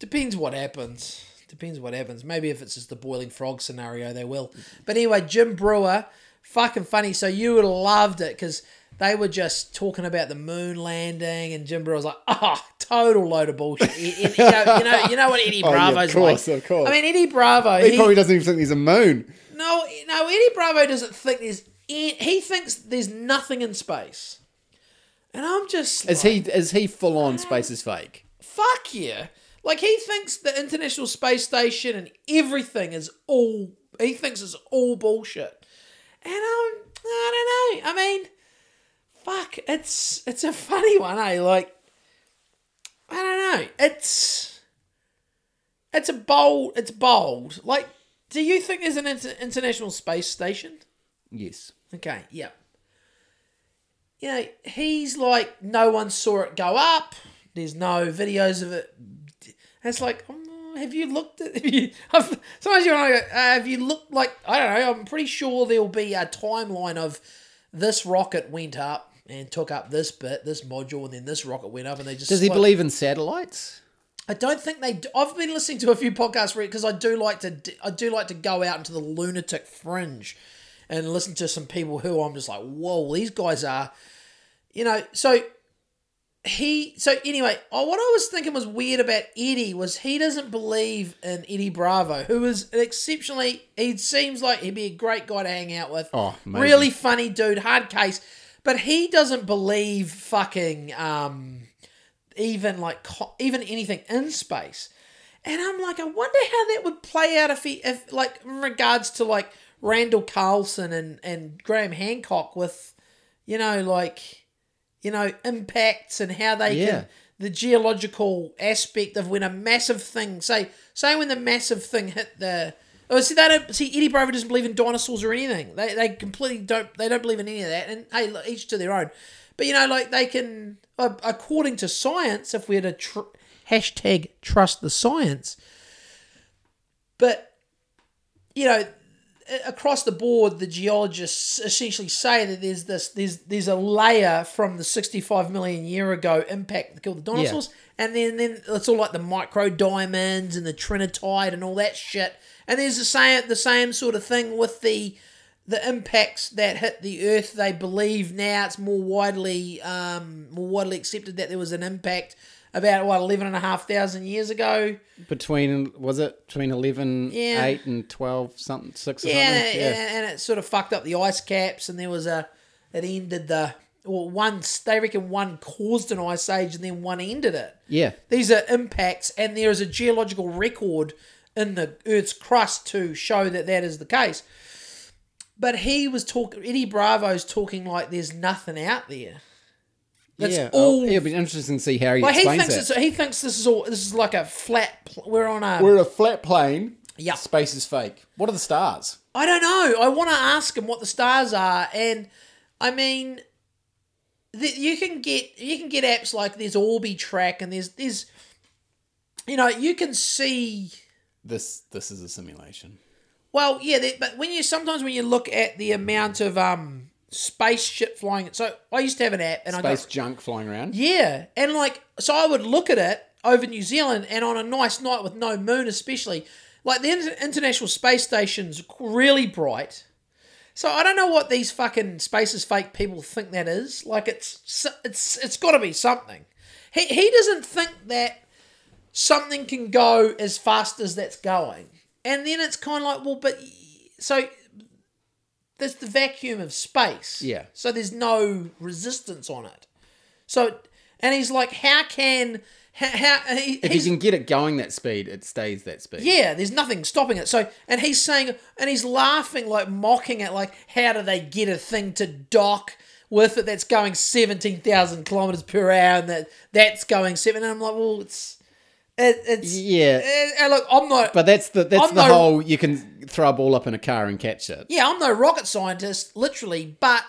Depends what happens. Depends what happens. Maybe if it's just the boiling frog scenario, they will. But anyway, Jim Breuer, fucking funny. So you would have loved it because they were just talking about the moon landing, and Jim Breuer was like, "Ah, total load of bullshit." you, you know, you know, you know what Eddie Oh, yeah, of Bravo's course, like. of course. I mean, Eddie Bravo. He, he- probably doesn't even think there's a moon. no, no, Eddie Bravo doesn't think there's. He thinks there's nothing in space, and I'm just. Is like, he is he full on space is fake? fuck yeah. Like he thinks the International Space Station and everything is all he thinks is all bullshit. And um, I don't know. I mean, fuck, it's it's a funny one, eh? Like I don't know. It's it's a bold it's bold. Like do you think there's an inter- international space station? Yes. Okay, yeah. You know, he's like, no one saw it go up. There's no videos of it. And it's like, have you looked at? Have you, I've, sometimes you want to go, uh, have you looked like? I don't know. I'm pretty sure there'll be a timeline of this rocket went up and took up this bit, this module, and then this rocket went up, and they just. Does he believe in satellites? I don't think they. Do. I've been listening to a few podcasts because I do like to. I do like to go out into the lunatic fringe, and listen to some people who I'm just like, whoa, these guys are, you know. So he, so anyway, oh, what I was thinking was weird about Eddie was he doesn't believe in Eddie Bravo, who is exceptionally. He seems like he'd be a great guy to hang out with. Oh, amazing. really funny dude, hard case, but he doesn't believe fucking um even like even anything in space. And I'm like, I wonder how that would play out if he, if like in regards to like Randall Carlson and and Graham Hancock with, you know, like, you know, impacts and how they Yeah. can the geological aspect of when a massive thing, say, say when the massive thing hit the. Oh, see, they don't see. Eddie Bravo doesn't believe in dinosaurs or anything. They they completely don't. They don't believe in any of that. And hey, look, each to their own. But you know, like they can, uh, according to science, if we had a tr- hashtag trust the science. But you know, across the board, the geologists essentially say that there's this there's there's a layer from the 65 million year ago impact that killed the dinosaurs, and then then it's all like the micro diamonds and the trinitite and all that shit. And there's the same the same sort of thing with the the impacts that hit the Earth. They believe now it's more widely um, more widely accepted that there was an impact about what eleven and a half thousand years ago. Between was it between 11, Yeah. 8 and twelve something six or Yeah, something? and, and it sort of fucked up the ice caps, and there was a it ended the well one they reckon one caused an ice age, and then one ended it. yeah. These are impacts, and there is a geological record in the Earth's crust to show that that is the case. But he was talking. Eddie Bravo's talking like there's nothing out there. That's yeah. all. Oh, it'll be interesting to see how he like he explains thinks that. it's, he thinks this is all. This is like a flat. pl- We're on a. We're a flat plane. Yeah. Space is fake. What are the stars? I don't know. I want to ask him what the stars are, and I mean, th- you can get you can get apps like there's Orbitrack, and there's there's, you know, you can see. This this is a simulation. Well, yeah, but when you sometimes when you look at the amount of um space shit flying, so I used to have an app, and I Space junk flying around. yeah, and like so I would look at it over New Zealand, and on a nice night with no moon, especially like the Inter- International Space Station's really bright. So I don't know what these fucking space is fake people think that is. Like it's it's it's got to be something. He he doesn't think that something can go as fast as that's going, and then it's kind of like well, but so there's the vacuum of space. Yeah. So there's no resistance on it. So and he's like, how can how, how he, If you can get it going that speed, it stays that speed. yeah, there's nothing stopping it. So, and he's saying, and he's laughing, like mocking it, like, how do they get a thing to dock with it that's going 17,000 kilometers per hour and that that's going seven? And I'm like, well, it's, it, it's, Yeah. eh, look, I'm not, But that's the that's I'm the no- whole you can throw a ball up in a car and catch it. yeah, I'm no rocket scientist, literally, but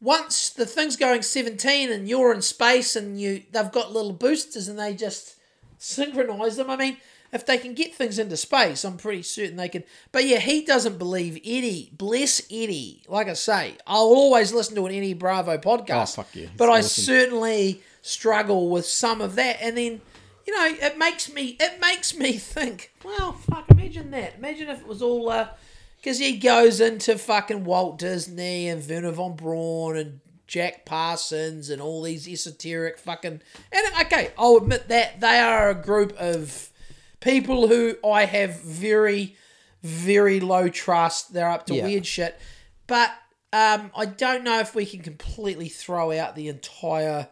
once the thing's going 17 and you're in space and you, they've got little boosters and they just synchronize them. I mean, if they can get things into space, I'm pretty certain they can. But yeah, he doesn't believe Eddie. Bless Eddie. Like I say, I'll always listen to an Eddie Bravo podcast. Oh, fuck you. But I certainly struggle with some of that. And then, you know, it makes me it makes me think. Well, fuck. Imagine that. Imagine if it was all. Uh, because he goes into fucking Walt Disney and Wernher von Braun and Jack Parsons and all these esoteric fucking. And okay, I'll admit that they are a group of people who I have very, very low trust. They're up to Yeah. weird shit. But um, I don't know if we can completely throw out the entire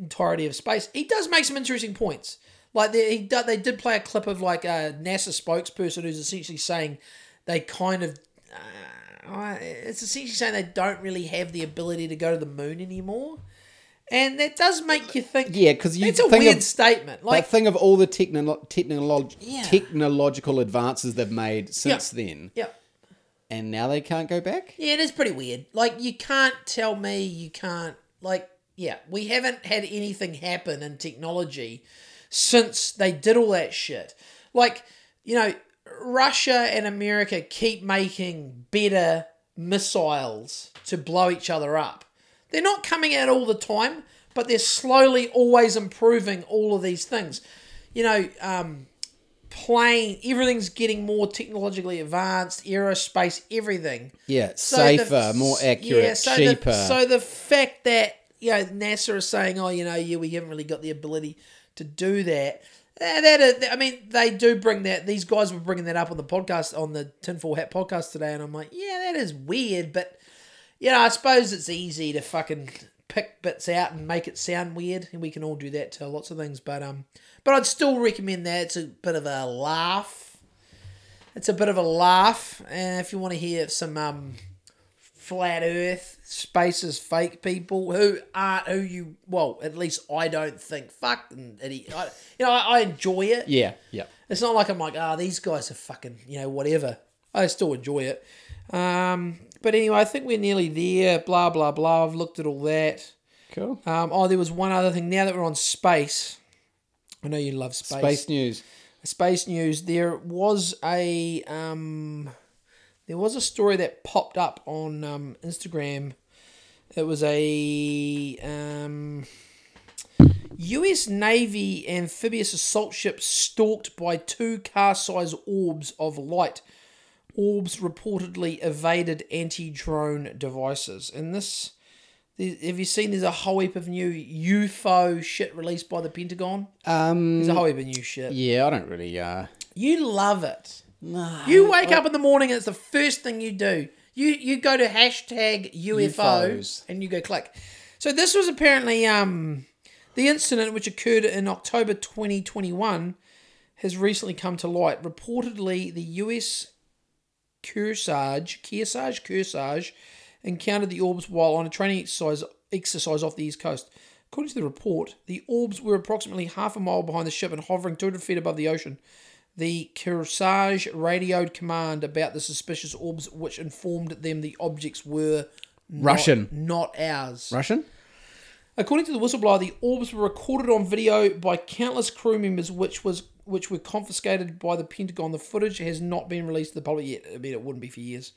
entirety of space. He does make some interesting points. Like they, he they did play a clip of like a NASA spokesperson who's essentially saying they kind of. Uh, it's essentially saying they don't really have the ability to go to the moon anymore, and that does make you think. Yeah, 'cause you it's a weird of- statement. Like think of all the technolo- technolog- Yeah. technological advances they've made since then, yeah, and now they can't go back. yeah, it is pretty weird. Like you can't tell me you can't. Like, yeah, we haven't had anything happen in technology since they did all that shit. Like, you know, Russia and America keep making better missiles to blow each other up. They're not coming out all the time, but they're slowly always improving all of these things. You know, um, plane, everything's getting more technologically advanced, aerospace, everything. Yeah, So the- safer, more accurate, so cheaper. The, so the fact that you know NASA is saying, "Oh, you know, yeah, we haven't really got the ability to do that." eh, That is- I mean, they do bring that. These guys were bringing that up on the podcast on the Tinfoil Hat podcast today, and I'm like, yeah, that is weird, but you know, I suppose it's easy to fucking pick bits out and make it sound weird, and we can all do that to lots of things. But um, but I'd still recommend that. It's a bit of a laugh. It's a bit of a laugh, and if you want to hear some um, flat Earth, space is fake people who aren't who you well, at least I don't think fuck and. I, you know, I, I enjoy it. yeah, yeah. It's not like I'm like, ah, these guys are fucking, you know, whatever. I still enjoy it. Um, but anyway, I think we're nearly there. Blah blah blah. I've looked at all that. Cool. Um, oh, there was one other thing. Now that we're on space, I know you love space. Space news. Space news. There was a um, there was a story that popped up on um, Instagram. It was a um, U.S. Navy amphibious assault ship stalked by two car-sized orbs of light. Orbs reportedly evaded anti-drone devices, and this. Have you seen? There's a whole heap of new UFO shit released by the Pentagon. Um, There's a whole heap of new shit. yeah, I don't really. Uh, You love it. You wake up in the morning and it's the first thing you do. You you go to hashtag UFO UFOs. and you go click. So this was apparently um the incident which occurred in October 2021 has recently come to light. Reportedly, the US Kearsarge, Kearsarge, Kearsarge encountered the orbs while on a training exercise exercise off the east coast. According to the report, the orbs were approximately half a mile behind the ship and hovering 200 feet above the ocean. The Kearsarge radioed command about the suspicious orbs, which informed them the objects were not- Russian. not ours. Russian? According to the whistleblower, the orbs were recorded on video by countless crew members, which was which were confiscated by the Pentagon. The footage has not been released to the public yet. I mean, it wouldn't be for years.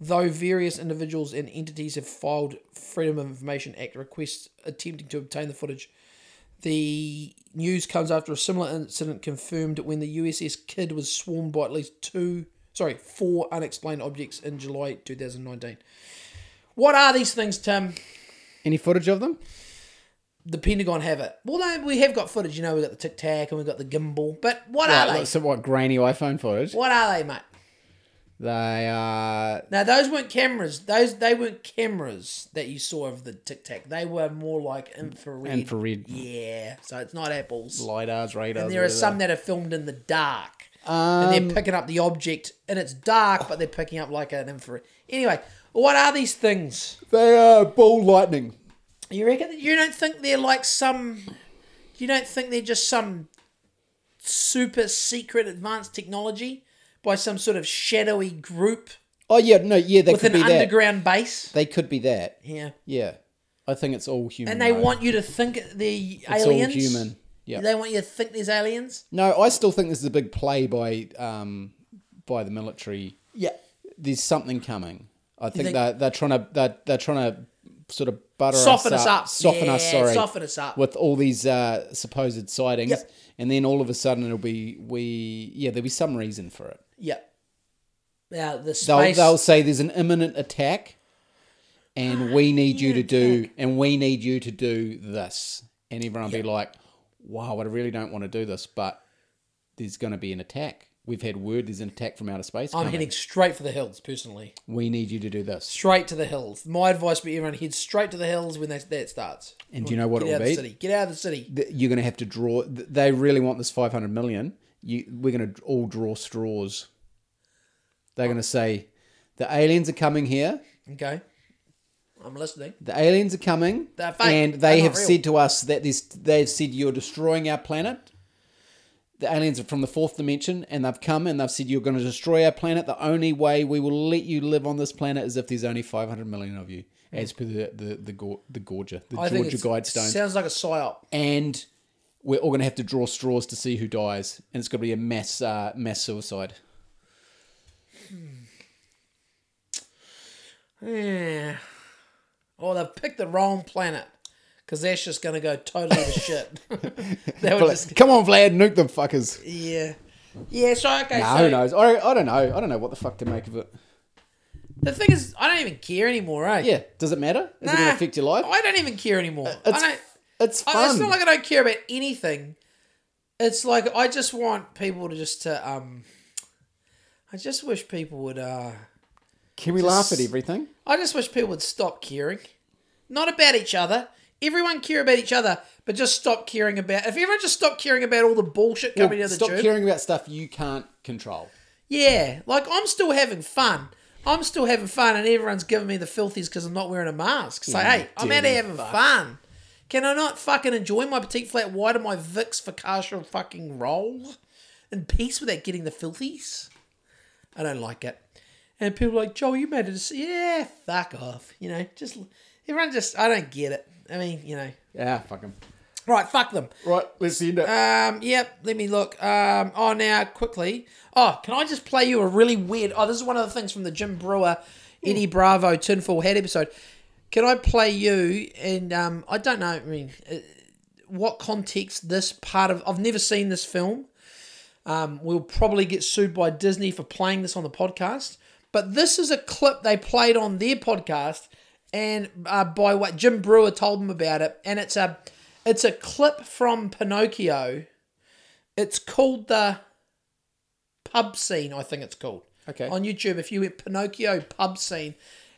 Though various individuals and entities have filed Freedom of Information Act requests attempting to obtain the footage. The news comes after a similar incident confirmed when the USS Kidd was swarmed by at least two, sorry, four unexplained objects in July 2019. What are these things, Tim? Any footage of them? the Pentagon have it. Well, no, we have got footage. You know, we've got the Tic Tac and we've got the gimbal. But what are they? so what, grainy iPhone footage? What are they, mate? They are. Now, those weren't cameras. Those they weren't cameras that you saw of the Tic Tac. They were more like infrared. Infrared. Yeah. So it's not apples. LiDARs, radars. and there are some that are filmed in the dark. Um, and they're picking up the object, and it's dark, but they're picking up like an infrared. Anyway, what are these things? They are ball lightning. You reckon? You don't think they're like some? You don't think they're just some super secret advanced technology by some sort of shadowy group Oh yeah, no, yeah, they with could an be that. underground base? They could be that. Yeah, Yeah, I think it's all human. and they want you to think they're it's aliens. all human. Yeah. They want you to think there's aliens. No, I still think this is a big play by um by the military. Yeah. There's something coming. I think, think- they're they're trying to they're, they're trying to sort of butter Soften us us up, up. soften us. Sorry, soften us up. with all these uh, supposed sightings, Yep. and then all of a sudden it'll be we yeah there'll be some reason for it. Yeah. Now the They'll they'll say there's an imminent attack, and we need you to do and we need you to do this, and everyone will be like, "Wow, I really don't want to do this, but there's going to be an attack. We've had word there's an attack from outer space. I'm coming. heading straight for the hills, personally. We need you to do this. Straight to the hills. My advice would be everyone head straight to the hills when that, that starts. And do you know what Get it out will of be? the city. Get out of the city. Th- You're going to have to draw. th- They really want this 500 million. You, we're going to all draw straws. They're going to say, the aliens are coming here. Okay. I'm listening. The aliens are coming, They're fake. and They're they not have real. said to us that this. They've said you're destroying our planet. The aliens are from the fourth dimension, and they've come and they've said you're going to destroy our planet. The only way we will let you live on this planet is if there's only 500 million of you, hmm. as per the the the, Gor- the Gorgia, the I think Georgia it's- Guidestones. Sounds like a psyop. and we're all going to have to draw straws to see who dies, and it's going to be a mass uh, mass suicide. Yeah. Or they've picked the wrong planet. Because that's just going to go totally to shit. that would just. Come on, Vlad, nuke them fuckers. Yeah. Yeah, so okay. Nah, so who knows? I, I don't know. I don't know what the fuck to make of it. The thing is, I don't even care anymore, eh? Yeah, does it matter? Is it going to affect your life? I don't even care anymore. I It's it's I- It's not like I don't care about anything. It's like I just want people to just to um. I just wish people would uh. Can we laugh at everything? I just wish people would stop caring, not about each other. Everyone care about each other, but just stop caring about. If everyone just stopped caring about all the bullshit coming Well, out of the stop tube, caring about stuff you can't control. yeah, like I'm still having fun. I'm still having fun, and everyone's giving me the filthies because I'm not wearing a mask. So You hey, I'm out here having fun. Can I not fucking enjoy my petite flat white and my Vicks focaccia fucking roll in peace without getting the filthies? I don't like it. And people are like, Joel, you made it. Yeah, fuck off. You know, just everyone just, I don't get it. I mean, you know, Yeah, fuck them. right, fuck them. Right, let's end it. Um, yep, let me look. Um, oh, now, quickly. Oh, can I just play you a really weird. Oh, this is one of the things from the Jim Breuer, Eddie Bravo, Tinfoil Hat episode. Can I play you? And um, I don't know, I mean, uh, what context this part of. I've never seen this film. Um, we'll probably get sued by Disney for playing this on the podcast. But this is a clip they played on their podcast, and uh, by what Jim Breuer told them about it, and it's a it's a clip from Pinocchio. It's called the pub scene, I think it's called. Okay. On YouTube, if you hit Pinocchio pub scene,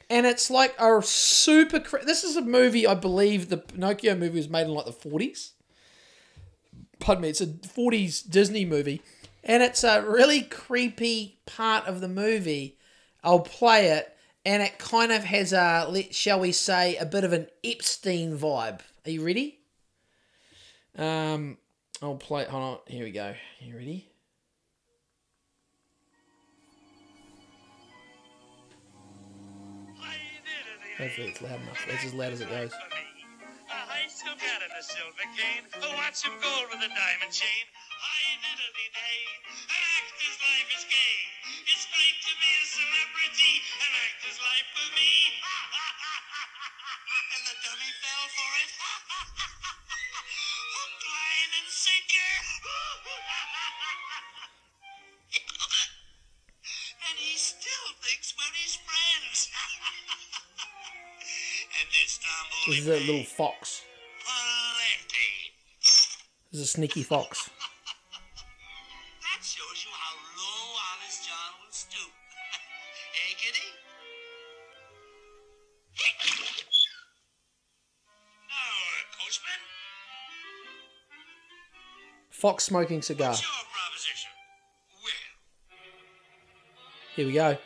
and it's like a super. Cre- this is a movie I believe the Pinocchio movie was made in like the forties pardon me, it's a 40s Disney movie, and it's a really creepy part of the movie. I'll play it, and it kind of has a, shall we say, a bit of an Epstein vibe. Are you ready? Um, I'll play. Hold on, here we go. You ready? Hopefully it's loud enough. It's as loud as it goes. A high still got in a silver cane. A watch of gold with a diamond chain. High diddly day. An actor's life is gay. It's great to be a celebrity. An actor's life for me. and the dummy fell for it. Hook, line, and sinker. and he still thinks we're his friends. This is a little fox. This is a sneaky fox. That shows you how low Honest John will stoop. Giddy? oh, Coachman, Fox smoking cigar. what's your proposition? Well, Here we go.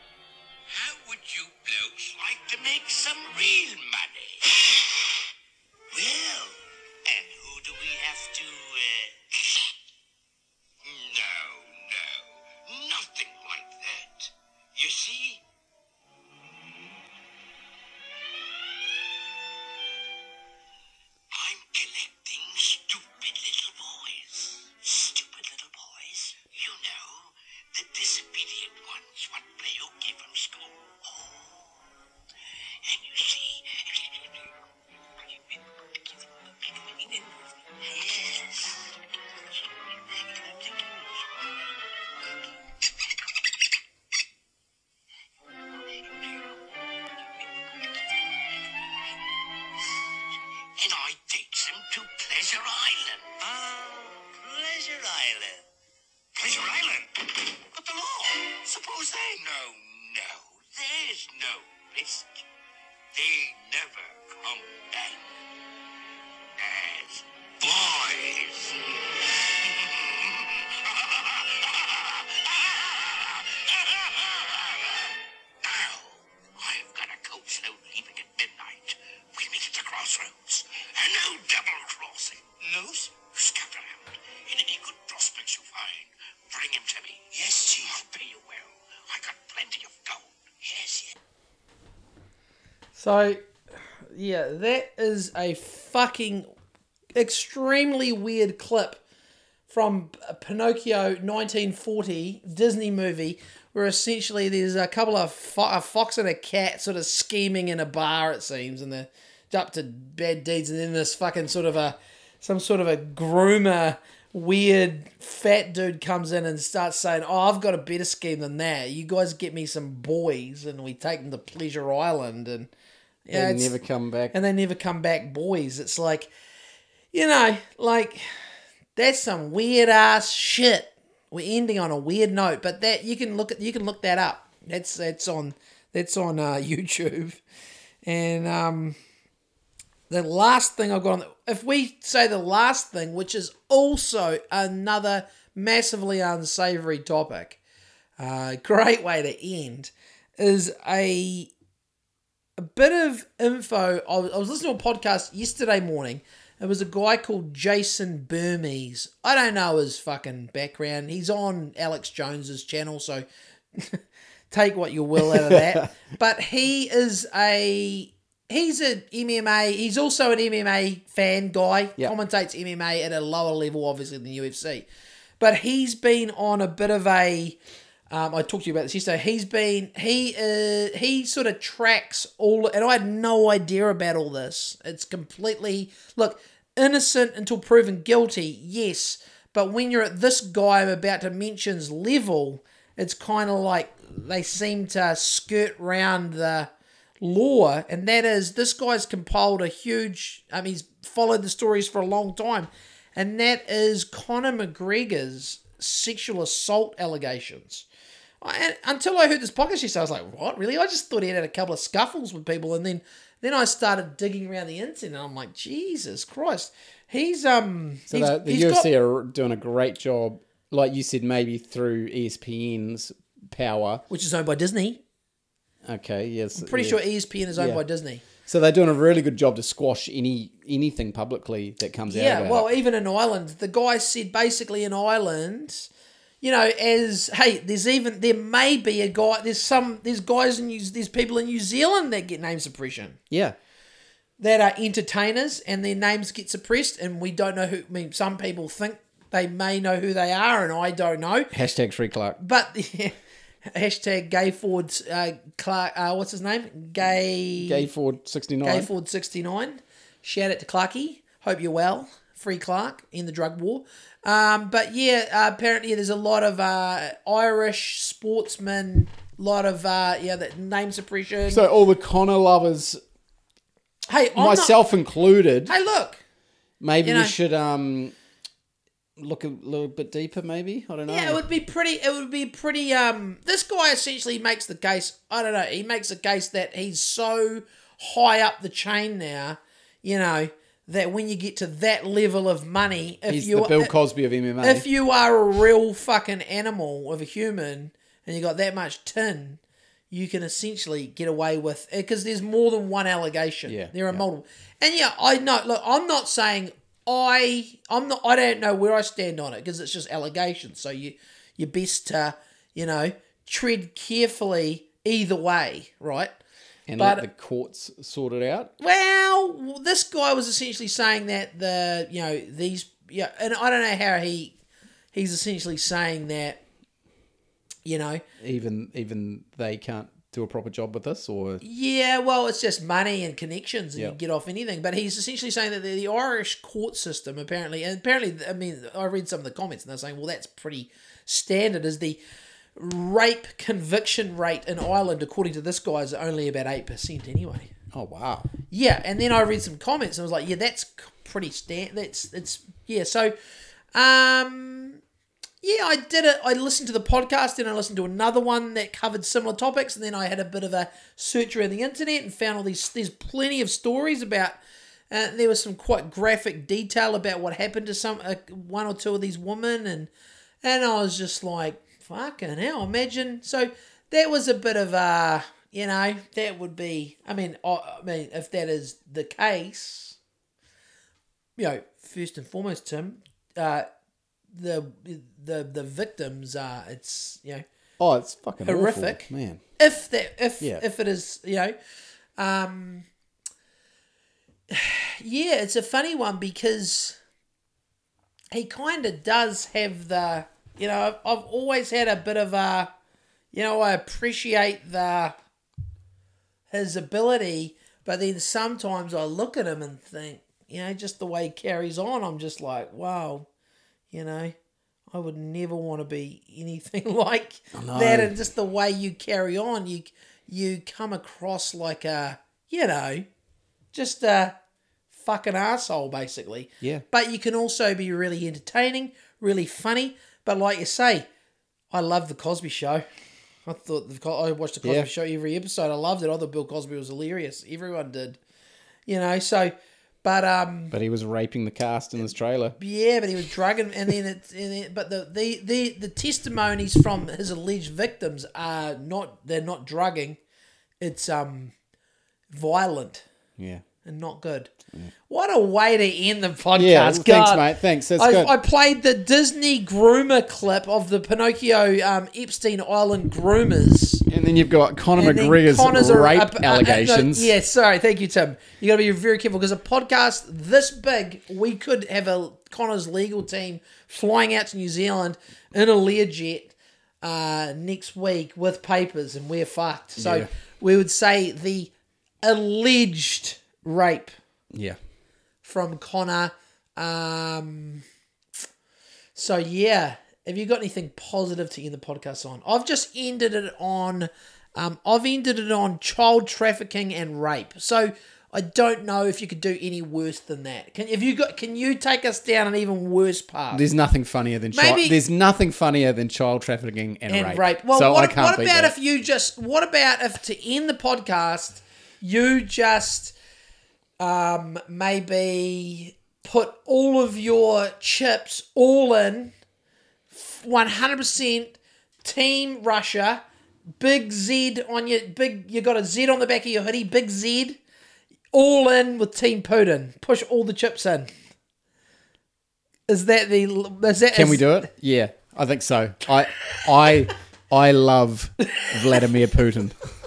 So, yeah, that is a fucking extremely weird clip from Pinocchio 1940 Disney movie where essentially there's a couple of fo- a fox and a cat sort of scheming in a bar it seems and they're up to bad deeds and then this fucking sort of a some sort of a groomer weird fat dude comes in and starts saying, "Oh, I've got a better scheme than that. You guys get me some boys, and we take them to Pleasure Island, and yeah, They never come back. and they never come back boys. It's like, you know, like that's some weird ass shit. We're ending on a weird note, but that you can look at you can look that up. That's that's on that's on uh, YouTube, and um, the last thing I've got on. The, if we say the last thing, which is also another massively unsavory topic, uh, great way to end, is a a bit of info. I was, I was listening to a podcast yesterday morning. It was a guy called Jason Bermas. I don't know his fucking background. He's on Alex Jones's channel, so take what you will out of that. but he is a he's a MMA. He's also an MMA fan guy. Yeah. Commentates MMA at a lower level, obviously than UFC. But he's been on a bit of a. Um, I talked to you about this yesterday. He's been he uh, he sort of tracks all, and I had no idea about all this. It's completely look innocent until proven guilty. Yes, but when you're at this guy I'm about to mention's level, it's kind of like they seem to skirt round the law, and that is this guy's compiled a huge. I mean, he's followed the stories for a long time, and that is Conor McGregor's sexual assault allegations. I- until I heard this podcast yesterday, I was like, "What? Really?" I just thought he had a couple of scuffles with people, and then then I started digging around the internet, and I'm like, "Jesus Christ!" He's um, So he's, the, the he's UFC got- are doing a great job, like you said, maybe through ESPN's power. which is owned by Disney. Okay, yes. I'm pretty yeah. sure ESPN is owned Yeah. by Disney. So they're doing a really good job to squash any anything publicly that comes out. Yeah, well, it. even in Ireland, the guy said basically in Ireland, you know, as hey, there's even there may be a guy. There's some there's guys in New, there's people in New Zealand that get name suppression yeah, that are entertainers and their names get suppressed, and we don't know who. I mean, some people think they may know who they are, and I don't know. hashtag free Clark. But hashtag Gay Ford uh, Clark. Uh, what's his name? Gay Gay Ford sixty nine. Gay Ford 69. Shout out to Clarky. Hope you're well. Free Clark in the drug war. Um, but yeah, uh, apparently there's a lot of uh, Irish sportsmen, a lot of uh, yeah, that name suppression. So all the Conor lovers, hey, I'm not- myself included, hey, look. maybe you we should um look a little bit deeper. Maybe I don't know. Yeah, it would be pretty. It would be pretty. Um, this guy essentially makes the case. I don't know. He makes a case that he's so high up the chain now. You know that when you get to that level of money, if He's you the Bill Cosby of MMA. if you are a real fucking animal of a human and you got that much tin, you can essentially get away with because there's more than one allegation. Yeah, there are yeah. multiple. And yeah, I know. Look, I'm not saying I. I'm not. I don't know where I stand on it because it's just allegations. So you you're best to you know tread carefully either way, right? And but- let the courts sort it out. Well, this guy was essentially saying that the you know these yeah, and I don't know how he he's essentially saying that you know Even even they can't do a proper job with this, or yeah, well, it's just money and connections, and Yeah. you get off anything. But he's essentially saying that the, the Irish court system apparently, and apparently, I mean, I read some of the comments and they're saying, well, that's pretty standard. Is the rape conviction rate in Ireland, according to this guy, is only about eight percent anyway. oh wow, Yeah, and then I read some comments and I was like, yeah, that's pretty stand. That's it's yeah. So, um, yeah, I did it. I listened to the podcast, and I listened to another one that covered similar topics, and then I had a bit of a search around the internet and found all these. There's plenty of stories about. Uh, there was some quite graphic detail about what happened to some uh, one or two of these women, and and I was just like, fucking hell! Imagine. So that was a bit of a, you know, that would be. I mean, I, I mean, if that is the case, you know, first and foremost, Tim, uh, the the the victims are. It's you know, oh it's fucking Horrific. awful, man. if that if Yeah. if it is you know um yeah it's a funny one because he kind of does have the you know I've, I've always had a bit of a you know i appreciate the his ability but then sometimes i look at him and think you know just the way he carries on i'm just like wow You know, I would never want to be anything like that. And just the way you carry on, you you come across like a, you know, just a fucking asshole, basically. Yeah. But you can also be really entertaining, really funny. But like you say, I love the Cosby Show. I thought the I watched the Cosby Yeah. Show every episode. I loved it. I thought Bill Cosby was hilarious. Everyone did, you know. So, but um, But he was raping the cast in his trailer. yeah, but he was drugging, and then it's, and then, but the, the the the testimonies from his alleged victims are not they're not drugging, it's um violent Yeah. And not good. What a way to end the podcast! Yeah, thanks, mate. Thanks. That's I, good. I played the Disney groomer clip of the Pinocchio um, Epstein Island groomers. and then you've got Conor McGregor's Conor's rape a- a- a- no, allegations. yeah, sorry, thank you, Tim. You got to be very careful because a podcast this big, we could have a Conor's legal team flying out to New Zealand in a Learjet uh, next week with papers, and we're fucked. So Yeah. we would say the alleged rape Yeah. from Conor. Um, so yeah, have you got anything positive to end the podcast on? I've just ended it on. Um, I've ended it on child trafficking and rape. So I don't know if you could do any worse than that. Can if you got? Can you take us down an even worse path? There's nothing funnier than child. There's nothing funnier than child trafficking and, and rape. rape. Well, so what, I can't what beat about that. if you just? What about if to end the podcast, you just um, maybe put all of your chips all in, one hundred percent Team Russia, big Z on your big. You got a Z on the back of your hoodie, big Z. All in with Team Putin. Push all the chips in. Is that the? Is that, Can is- we do it? Yeah, I think so. I I I love Vladimir Putin.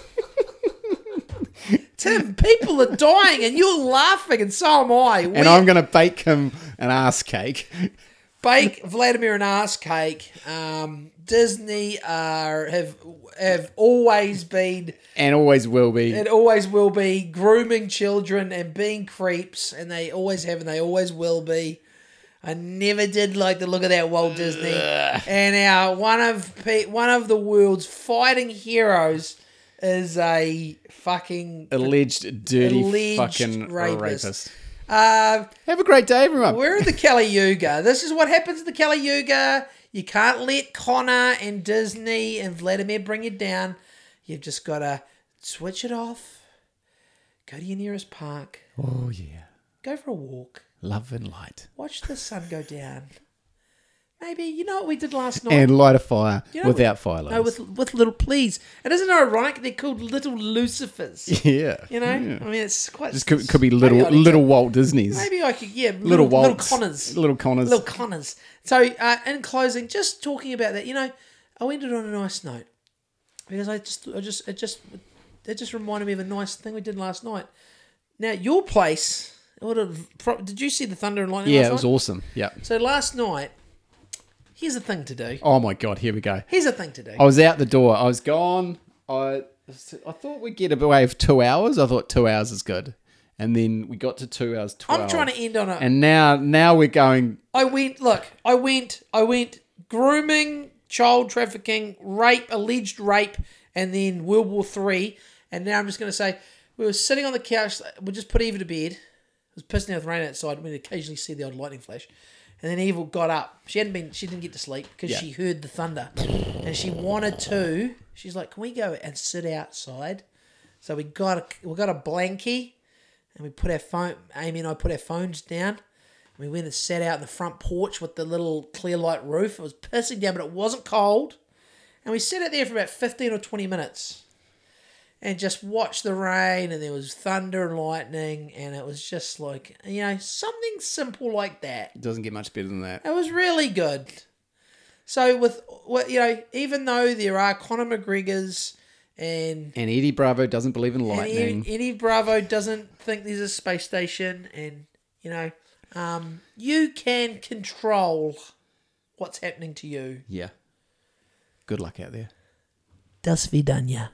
Tim, people are dying and you're laughing and so am I. And I'm going to bake him an ass cake. bake Vladimir an ass cake. Um, Disney are have have always been And always will be. and always will be grooming children and being creeps, and they always have and they always will be. I never did like the look of that Walt Disney, and our one of one of the world's fighting heroes is a fucking Alleged dirty Alleged fucking rapist. rapist. uh, Have a great day, everyone. We're in the Kali Yuga. This is what happens in the Kali Yuga. You can't let Conor and Disney and Vladimir bring you down. You've just got to switch it off. Go to your nearest park. Oh yeah, Go for a walk. love and light, Watch the sun go down. Maybe you know what we did last night. and light a fire You know without fire no, with with little please. And isn't it ironic? They're called little Lucifers. yeah, You know, I mean, it's quite. just could, could be little little Walt Disney's. Maybe I could, yeah, little little little, Walt's, Conors, little Conors. little Conors. So, uh, in closing, just talking about that, you know, I ended on a nice note because I just, I just, it just, it just reminded me of a nice thing we did last night. Now, your place, what a, did you see the thunder and lightning? yeah, it was awesome. Yeah. So last night, here's a thing to do. Oh my god, here we go. Here's a thing to do. I was out the door. I was gone. I I thought we'd get away with two hours. I thought two hours is good, and then we got to two hours twelve. I'm trying to end on a. And now, now we're going. I went. Look, I went. I went grooming, child trafficking, rape, alleged rape, and then World War Three. And now I'm just going to say we were sitting on the couch. We just put Eva to bed. It was pissing down with rain outside. We'd occasionally see the odd lightning flash. And then Eva got up. She hadn't been. She didn't get to sleep because Yeah. she heard the thunder, and she wanted to. She's like, "Can we go and sit outside?" So we got a we got a blankie, and we put our phone. Amy and I put our phones down. We went and sat out in the front porch with the little clear light roof. It was pissing down, but it wasn't cold. And we sat out there for about 15 or 20 minutes and just watched the rain. And there was thunder and lightning. And it was just like, you know, something simple like that. It doesn't get much better than that. It was really good. So, with, with you know, even though there are Conor McGregor's and And Eddie Bravo doesn't believe in lightning. Eddie, Eddie Bravo doesn't think there's a space station, and you know, um, you can control what's happening to you. yeah. Good luck out there. Das vidanya.